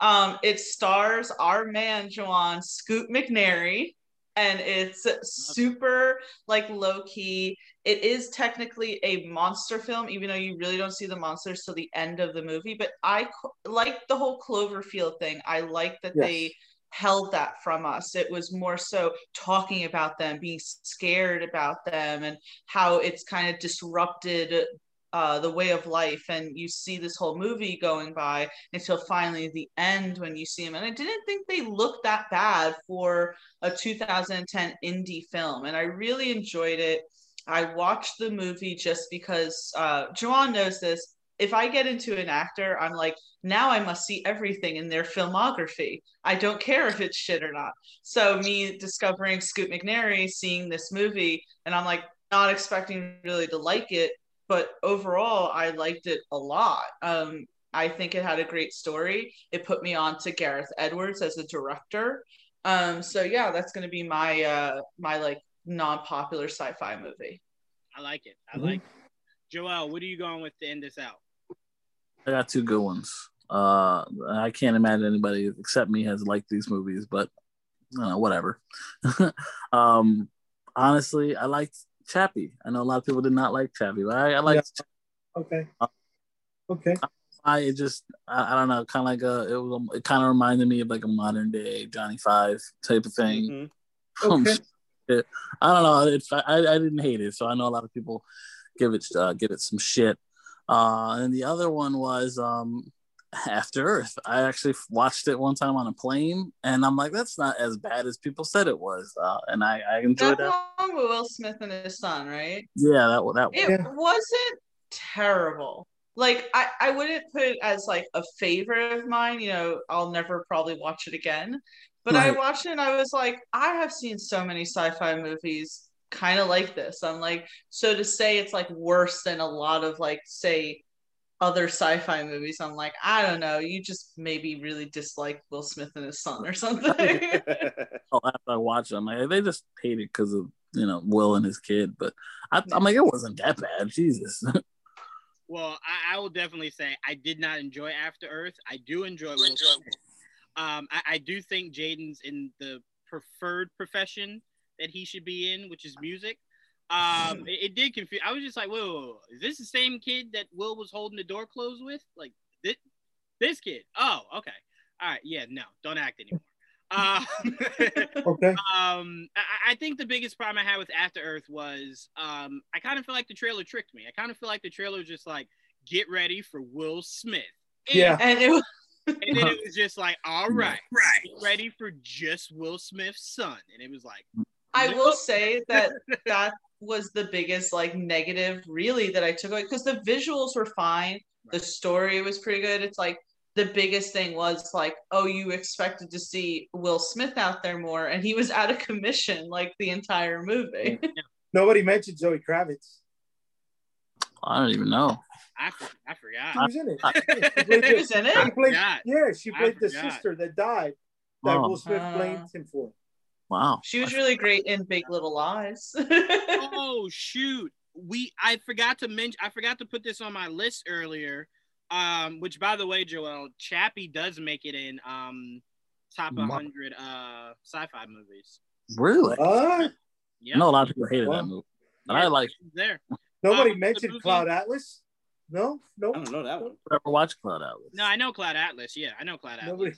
Um, it stars our man Joanne Scoot McNairy, and it's super like low key. It is technically a monster film, even though you really don't see the monsters till the end of the movie. But I like the whole Cloverfield thing. I like that Yes. they held that from us. It was more so talking about them, being scared about them, and how it's kind of disrupted uh, the way of life. And you see this whole movie going by until finally the end when you see them. And I didn't think they looked that bad for a 2010 indie film. And I really enjoyed it. I watched the movie just because uh, knows this. If I get into an actor, I'm like, now I must see everything in their filmography. I don't care if it's shit or not. So me discovering Scoot McNairy, seeing this movie, and I'm like not expecting really to like it, but overall I liked it a lot. Um, I think it had a great story. It put me on to Gareth Edwards as a director. Um, so yeah, that's gonna be my uh my like non-popular sci-fi movie. I like it. I Mhm. like it. Joel, what are you going with to end this out? I got two good ones. Uh, I can't imagine anybody except me has liked these movies, but you know, whatever. um, honestly, I liked Chappie. I know a lot of people did not like Chappie, but I, I liked. Okay. Okay. I it just I, I don't know, kind of like a it was it kind of reminded me of like a modern day Johnny Five type of thing. Mhm. Um, Okay. Shit. I don't know. It's I, I didn't hate it, so I know a lot of people give it uh, give it some shit. Uh, and the other one was um, After Earth. I actually watched it one time on a plane, and I'm like, that's not as bad as people said it was. Uh, and I, I enjoyed that. with Will Smith and his son, right? Yeah, that that. It Yeah. wasn't terrible. Like I, I wouldn't put it as like a favorite of mine. You know, I'll never probably watch it again. But I watched it and I was like, I have seen so many sci-fi movies kind of like this. I'm like, so to say it's like worse than a lot of like say other sci-fi movies, I'm like, I don't know. You just maybe really dislike Will Smith and his son or something. Oh, after I watched it, I'm like, they just hate it because of you know Will and his kid. But I, I'm like, it wasn't that bad. Jesus. Well, I, I will definitely say I did not enjoy After Earth. I do enjoy Will Smith. Um, I, I do think Jaden's in the preferred profession that he should be in, which is music. Um, it, it did confuse. I was just like, whoa, whoa, whoa, is this the same kid that Will was holding the door closed with? Like this, this kid? Oh, okay. All right. Yeah, no, don't act anymore. Um, Okay. um, I, I think the biggest problem I had with After Earth was um, I kind of feel like the trailer tricked me. I kind of feel like the trailer was just like, get ready for Will Smith. And, Yeah. and it was And then it was just like, all right, right, ready for just Will Smith's son. And it was like, I Nope. will say that that was the biggest like negative really that I took away because the visuals were fine, the story was pretty good. It's like the biggest thing was like, oh, you expected to see Will Smith out there more, and he was out of commission like the entire movie. Nobody mentioned Zoe Kravitz. I don't even know. I, I forgot. She was in it. I- she played She the- was in it? she played- yeah, she played the sister that died that Oh. Will Smith Uh. blamed him for. Wow. She was really great in Big Little Lies. oh shoot we i forgot to mention i forgot to put this on my list earlier um which by the way joel chappie does make it in um top 100 uh sci-fi movies Really? What? yeah I know a lot of people hated Wow. that movie. But I like there Nobody Um, mentioned Cloud Atlas. No, no, I don't know that one. never watched Cloud Atlas. no i know cloud atlas yeah i know cloud atlas nobody.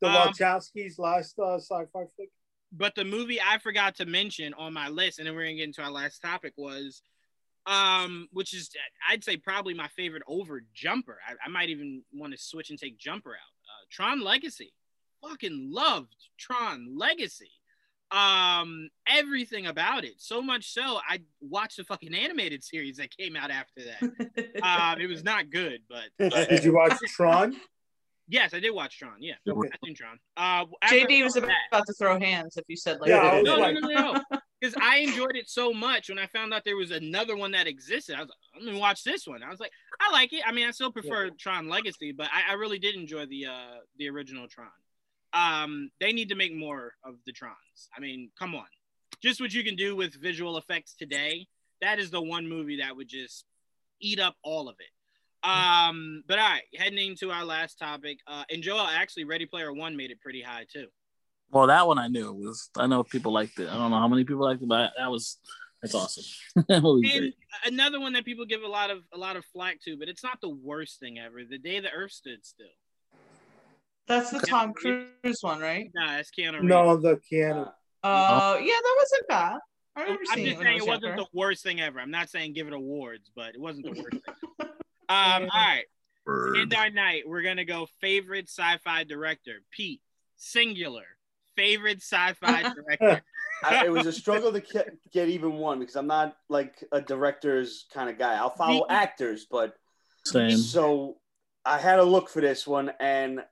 The Um, Wachowskis' last uh, sci-fi flick. but the movie I forgot to mention on my list, and then we're gonna get into our last topic was, um, which is I'd say probably my favorite over Jumper. I, I might even want to switch and take Jumper out. Uh, Tron Legacy, fucking loved Tron Legacy. Um, everything about it, so much so I watched the fucking animated series that came out after that. um, it was not good, but Did you watch Tron? yes, I did watch Tron. Yeah, Okay. I seen Tron. Uh, JD was about, that- about to throw hands if you said like Yeah, I that. was no, no, no, no, Because I enjoyed it so much when I found out there was another one that existed. I was like, I'm gonna watch this one. I was like, I like it. I mean, I still prefer Tron Legacy, but I, I really did enjoy the uh the original Tron. Um, they need to make more of the Trons. I mean, come on, just what you can do with visual effects today. That is the one movie that would just eat up all of it. Um, but all right, heading into our last topic. Uh, and Joel, actually, Ready Player One made it pretty high too. Well, that one I knew It was. I know people liked it. I don't know how many people liked it, but that was. That's awesome. that And another one that people give a lot of a lot of flack to, but it's not the worst thing ever. The day the Earth stood still. That's the Tom Cruise one, right? Nah, it's Keanu Reeves. No, the Keanu. Uh, yeah, that wasn't bad. I I'm remember just seeing saying it when I it was wasn't younger. the worst thing ever. I'm not saying give it awards, but it wasn't the worst thing. Um, all right. End our night. We're gonna go favorite sci-fi director. Pete, singular. Favorite sci-fi director. I, it was a struggle to get, get even one because I'm not like a director's kind of guy. I'll follow Me- actors, but Same. so I had a look for this one, and uh,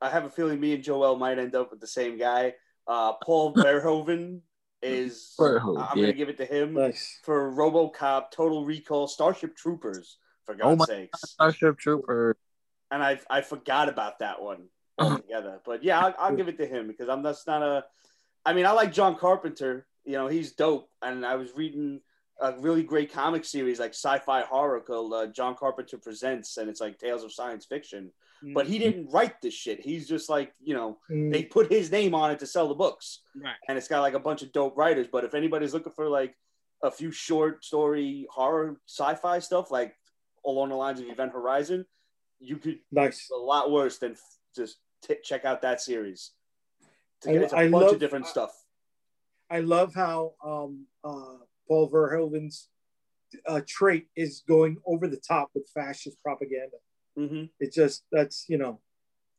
I have a feeling me and Joel might end up with the same guy. Uh, Paul Verhoeven is. Verhoeven, I'm yeah. gonna give it to him Nice. for RoboCop, Total Recall, Starship Troopers. For Oh God's my- sakes, Starship Trooper. and I I forgot about that one altogether. But yeah, I'll, I'll give it to him because I'm just not a. I mean, I like John Carpenter. You know, he's dope. And I was reading a really great comic series like sci-fi horror called uh, John Carpenter Presents, and it's like tales of science fiction. But he didn't write this shit. He's just like you know Mm, they put his name on it to sell the books, right. and it's got like a bunch of dope writers. But if anybody's looking for like a few short story horror sci-fi stuff like along the lines of Event Horizon, you could nice. a lot worse than f- just t- check out that series. To I- get it's a I bunch love- of different stuff. I love how um, uh, Paul Verhoeven's uh, trait is going over the top with fascist propaganda. hmm It just that's you know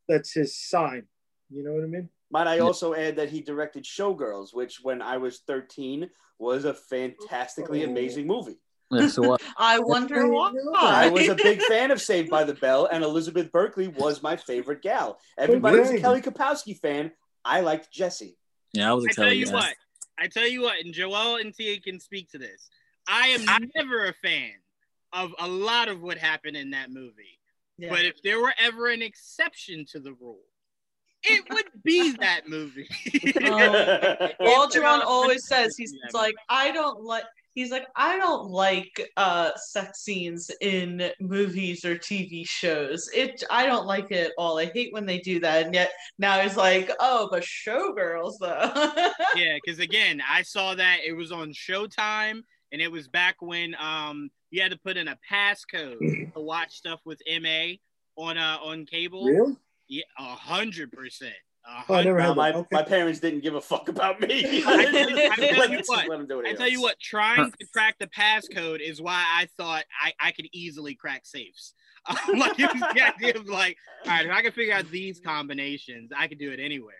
that's his sign. You know what I mean? Might I Yeah. also add that he directed Showgirls, which when I was 13 was a fantastically Oh. amazing movie. Yeah, so what? I wonder why. I was a big fan of Saved by the Bell, and Elizabeth Berkley was my favorite gal. Everybody was a Kelly Kapowski fan. I liked Jesse. Yeah, I was a I tell Kelly you guy. what. I tell you what, and Joel and Tia can speak to this. I am never a fan of a lot of what happened in that movie. Yeah. But if there were ever an exception to the rule, it would be that movie. All If there Jerron are- always says, he's like, I don't like. He's like, I don't like uh, sex scenes in movies or TV shows. It, I don't like it all. I hate when they do that. And yet now he's like, oh, but Showgirls though. yeah, because again, I saw that it was on Showtime, and it was back when um you had to put in a passcode to watch stuff with MA on uh on cable. Really? Yeah, a hundred percent. A Oh, I never hundred- Nah, had my. Okay. my parents didn't give a fuck about me. I tell you- I tell you what, let 'em do what I tell you what, trying to crack the passcode is why I thought I, I could easily crack safes. Um, like it was the idea of like, all right, if I can figure out these combinations, I could do it anywhere.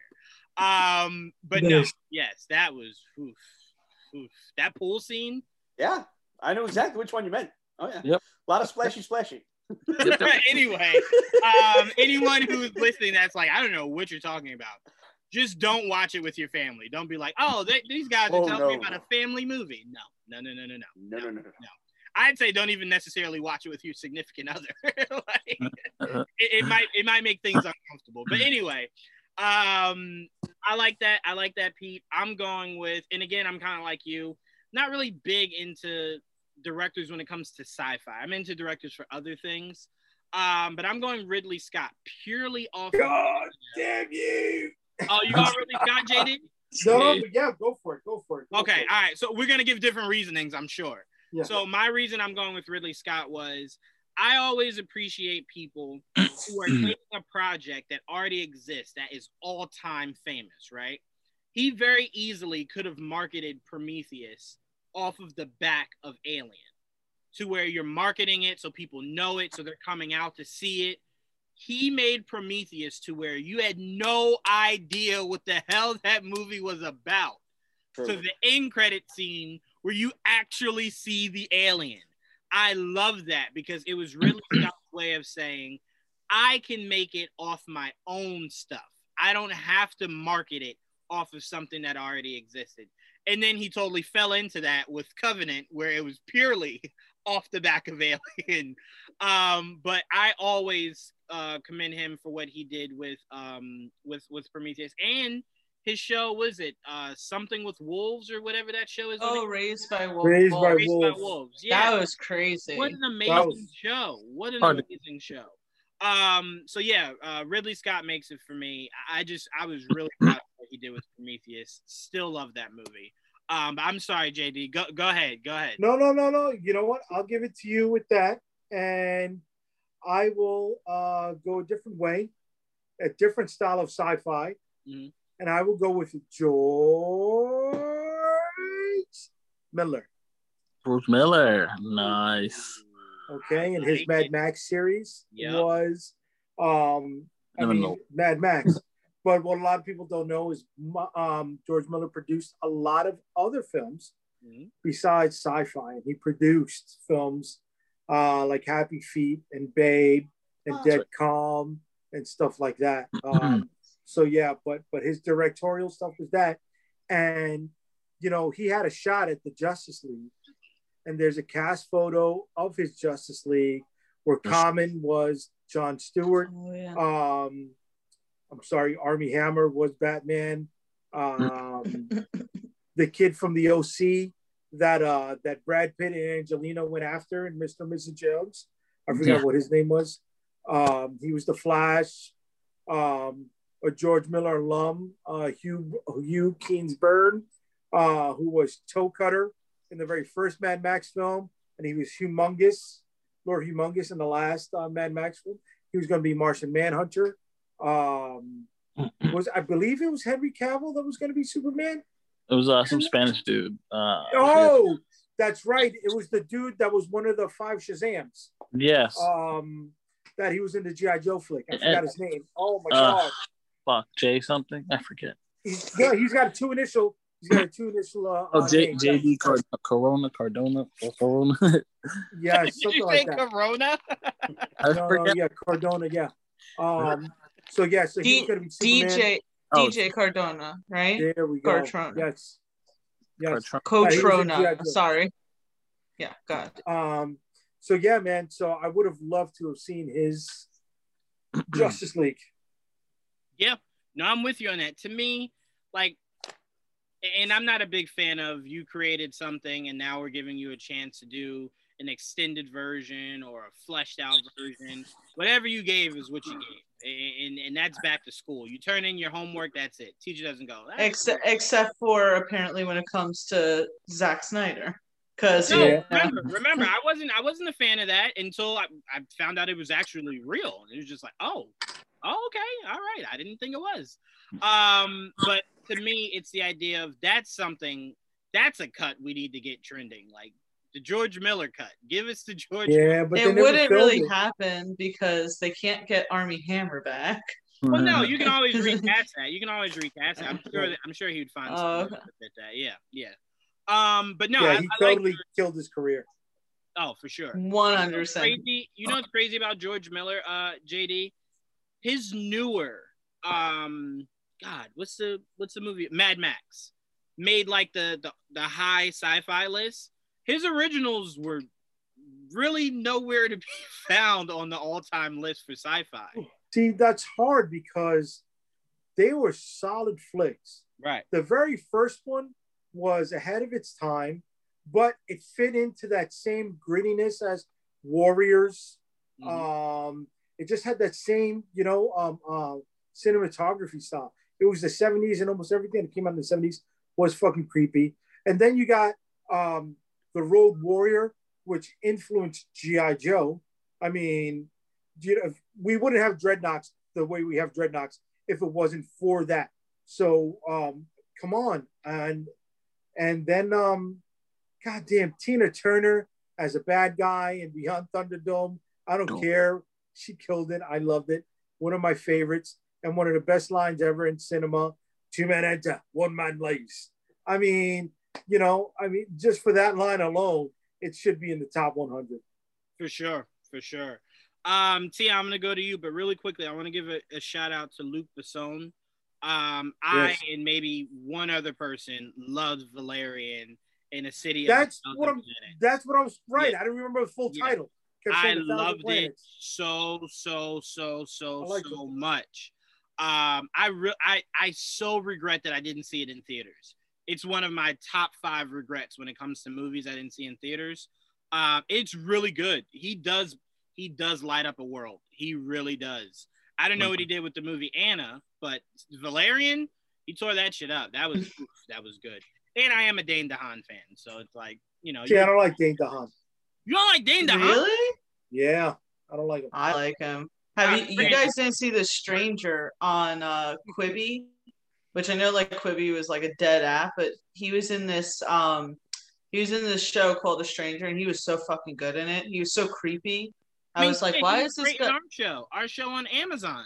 Um, but no, yes, that was oof, oof. that pool scene. Yeah, I know exactly which one you meant. Oh yeah. Yep. A lot of splashy, splashy. anyway, um, anyone who's listening that's like, I don't know what you're talking about. Just don't watch it with your family. Don't be like, oh, they, these guys are Oh, telling me about a family movie. No, no, no, no, no, no. No, no, no, no. I'd say don't even necessarily watch it with your significant other. like, it, it might it might make things uncomfortable. But anyway, um, I like that. I like that, Pete. I'm going with, and again, I'm kind of like you, not really big into directors when it comes to sci-fi. I'm into directors for other things. Um, but I'm going Ridley Scott purely off. God damn you! Oh, you got Ridley Scott, JD? No, but yeah, go for it. Go for it. Go Okay, for it. all right. So we're gonna give different reasonings, I'm sure. Yeah. So my reason I'm going with Ridley Scott was I always appreciate people who are taking a project that already exists that is all time famous, right? He very easily could have marketed Prometheus off of the back of Alien to where you're marketing it so people know it, so they're coming out to see it. He made Prometheus to where you had no idea what the hell that movie was about to the end credit scene where you actually see the alien. I love that because it was really Scott's way of saying, I can make it off my own stuff. I don't have to market it off of something that already existed. And then he totally fell into that with Covenant, where it was purely off the back of Alien. Um, but I always uh, commend him for what he did with um, with with Prometheus and his show was it uh something with wolves or whatever that show is Oh, Raised by Wolves. Raised by Raised by Wolves. wolves yeah That was crazy. what an amazing was- show what an Hard amazing show um so yeah uh ridley scott makes it for me i I just i was really proud of what he did with prometheus still love that movie um but i'm sorry jd go go ahead go ahead No, no, no, no. You know what? I'll give it to you with that, and I will uh, go a different way, a different style of sci-fi, Mhm. and I will go with George Miller. Bruce Miller. Nice. Okay, and his Mad. Max series Yep. was, um, I Never mean, know. Mad Max. But what a lot of people don't know is um, George Miller produced a lot of other films Mhm. besides sci-fi, and he produced films uh, like Happy Feet and Babe and Oh, Dead that's Calm and stuff like that. Um, so yeah, but but his directorial stuff was that, and you know he had a shot at the Justice League, and there's a cast photo of his Justice League where Common was John Stewart. Oh, yeah. Um, I'm sorry, Armie Hammer was Batman. Um, the kid from the OC that uh that Brad Pitt and Angelina went after in Mr. and Mrs. Jones. I forgot Yeah. what his name was. Um, he was the Flash. Um, a George Miller alum, uh, Hugh Hugh Keays-Byrne, uh, who was Toe Cutter in the very first Mad Max film, and he was humongous, Lord Humongous in the last uh, Mad Max film. He was going to be Martian Manhunter. Um, was I believe it was Henry Cavill that was going to be Superman? It was uh, some Spanish dude. Uh, Oh, that's right. It was the dude that was one of the five Shazams. yes. Um, that he was in the GI Joe flick. I And- forgot his name. Oh my Uh, god. Fuck Jay something. I forget. He's, yeah, he's got a two initial. He's got a two initial. Uh, Oh, J. JD Car- Corona Cardona or Corona. Yeah, did something you like say that. corona I No, no, yeah, Cardona. Yeah. Um. So yeah, so he's D- gonna be Superman. DJ Oh, DJ Cardona, right? There we go. Cartrona. Yes. Yes. Cartron- Yeah, he was in G.I. Cotrona. Joe. Sorry. Yeah, God. Um, so yeah, man. So I would have loved to have seen his Justice League. Yeah, no, I'm with you on that. To me, like, and I'm not a big fan of you created something and now we're giving you a chance to do an extended version or a fleshed out version. Whatever you gave is what you gave, and and that's back to school. You turn in your homework, that's it. Teacher doesn't go. "That's Except except for apparently when it comes to Zack Snyder. Because No, Yeah. remember, remember, I wasn't, I wasn't a fan of that until I, I found out it was actually real. It was just like, oh, oh, okay, all right. I didn't think it was. Um, but to me, it's the idea of that's something, that's a cut we need to get trending, like the George Miller cut. Give us the George. Yeah, but it wouldn't filmed really it. happen because they can't get Armie Hammer back. Well, no, you can always recast that. You can always recast it. I'm sure. That, I'm sure he would find Oh, something okay. to fit that. Yeah, yeah. Um, but no, yeah, I, he I like. totally killed his career. Oh, for sure. One hundred percent. crazy. You know what's crazy about George Miller, uh, JD? His newer, um, God, what's the what's the movie? Mad Max made like the the, the high sci-fi list. His originals were really nowhere to be found on the all-time list for sci-fi. See, that's hard because they were solid flicks. Right. The very first one was ahead of its time, but it fit into that same grittiness as Warriors. Mhm. Um, it just had that same, you know, um, uh, cinematography style. It was the 70s and almost everything that came out in the 70s was fucking creepy. And then you got um, the Road Warrior, which influenced G.I. Joe. I mean, you know, we wouldn't have dreadnoughts the way we have dreadnoughts if it wasn't for that. So um, come on. And and then um, goddamn Tina Turner as a bad guy in Beyond Thunderdome. I don't Oh. care. She killed it. I loved it. One of my favorites and one of the best lines ever in cinema. Two men enter, one man leaves. I mean, you know, I mean, just for that line alone, it should be in the top 100. For sure, for sure. Um, Tia, I'm gonna go to you, but really quickly, I want to give a, a shout out to Luc Besson. Um, I Yes. and maybe one other person loved Valerian in a city. That's what I'm-. That's what I was right. Yeah. I don't remember the full Yeah. title. I loved it so so so so like so it. much. Um, I re- I I so regret that I didn't see it in theaters. It's one of my top five regrets when it comes to movies I didn't see in theaters. Uh, it's really good. He does he does light up a world. He really does. I don't know what he did with the movie Anna, but Valerian, he tore that shit up. That was oof, that was good. And I am a Dane DeHaan fan, so it's like you know See, I don't like Dane DeHaan. you don't like Dane DeHaan. Really? Yeah, I don't like him. I like him. Have you, you guys didn't see The Stranger on uh, Quibi? Which I know like Quibi was like a dead app, but he was in this um he was in this show called The Stranger and he was so fucking good in it. He was so creepy. I, mean, was like, why is this great guy our show? Our show on Amazon.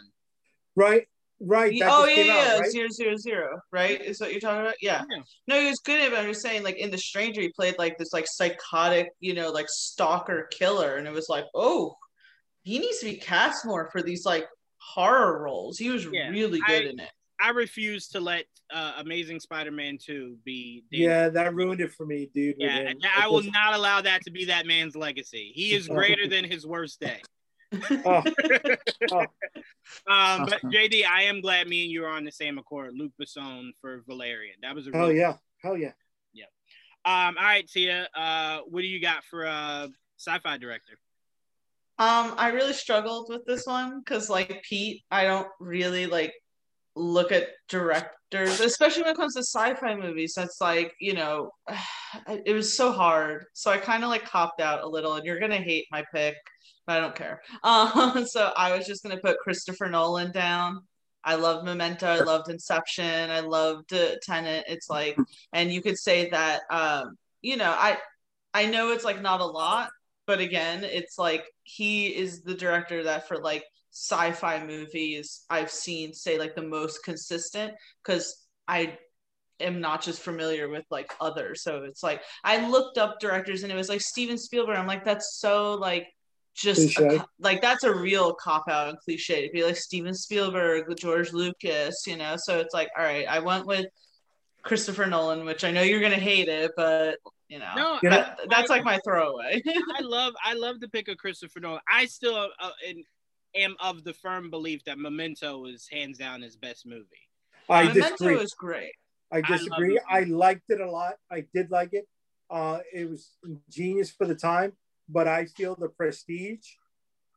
Right, right. He- oh just yeah, out, yeah, right? zero zero zero, right? Is what you're talking about? Yeah. Yeah. No, he was good at it. But I'm just saying, like in The Stranger, he played like this like psychotic, you know, like stalker killer, and it was like, oh, he needs to be cast more for these like horror roles. He was Yeah, really good I- in it. I refuse to let uh, Amazing Spider-Man 2 be. Dane Yeah, that ruined it for me, dude. Yeah, him. and I will It not allow that to be that man's legacy. He is Oh. greater than his worst day. just- oh, Um, but JD, I am glad me and you are on the same accord. Luc Besson for Valerian. That was a hell real. yeah, hell yeah. Um, all right, Tia. Uh, what do you got for uh sci-fi director? Um, I really struggled with this one because, like Pete, I don't really like look at directors, especially when it comes to sci-fi movies. That's like, you know, it was so hard. So I kind of like copped out a little, and you're gonna hate my pick, but I don't care. Um, so I was just gonna put Christopher Nolan down. I loved Memento. I loved Inception. I loved uh, Tenet. It's like, and you could say that, um, you know, I, I know it's like not a lot, but again, it's like he is the director that for like sci-fi movies I've seen say like the most consistent because I am not just familiar with like others. So it's like I looked up directors and it was like Steven Spielberg. I'm like, that's so like just a like that's a real cop out and cliche to be like Steven Spielberg, George Lucas, you know. So it's like, all right, I went with Christopher Nolan, which I know you're gonna hate it, but you know, No, You know- that- that's like my throwaway. I love I love the pick of Christopher Nolan. I still uh, in, am of the firm belief that Memento is hands down his best movie. I Memento disagree. is great. I disagree. this I, liked it a lot. I did like it. Uh, it was genius for the time, but I feel the Prestige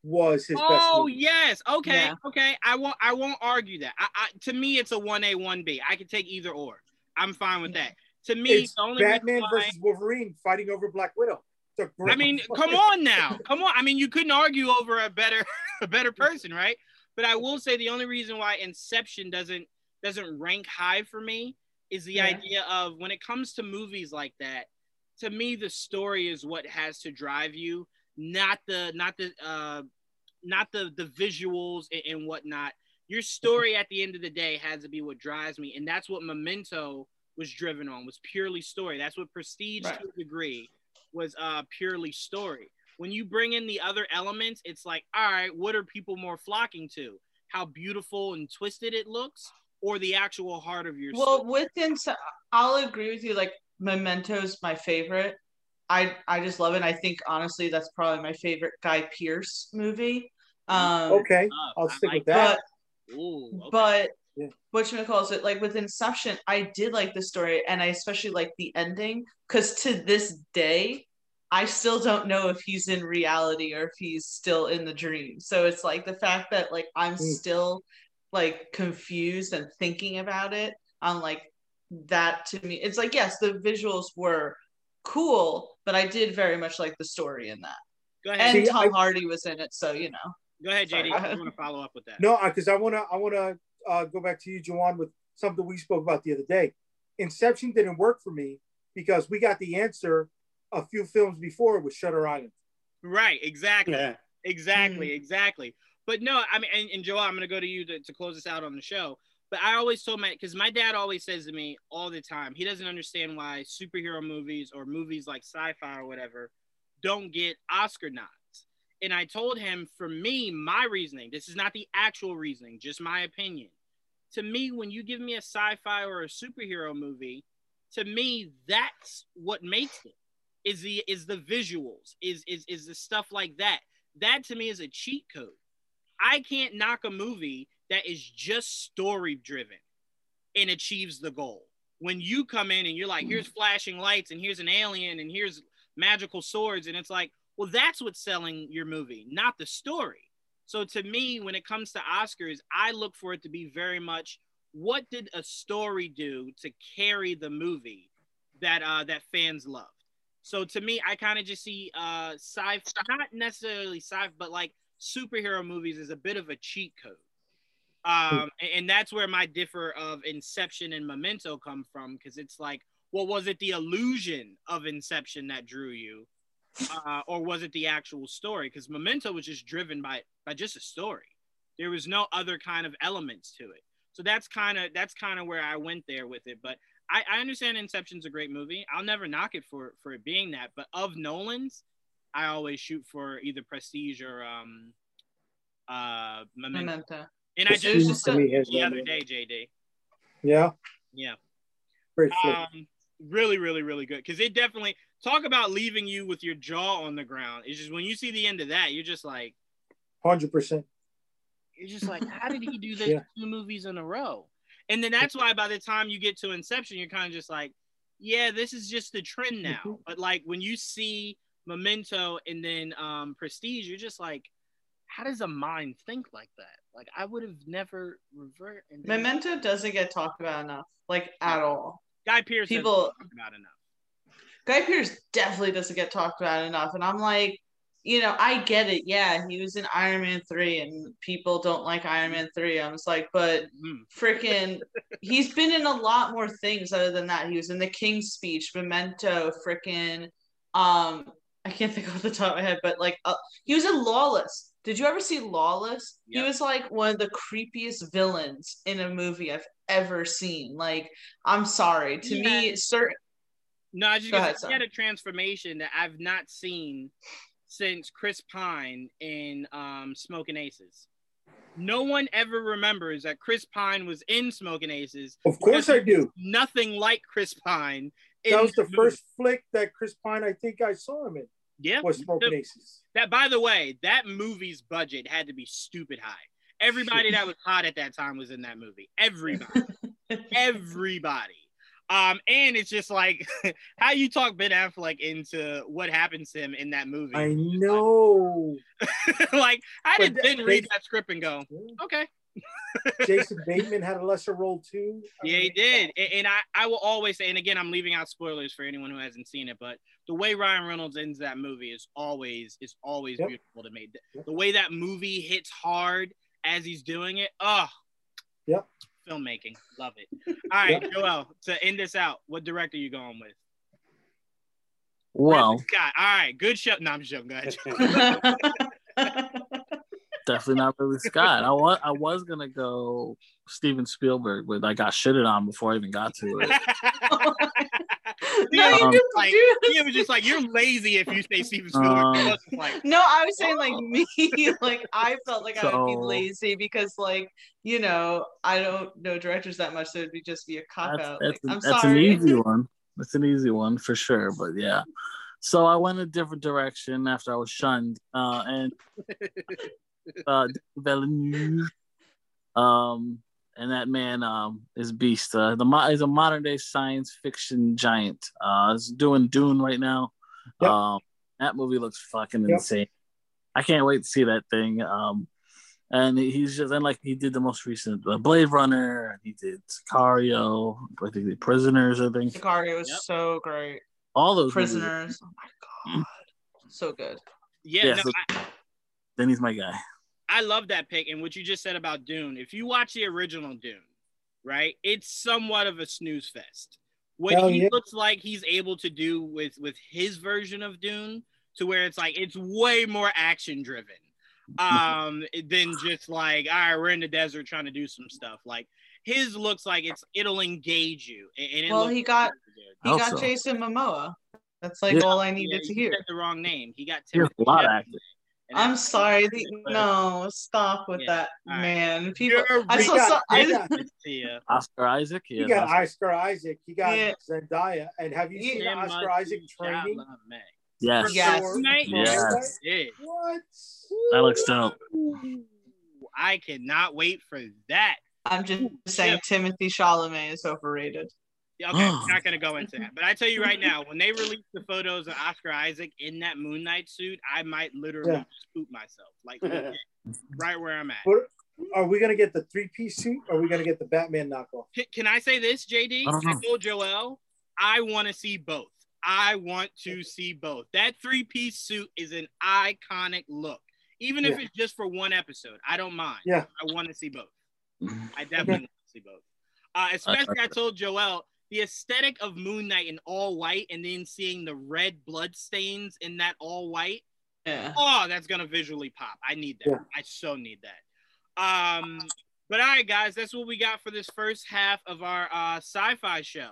was his best. Oh yes, okay, Yeah. okay. I won't I won't argue that. I, I to me it's a one A one B. I can take either or. I'm fine with that. To me, It's the only Batman why, versus Wolverine fighting over Black Widow. It's a great- I mean, come on now, come on. I mean, you couldn't argue over a better a better person, right? But I will say the only reason why Inception doesn't doesn't rank high for me is the Yeah. idea of when it comes to movies like that. To me, the story is what has to drive you, not the not the uh, not the the visuals and, and whatnot. Your story at the end of the day has to be what drives me, and that's what Memento was driven on was purely story. That's what Prestige Right. to a degree was uh purely story. When you bring in the other elements, it's like, all right, what are people more flocking to? How beautiful and twisted it looks, or the actual heart of your Well, story? with Ince- I'll agree with you. Like Memento's my favorite. I I just love it. I think honestly that's probably my favorite Guy Pearce movie. Um, Okay, I'll stick like with that. But Ooh, okay. but Yeah. what you calls it like with Inception, I did like the story and I especially like the ending because to this day, I still don't know if he's in reality or if he's still in the dream. So it's like the fact that like I'm Mm. still like confused and thinking about it. I'm like that to me. It's like yes, the visuals were cool, but I did very much like the story in that. go ahead. And See, Tom I- Hardy was in it, so you know. Go ahead, JD. Sorry. I want to follow up with that. No, because I want to I want to uh, go back to you, Juwan, with something we spoke about the other day. Inception didn't work for me because we got the answer a few films before with Shutter Island. Right, exactly. Yeah. Exactly, exactly. But no, I mean, and, and Joel, I'm going to go to you to, to close this out on the show. But I always told my, because my dad always says to me all the time, he doesn't understand why superhero movies or movies like sci fi or whatever don't get Oscar nods. And I told him, for me, my reasoning, this is not the actual reasoning, just my opinion. To me, when you give me a sci fi or a superhero movie, to me, that's what makes it is the is the visuals is is is the stuff like that. That to me is a cheat code. I can't knock a movie that is just story driven and achieves the goal. When you come in and you're like here's flashing lights and here's an alien and here's magical swords and it's like well that's what's selling your movie not the story so to me when it comes to oscars i look for it to be very much what did a story do to carry the movie that uh that fans loved. so to me, I kind of just see uh sci not necessarily sci but like superhero movies is a bit of a cheat code. Um, and, that's where my differ of Inception and Memento come from because it's like, well, was it the illusion of Inception that drew you, uh, or was it the actual story? Because Memento was just driven by by just a story. There was no other kind of elements to it. So that's kind of that's kind of where I went there with it. But I, I understand Inception's a great movie. I'll never knock it for for it being that. But of Nolan's, I always shoot for either Prestige or um uh Memento. Memento. And I Prestige just to me has the other day, JD. Yeah, Yeah. Um, really, really, really good. Because it definitely talk about leaving you with your jaw on the ground. It's just when you see the end of that, you're just like, Hundred percent. you're just like, how did he do this Yeah. two movies in a row? And then that's why by the time you get to Inception, you're kind of just like, yeah, this is just the trend now. Mhm. But like when you see Memento and then um, Prestige, you're just like, how does a mind think like that? Like I would have never revert. And then- Memento doesn't get talked about enough, like at all. Guy Pearce doesn't people- talk about enough. Guy Pearce definitely doesn't get talked about enough. And I'm like, you know, I get it. Yeah, he was in Iron Man 3 and people don't like Iron Man 3. I was like, but Mm. freaking, he's been in a lot more things other than that. He was in The King's Speech, Memento, freaking, um, I can't think off the top of my head, but like, uh, he was in Lawless. Did you ever see Lawless? Yep. He was like one of the creepiest villains in a movie I've ever seen. Like, I'm sorry. To me, Yeah. certain No, I just Go gonna ahead, he had a transformation that I've not seen since Chris Pine in um, Smoking Aces. No one ever remembers that Chris Pine was in Smoking Aces. Of course I do. Nothing like Chris Pine. That was the movie. first flick that Chris Pine I think I saw him in Yeah. was Smoking The- Aces. That by the way, that movie's budget had to be stupid high. Everybody that was hot at that time was in that movie. Everybody. Everybody. Um, and it's just like how you talk Ben Affleck into what happens to him in that movie. I know. like I But did, didn't read that script and go, okay. Jason Bateman had a lesser role too. I Yeah, he did. And, and I, I will always say, and again, I'm leaving out spoilers for anyone who hasn't seen it, but the way Ryan Reynolds ends that movie is always is always Yep. beautiful to me. The- Yep. The way that movie hits hard as he's doing it, oh, Yep. Filmmaking, love it. All right, Yep. Joel, to end this out, what director you going with? Well, Ridley Scott. All right, good show. No, I'm just joking. Go ahead. definitely not really Scott. I was I was gonna go Steven Spielberg, but I got shitted on before I even got to it. Yeah, No, he Um, was like, he was just like, you're lazy if you say Steven Spielberg. Um, like, No, I was saying like me, like I felt like I would be lazy because like you know I don't know directors that much, so it'd be just be a cop That's, out. that's, Like, I'm sorry. that's an easy one. That's an easy one for sure. But yeah, So I went a different direction after I was shunned, uh, and uh, Villeneuve, um, and that man um, is beast. Uh, the mo- is a modern day science fiction giant. Uh, is doing Dune right now. Yep. Um, that movie looks fucking Yep. insane. I can't wait to see that thing. Um, and he's just and like he did the most recent uh, Blade Runner. He did Sicario. I think the Prisoners. I think Sicario was Yep. so great. all those movies. Prisoners. Oh my god. So good. Yeah, Yeah, no, so- I, Then he's my guy. I love that pick. And what you just said about Dune, if you watch the original Dune, right, it's somewhat of a snooze fest. What Hell he yeah. looks like he's able to do with with his version of Dune, to where it's like it's way more action driven, um, than just like all right, we're in the desert trying to do some stuff. Like his looks like it's it'll engage you. And, and it Well, he got- He got so. Jason Momoa. That's like Yeah. all I Yeah, needed to hear. said the wrong name. He got He Timothy a lot of Chalamet, acting. and I'm sorry. The, no, stop with Yeah, that, all right. man. People, You're I saw. got- some- he I, got- Oscar Isaac. You got Oscar- Oscar Isaac. You got Yeah. Zendaya. And have you seen Yeah. Oscar Isaac training? Chalamet. yes. Yes. For- Night Yes. What? That looks dope. I cannot wait for that. I'm just saying, Timothy Chalamet is overrated. Yeah, Okay, I'm not gonna go into that, but I tell you right now, when they release the photos of Oscar Isaac in that Moon Knight suit, I might literally Yeah. just poop myself, like right where I'm at. What- Are we gonna get the three piece suit? Or are we gonna get the Batman knockoff? Can, can I say this, JD? I don't know. I told Joel, I want to see both. I want to see both. That three piece suit is an iconic look, even if Yeah. it's just for one episode. I don't mind. Yeah. I want to see both. I definitely want to see both. Uh, especially, I told Joel the aesthetic of Moon Knight in all white, and then seeing the red blood stains in that all white. Yeah. Oh, that's gonna visually pop. I need that. Yeah. I so need that. Um, but all right, guys, that's what we got for this first half of our uh, sci-fi show.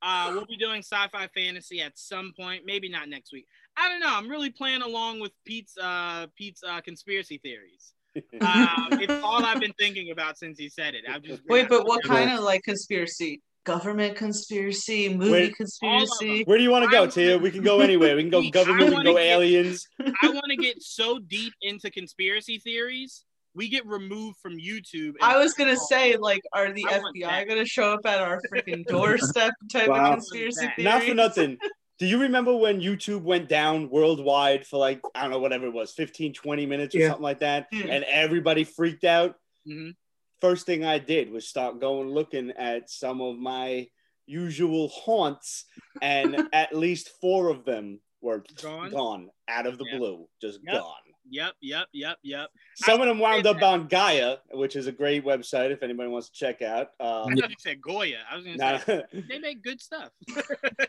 Uh, we'll be doing sci-fi fantasy at some point, maybe not next week. I don't know. I'm really playing along with Pete's uh, Pete's uh, conspiracy theories. Um, it's all I've been thinking about since he said it. I've just Wait, but what kind of like conspiracy? Government conspiracy, movie Wait, conspiracy. Where do you want to go, Tia? We can go anywhere. We can go government. We can go get- aliens. I want to get so deep into conspiracy theories, we get removed from YouTube. I was gonna say, like, are the I FBI gonna show up at our freaking doorstep type Wow. of conspiracy Not theory? Not for nothing. Do you remember when YouTube went down worldwide for like, I don't know, whatever it was, 15, 20 minutes or Yeah. something like that? Yeah. And everybody freaked out? Mhm. First thing I did was start going looking at some of my usual haunts, and at least four of them were Gone? gone, out of the Yeah. blue, just Yep. gone. Yep, yep, yep, yep. Some of them wound up on Gaia, which is a great website if anybody wants to check out. I Um, thought you said Goya. I was gonna nah, say they make good stuff.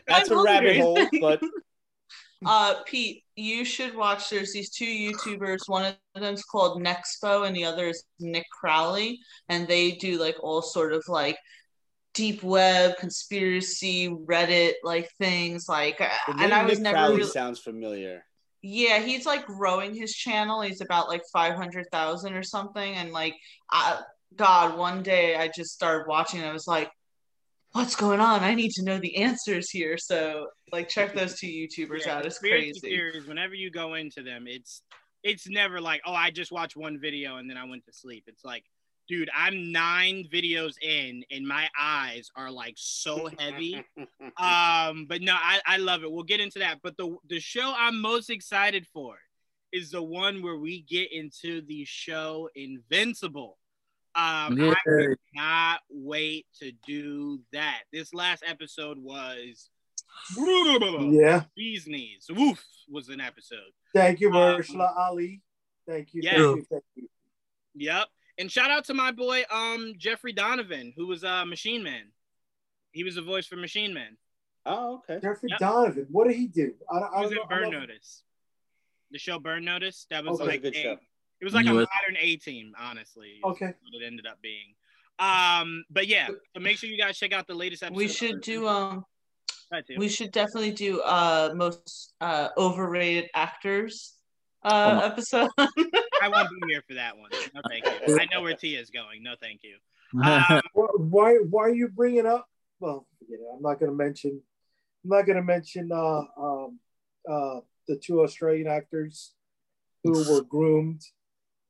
that's a I'm rabbit hungry. hole, but Uh, Pete, you should watch. There's these two YouTubers. One of them's called Nexpo, and the other is Nick Crowley, and they do like all sort of like deep web conspiracy Reddit like things. Like, and I was Nick never Crowley really. sounds familiar. Yeah, he's like growing his channel. He's about like 500,000 or something. And like, I, God, one day I just started watching and I was like, what's going on? I need to know the answers here. So, like, check those two YouTubers Yeah, out. It's conspiracy crazy. Theories, whenever you go into them, it's it's never like, oh, I just watched one video and then I went to sleep. It's like, dude, I'm nine videos in and my eyes are like so heavy. um, but no, I, I love it. We'll get into that. But the the show I'm most excited for is the one where we get into the show Invincible. Um, I Yeah. cannot wait to do that. This last episode was Yeah. bees knees. Woof was an episode. Thank you, Um, Ali. Thank you. Yeah. Thank you. Thank you. Yep. And shout out to my boy um Jeffrey Donovan, who was uh Machine Man. He was the voice for Machine Man. Oh, okay. Jeffrey Yep. Donovan. What did he do? I, I He was in know. I Burn Notice. The show Burn Notice. That was Okay. like Good a- show. It was like a modern A team, honestly. Okay. What it ended up being. Um, but yeah, so make sure you guys check out the latest episode. We should do, um, That too. we should definitely do uh most uh overrated actors Oh uh my- episode. I won't be here for that one. No, thank you. I know where Tia is going. No, thank you. Um, Why? Why are you bringing up? Well, forget it. I'm not going to mention. I'm not going to mention uh, um, uh, the two Australian actors who were groomed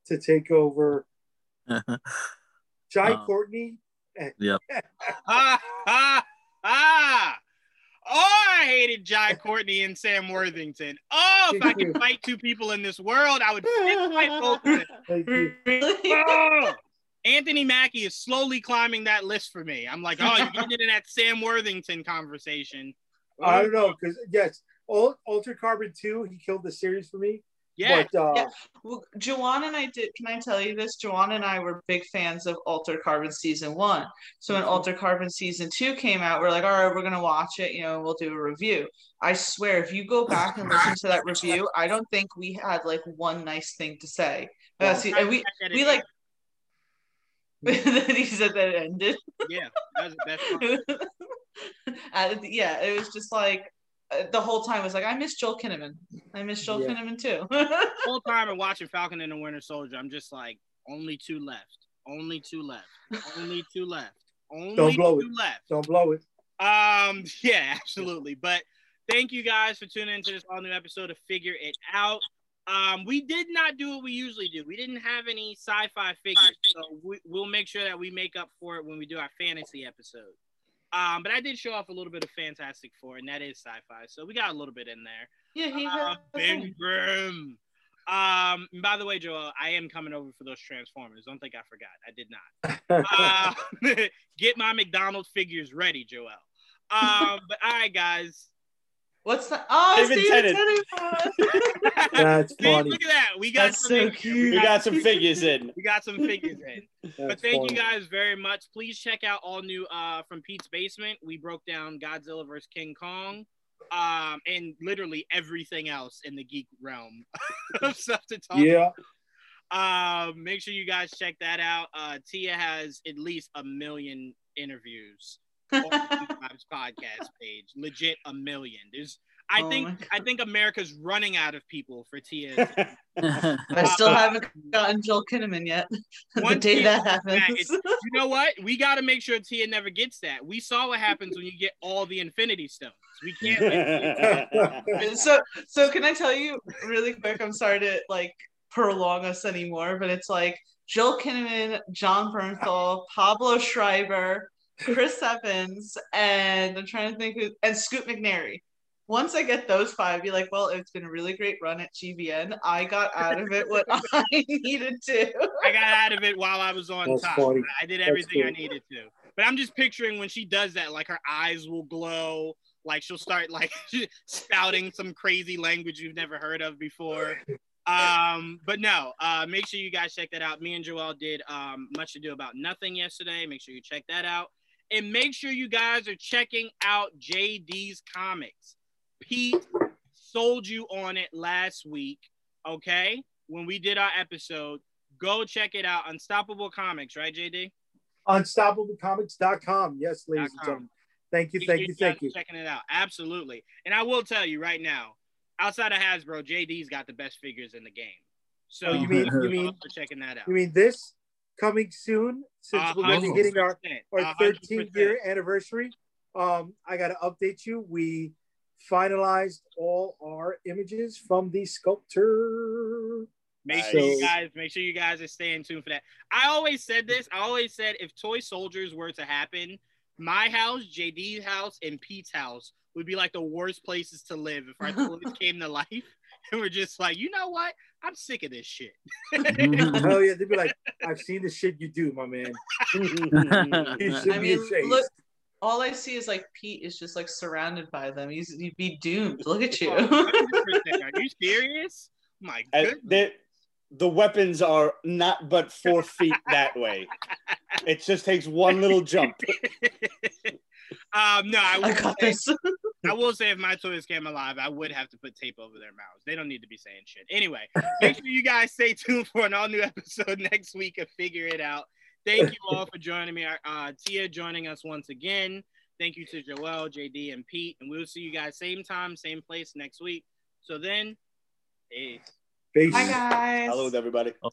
to take over. Jai Uh, Courtney. Ah, ah, ah. Oh, I hated Jai Courtney and Sam Worthington. Oh, if I could fight two people in this world, I would fight both of them. Thank you. Oh! Anthony Mackie is slowly climbing that list for me. I'm like, oh, you're getting in that Sam Worthington conversation. I don't know because yes, Al- Altered Carbon two, he killed the series for me. Yeah, But uh, Yeah. Well, Joanna and I did. Can I tell you this? Joanna and I were big fans of Alter Carbon season one. So when Alter Carbon season two came out, we're like, all right, we're gonna watch it. You know, and we'll do a review. I swear, if you go back and listen to that review, I don't think we had like one nice thing to say. Well, Uh, see, and we we like. he said that it ended. yeah, that was the best part. Yeah, it was just like the whole time was like, I miss Joel Kinnaman. I miss Joel Yeah. Kinnaman too. whole time I'm watching Falcon and the Winter Soldier, I'm just like, only two left, only two left, only two left, only Don't blow two it. left. don't blow it. Um, yeah, absolutely. But thank you guys for tuning into this all new episode of Figure It Out. Um, we did not do what we usually do. We didn't have any sci-fi figures, so we, we'll make sure that we make up for it when we do our fantasy episode. Um, but I did show off a little bit of Fantastic Four, and that is sci-fi, so we got a little bit in there. yeah, he Uh. Ben Grimm. Um, and by the way, Joel, I am coming over for those Transformers. Don't think I forgot. I did not. Uh, get my McDonald's figures ready, Joel. Um, but all right, guys. What's the Oh, David Steven Tennant. Tennant. That's See, funny. look at that. We got That's some so cute. We got some figures in. We got some figures in. That's but thank funny. you guys very much. Please check out all new uh from Pete's Basement. We broke down Godzilla vs King Kong, um, and literally everything else in the geek realm of stuff to talk. Yeah, Um, make sure you guys check that out. Uh, Tia has at least a million interviews on Bob's podcast page. Legit a million. There's, I Oh think, I think America's running out of people for Tia. I still uh, haven't gotten Joel Kinnaman yet. the day he- that happens. it's- you know what? We got to make sure Tia never gets that. We saw what happens when you get all the Infinity Stones. We can't. let so so can I tell you really quick? I'm sorry to like prolong us anymore, but it's like Joel Kinnaman, Jon Bernthal, Pablo Schreiber, Chris Evans, and I'm trying to think who and Scoot McNairy. Once I get those five, be like, well, it's been a really great run at GBN. I got out of it what I needed to. I got out of it while I was on That's top. funny. I did That's everything I needed to. But I'm just picturing when she does that, like her eyes will glow, like she'll start like spouting some crazy language you've never heard of before. Um, but no, uh, make sure you guys check that out. Me and Joel did um, much to do about nothing yesterday. Make sure you check that out, and make sure you guys are checking out JD's comics. Pete sold you on it last week. Okay, when we did our episode, go check it out. Unstoppable Comics, right, JD? unstoppablecomics.com. Yes, ladies and gentlemen. Thank you, thank you, thank you. Checking it out, absolutely. And I will tell you right now, outside of Hasbro, JD's got the best figures in the game. So Oh, you mean you mean for checking that out. you mean this coming soon? Since A we're going to be hitting our our a 13 year anniversary. Um, I got to update you. We finalized all our images from the sculptor. Make sure you guys make sure you guys are staying tuned for that. I always said this. I always said if toy soldiers were to happen, my house, JD's house, and Pete's house would be like the worst places to live if our toys came to life. And we're just like, you know what? I'm sick of this shit. Hell yeah, they'd be like, "I've seen the shit you do, my man. You should I be mean, look, all I see is like Pete is just like surrounded by them. He's he'd be doomed. Look at you. Are you serious? My And goodness. the, the weapons are not but four feet that way. It just takes one little jump. Um, no, I, I will got say, this. I will say if my toys came alive, I would have to put tape over their mouths. They don't need to be saying shit. Anyway, make sure you guys stay tuned for an all new episode next week of Figure It Out. Thank you all for joining me. Uh, Tia joining us once again. Thank you to Joel, JD, and Pete. And we'll see you guys same time, same place next week. So then, peace. Peace. Hi guys. Hello, everybody. Uh,